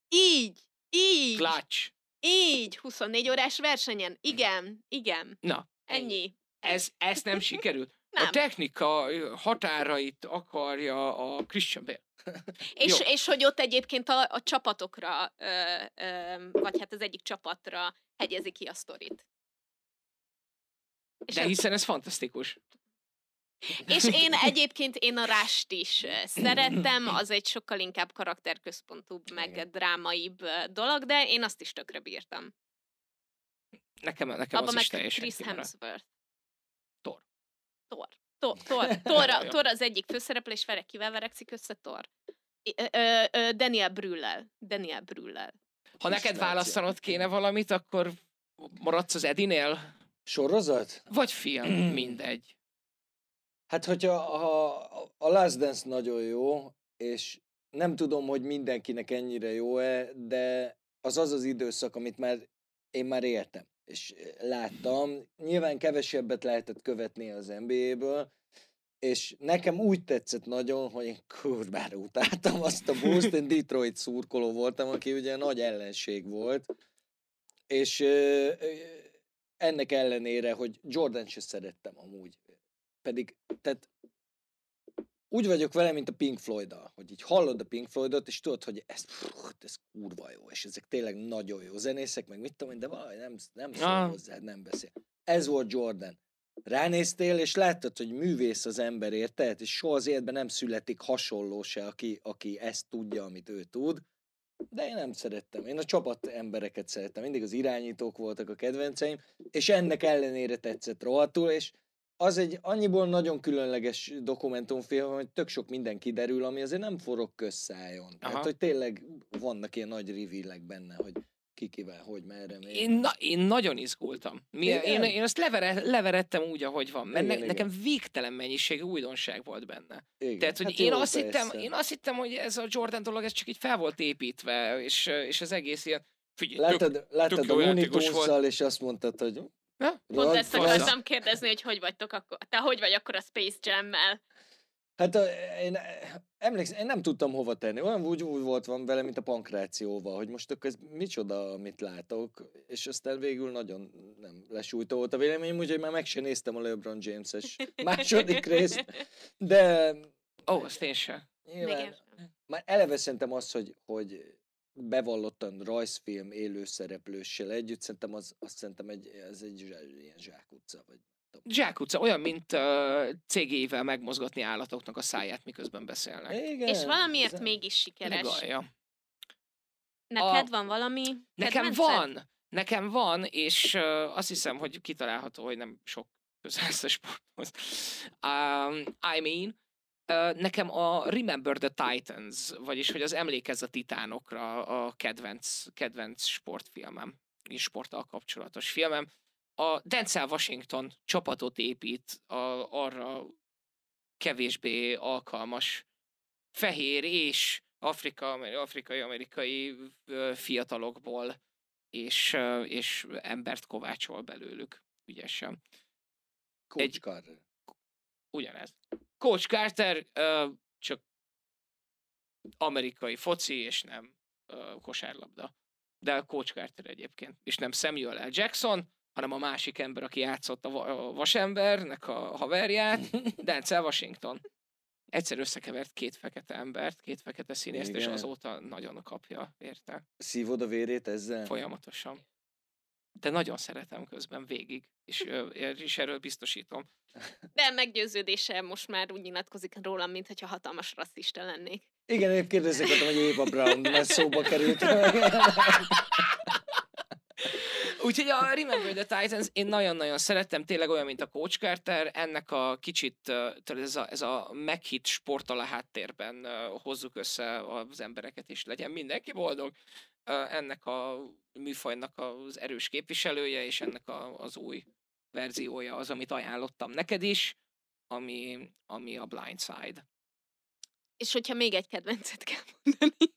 Így! Így! Clutch! Így! 24 órás versenyen. Igen, igen. Na. Ennyi. Ez, ez nem sikerült. Nem. A technika határait akarja a Christian Bale. és, és hogy ott egyébként a, a csapatokra, ö, ö, vagy hát az egyik csapatra hegyezi ki a sztorit. De hiszen ez fantasztikus. És én egyébként én a rást is szerettem, az egy sokkal inkább karakterközpontúbb, meg Igen. drámaibb dolog, de én azt is tökre bírtam. Nekem, nekem Abba az meg is teljesen Chris Hemsworth. Thor. Thor. Thor, Thor, Thor, Thor az egyik főszereplő, és vele kivel verekszik össze Thor? Daniel Brüllel. Daniel Brüllel. Ha neked választanod kéne valamit, akkor maradsz az Edinél? Sorozat? Vagy film, mindegy. Hát, hogyha a, a Last Dance nagyon jó, és nem tudom, hogy mindenkinek ennyire jó-e, de az az az időszak, amit már én már éltem, és láttam. Nyilván kevesebbet lehetett követni az NBA-ből, és nekem úgy tetszett nagyon, hogy én kurvára utáltam azt a boost, én Detroit szurkoló voltam, aki ugye nagy ellenség volt, és ennek ellenére, hogy Jordan se szerettem amúgy. Pedig, tehát úgy vagyok vele, mint a Pink floyd hogy így hallod a Pink Floydot, és tudod, hogy ez, ez kurva jó, és ezek tényleg nagyon jó zenészek, meg mit tudom én, de vaj, nem, nem szól ah. hozzá, nem beszél. Ez volt Jordan. Ránéztél, és láttad, hogy művész az ember, érted? És soha az életben nem születik hasonló se, aki, aki ezt tudja, amit ő tud. De én nem szerettem. Én a csapat embereket szerettem. Mindig az irányítók voltak a kedvenceim, és ennek ellenére tetszett rohadtul, és az egy annyiból nagyon különleges dokumentumfilm, hogy tök sok minden kiderül, ami azért nem forog közszájon. Tehát, hogy tényleg vannak ilyen nagy rivillek benne, hogy kikivel, hogy merre, még. Én, na, én nagyon izgultam. Mi, én, én azt levere, leverettem úgy, ahogy van, mert igen, ne, nekem végtelen mennyiségű újdonság volt benne. Igen. Tehát, hogy hát én, jó, azt hittem, én azt hittem, hogy ez a Jordan dolog, ez csak így fel volt építve, és, és az egész ilyen Figyelj, láttad, tök, láttad tök a Looney és azt mondtad, hogy Ja? Pont ezt akartam kérdezni, hogy hogy vagytok akkor, te hogy vagy akkor a Space Jam-mel? Hát én emlékszem, én nem tudtam hova tenni. Olyan úgy, úgy volt van vele, mint a pankrációval, hogy most akkor ez micsoda, amit látok, és aztán végül nagyon nem lesújtó volt a véleményem, úgyhogy már meg sem néztem a LeBron James-es második részt, de... Ó, oh, azt én sem. Nyilván, már eleve szerintem az, hogy, hogy bevallottan rajzfilm élőszereplőssel együtt, szerintem az, azt szerintem egy, ez egy ilyen zsákutca, vagy Zsákutca, olyan, mint uh, cégével megmozgatni állatoknak a száját, miközben beszélnek. Igen, És valamiért ez mégis sikeres. Legalja. Neked a... van valami Nekem van, nekem van, és uh, azt hiszem, hogy kitalálható, hogy nem sok közel sporthoz. Um, I mean, Nekem a Remember the Titans, vagyis hogy az Emlékezz a Titánokra a kedvenc, kedvenc sportfilmem, és sporttal kapcsolatos filmem. A Denzel Washington csapatot épít a, arra kevésbé alkalmas fehér és Afrika, afrikai-amerikai fiatalokból, és, és embert kovácsol belőlük ügyesen. Coach Egy, Ugyanez. Coach Carter uh, csak amerikai foci, és nem uh, kosárlabda. De Coach Carter egyébként. És nem Samuel L. Jackson, hanem a másik ember, aki játszott a, va- a vasembernek a haverját, Denzel Washington. Egyszer összekevert két fekete embert, két fekete színészt, Igen. és azóta nagyon kapja érte. Szívod a vérét ezzel? Folyamatosan. De nagyon szeretem közben végig, és, és erről biztosítom. De meggyőződése most már úgy nyilatkozik rólam, mintha hatalmas rasszista lennék. Igen, én kérdezzek, hogy Éva Brown, mert szóba került. Úgyhogy a Remember the Titans én nagyon-nagyon szerettem, tényleg olyan, mint a Coach Carter, ennek a kicsit, ez a, ez a meghit sporttal a háttérben hozzuk össze az embereket, és legyen mindenki boldog. Ennek a műfajnak az erős képviselője, és ennek a, az új verziója az, amit ajánlottam neked is, ami, ami a Blind Side. És hogyha még egy kedvencet kell mondani,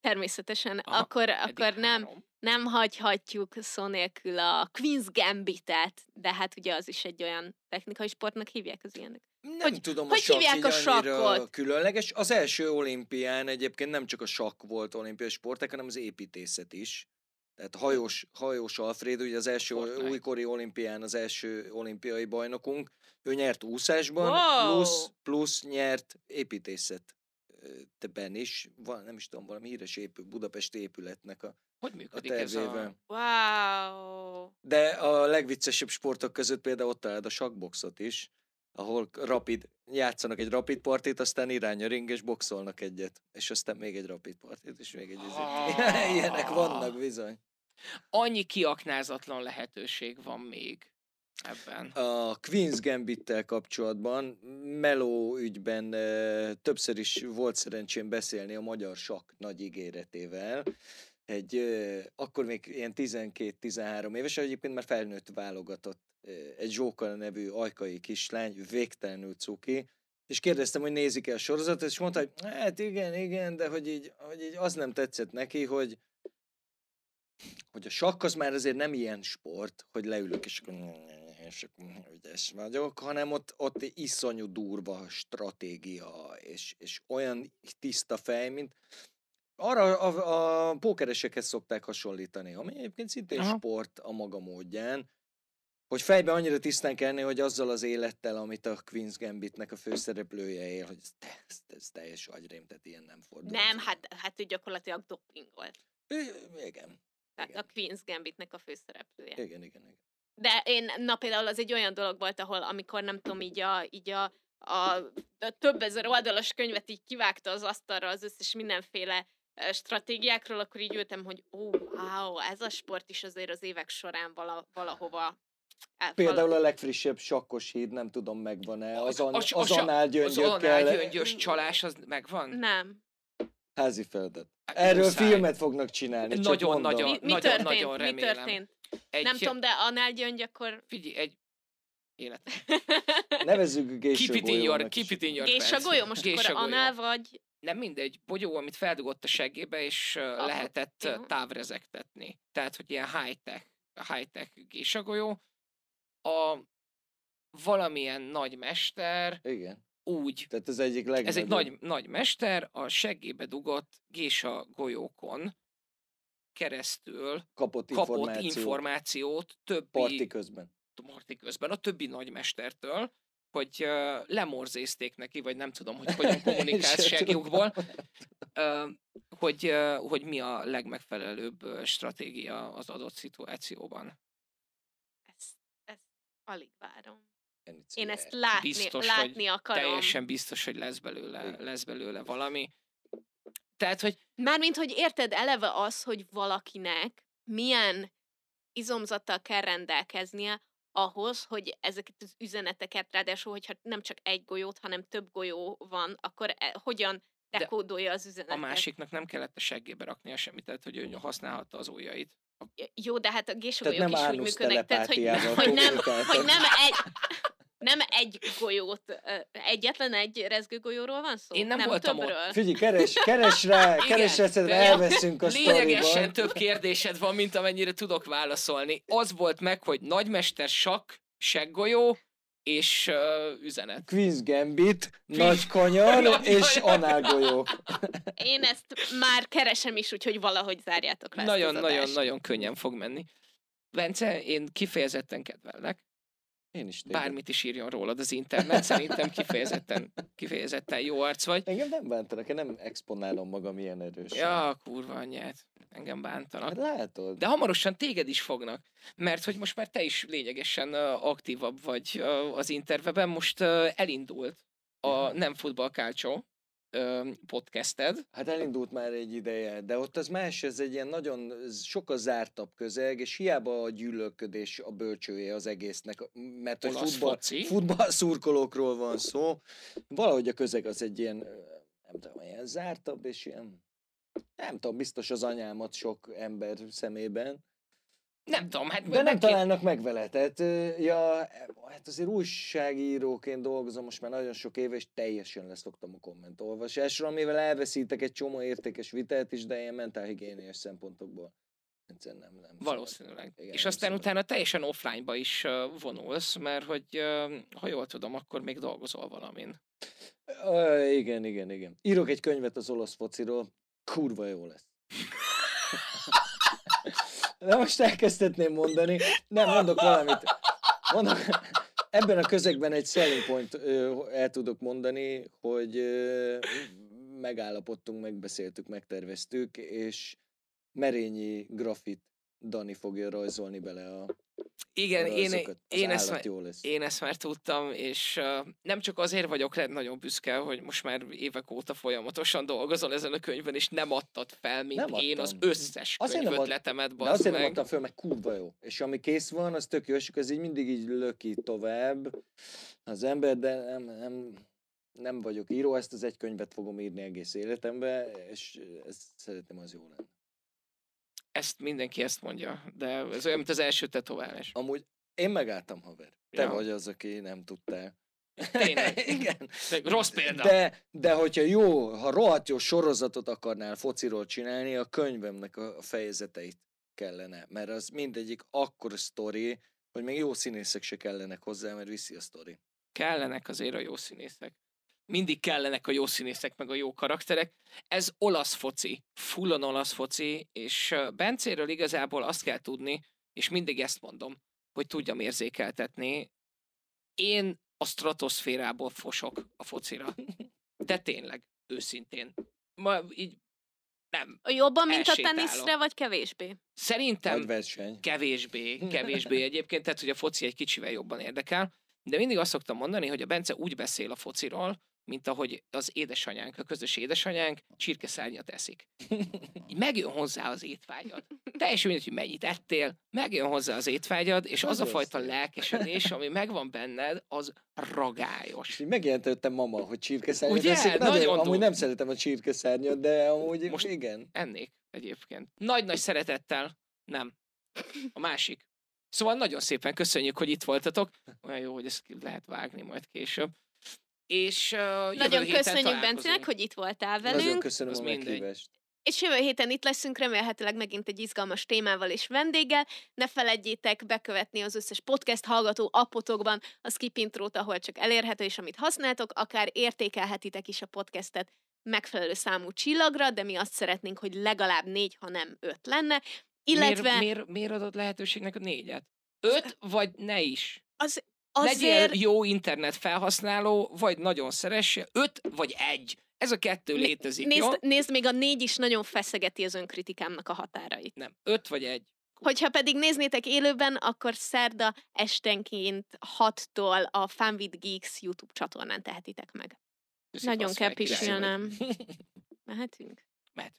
természetesen, Aha, akkor, akkor nem, nem hagyhatjuk szó nélkül a Queen's Gambit-et, de hát ugye az is egy olyan technikai sportnak hívják az ilyenek. Nem hogy, tudom, hogy a hívják a sakkot? különleges. Az első olimpián egyébként nem csak a sakk volt olimpiai sportek, hanem az építészet is. Tehát hajós, hajós Alfred, ugye az első Fortnite. újkori olimpián az első olimpiai bajnokunk, ő nyert úszásban, wow. plusz, plusz nyert építészet ben is, van, nem is tudom, valami híres épül, Budapesti épületnek a, hogy működik a tervével. ez a... Wow! De a legviccesebb sportok között például ott találod a sakboxot is, ahol rapid, játszanak egy rapid partit, aztán irány a ring, és boxolnak egyet. És aztán még egy rapid partit, és még egy oh. Ilyenek vannak bizony. Annyi kiaknázatlan lehetőség van még ebben. A Queen's Gambit-tel kapcsolatban Meló ügyben e, többször is volt szerencsém beszélni a magyar sak nagy ígéretével. Egy, e, akkor még ilyen 12-13 éves, egyébként már felnőtt válogatott e, egy Zsóka nevű ajkai kislány, végtelenül cuki, és kérdeztem, hogy nézik-e a sorozatot, és mondta, hogy hát igen, igen, de hogy így, hogy így az nem tetszett neki, hogy, hogy a sakk az már azért nem ilyen sport, hogy leülök, és akkor és ügyes vagyok, hanem ott, ott iszonyú durva stratégia, és, és olyan tiszta fej, mint arra a, a pókeresekhez szokták hasonlítani, ami egyébként szintén Aha. sport a maga módján, hogy fejben annyira tisztán kellene, hogy azzal az élettel, amit a Queen's Gambitnek a főszereplője él, hogy ez, ez, ez teljes agyrém, tehát ilyen nem fordul. Nem, hát, hát ő gyakorlatilag dopingolt. Igen, Tehát Igen. a Queen's Gambitnek a főszereplője. igen, igen. igen. De én, na például az egy olyan dolog volt, ahol amikor nem tudom, így a, így a, a, a több ezer oldalas könyvet így kivágta az asztalra az összes mindenféle stratégiákról, akkor így ültem, hogy ó, wow, ez a sport is azért az évek során vala, valahova el, Például a legfrissebb sakkos híd, nem tudom megvan-e, az, an, az a- Az análgyöngyökkel, análgyöngyös csalás, az megvan? Nem. házi feladat. Erről muszáj. filmet fognak csinálni, csak Nagyon, mondom. nagyon. Mi, mi nagyon, történt? nagyon mi remélem. történt? Egy, Nem tudom, de annál gyöngy, akkor... Figyelj, egy élet. Nevezzük Keep it in your, gésőgolyónak keep it in your Gésa golyó, most Gésa akkor anál vagy... Nem mindegy, bogyó, amit feldugott a seggébe, és Aha, lehetett uh, távrezektetni. Tehát, hogy ilyen high-tech, high-tech gésagolyó. A valamilyen nagy mester Igen, úgy, tehát az egyik legnagyobb. ez egy nagy, nagy mester, a seggébe dugott gésa golyókon keresztül kapott kapott információt információt többi parti közben. parti közben a többi nagymestertől, hogy uh, lemorzézték neki, vagy nem tudom, hogy hogyan kommunikálsz segjukból, uh, hogy, uh, hogy mi a legmegfelelőbb stratégia az adott szituációban. Ezt, ezt alig várom. Én ezt látni, Biztos, látni akarom. Teljesen biztos, hogy lesz belőle, lesz belőle valami. Tehát, hogy Mármint, hogy érted eleve az, hogy valakinek milyen izomzattal kell rendelkeznie ahhoz, hogy ezeket az üzeneteket, ráadásul, hogyha nem csak egy golyót, hanem több golyó van, akkor e, hogyan De dekódolja az üzenetet? a másiknak nem kellett a seggébe raknia semmit, tehát, hogy ő használhatta az ujjait. Jó, de hát a nem is úgy működnek, tehát hogy, hogy, nem, hogy nem egy nem egy golyót, egyetlen egy rezgőgolyóról van szó? Én nem voltam ott. többről? Figyelj, keres, keres rá, keres rá, szerintem elveszünk a Lényegesen sztoriban. több kérdésed van, mint amennyire tudok válaszolni. Az volt meg, hogy nagymester sakk, seggolyó és uh, üzenet. Queen's Gambit, nagy kanyar Nagy és análgolyók. Én ezt már keresem is, úgyhogy valahogy zárjátok le. Nagyon-nagyon-nagyon könnyen fog menni. Bence, én kifejezetten kedvellek. Én is téged. Bármit is írjon rólad az internet, szerintem kifejezetten, kifejezetten jó arc vagy. Engem nem bántanak, én nem exponálom magam ilyen erősen. Ja, kurva anyját. Engem Hát bántanak. látod. De hamarosan téged is fognak, mert hogy most már te is lényegesen aktívabb vagy az interveben. Most elindult a Nem Futball Culture podcasted. Hát elindult már egy ideje, de ott az más, ez egy ilyen nagyon sokkal zártabb közeg, és hiába a gyűlölködés a bölcsője az egésznek, mert hogy Olasz futball, futball szurkolókról van szó. Valahogy a közeg az egy ilyen, nem tudom, ilyen zártabb, és ilyen, nem tudom, biztos az anyámat sok ember szemében. Nem tudom, hát De nem kéne- találnak meg vele, tehát ja, hát azért újságíróként dolgozom most már nagyon sok éve, és teljesen leszoktam a kommentolvasásra, amivel elveszítek egy csomó értékes vitát is, de ilyen mentálhigiéniás szempontokból. Nem, nem szabad. Valószínűleg. Igen, és nem aztán szabad. utána teljesen offline-ba is uh, vonulsz, mert hogy, uh, ha jól tudom, akkor még dolgozol valamin. Ö, igen, igen, igen. Írok egy könyvet az olasz fociról, kurva jó lesz. De most elkezdhetném mondani, nem, mondok valamit. Mondok, ebben a közegben egy selling point el tudok mondani, hogy megállapodtunk, megbeszéltük, megterveztük, és Merényi grafit Dani fogja rajzolni bele a Igen, én, én, ezt már, jó lesz. én ezt már tudtam, és uh, nem csak azért vagyok rá nagyon büszke, hogy most már évek óta folyamatosan dolgozol ezen a könyvön, és nem adtad fel, mint Nem én az összes Azért nem ad- könyvötletemet, De bazd azért nem meg. adtam föl, mert kurva jó. És ami kész van, az tök jó, és ez így mindig így löki tovább az ember, de nem, nem, nem vagyok író, ezt az egy könyvet fogom írni egész életembe, és ezt szeretném, az jó lenne. Ezt mindenki ezt mondja, de ez olyan, mint az első tetoválás. Amúgy én megálltam, haver. Te Ja. vagy az, aki nem tudtál. Tényleg. Igen. De Rossz példa. De, de hogyha jó, ha rohadt jó sorozatot akarnál fociról csinálni, a könyvemnek a fejezeteit kellene, mert az mindegyik akkor sztori, hogy még jó színészek se kellenek hozzá, mert viszi a sztori. kellenek azért a jó színészek. Mindig kellenek a jó színészek, meg a jó karakterek. Ez olasz foci, fullon olasz foci, és Bencéről igazából azt kell tudni, és mindig ezt mondom, hogy tudjam érzékeltetni. Én a stratoszférából fosok a focira. De tényleg, őszintén. Ma így nem. Jobban, mint a teniszre, vagy kevésbé? Szerintem verseny. kevésbé, kevésbé egyébként, tehát hogy a foci egy kicsivel jobban érdekel, de mindig azt szoktam mondani, hogy a Bence úgy beszél a fociról, mint ahogy az édesanyánk, a közös édesanyánk csirkeszárnyat eszik. Így megjön hozzá az étvágyad. Teljesen mindegy, hogy mennyit ettél, megjön hozzá az étvágyad, és az a Az fajta azt. lelkesedés, ami megvan benned, az ragályos. Megjelentettem mama, hogy csirkeszárnyat Ugye? eszik. Nagyon Nagyon, amúgy nem szeretem a csirkeszárnyat, de amúgy Most- igen. Ennék egyébként. Nagy-nagy szeretettel, nem. A másik. Szóval nagyon szépen köszönjük, hogy itt voltatok. Olyan jó, hogy ezt lehet vágni majd később. És uh, jövő Nagyon héten köszönjük. Bencinek, hogy itt voltál Nagyon velünk, köszönöm az a meghívást. és jövő héten itt leszünk, remélhetőleg megint egy izgalmas témával és vendéggel. Ne feledjétek bekövetni az összes podcast hallgató appotokban a Skip Intrót, ahol csak elérhető, és amit használtok, akár értékelhetitek is a podcastet megfelelő számú csillagra, de mi azt szeretnénk, hogy legalább négy, ha nem öt lenne. Illetve Miért, miért, miért adod lehetőségnek a négyet? Öt, vagy ne is. az, Legyél azért... jó internet felhasználó, vagy nagyon szeresse. Öt, vagy egy. Ez a kettő létezik, jó? Nézd, nézd, még a négy is nagyon feszegeti az önkritikámnak a határait. Nem, öt vagy egy. Hogyha pedig néznétek élőben, akkor szerda estenként 6-tól a Fun with Geeks YouTube csatornán tehetitek meg. Köszi, Nagyon kell pisilnem. Mehetünk? Mehet.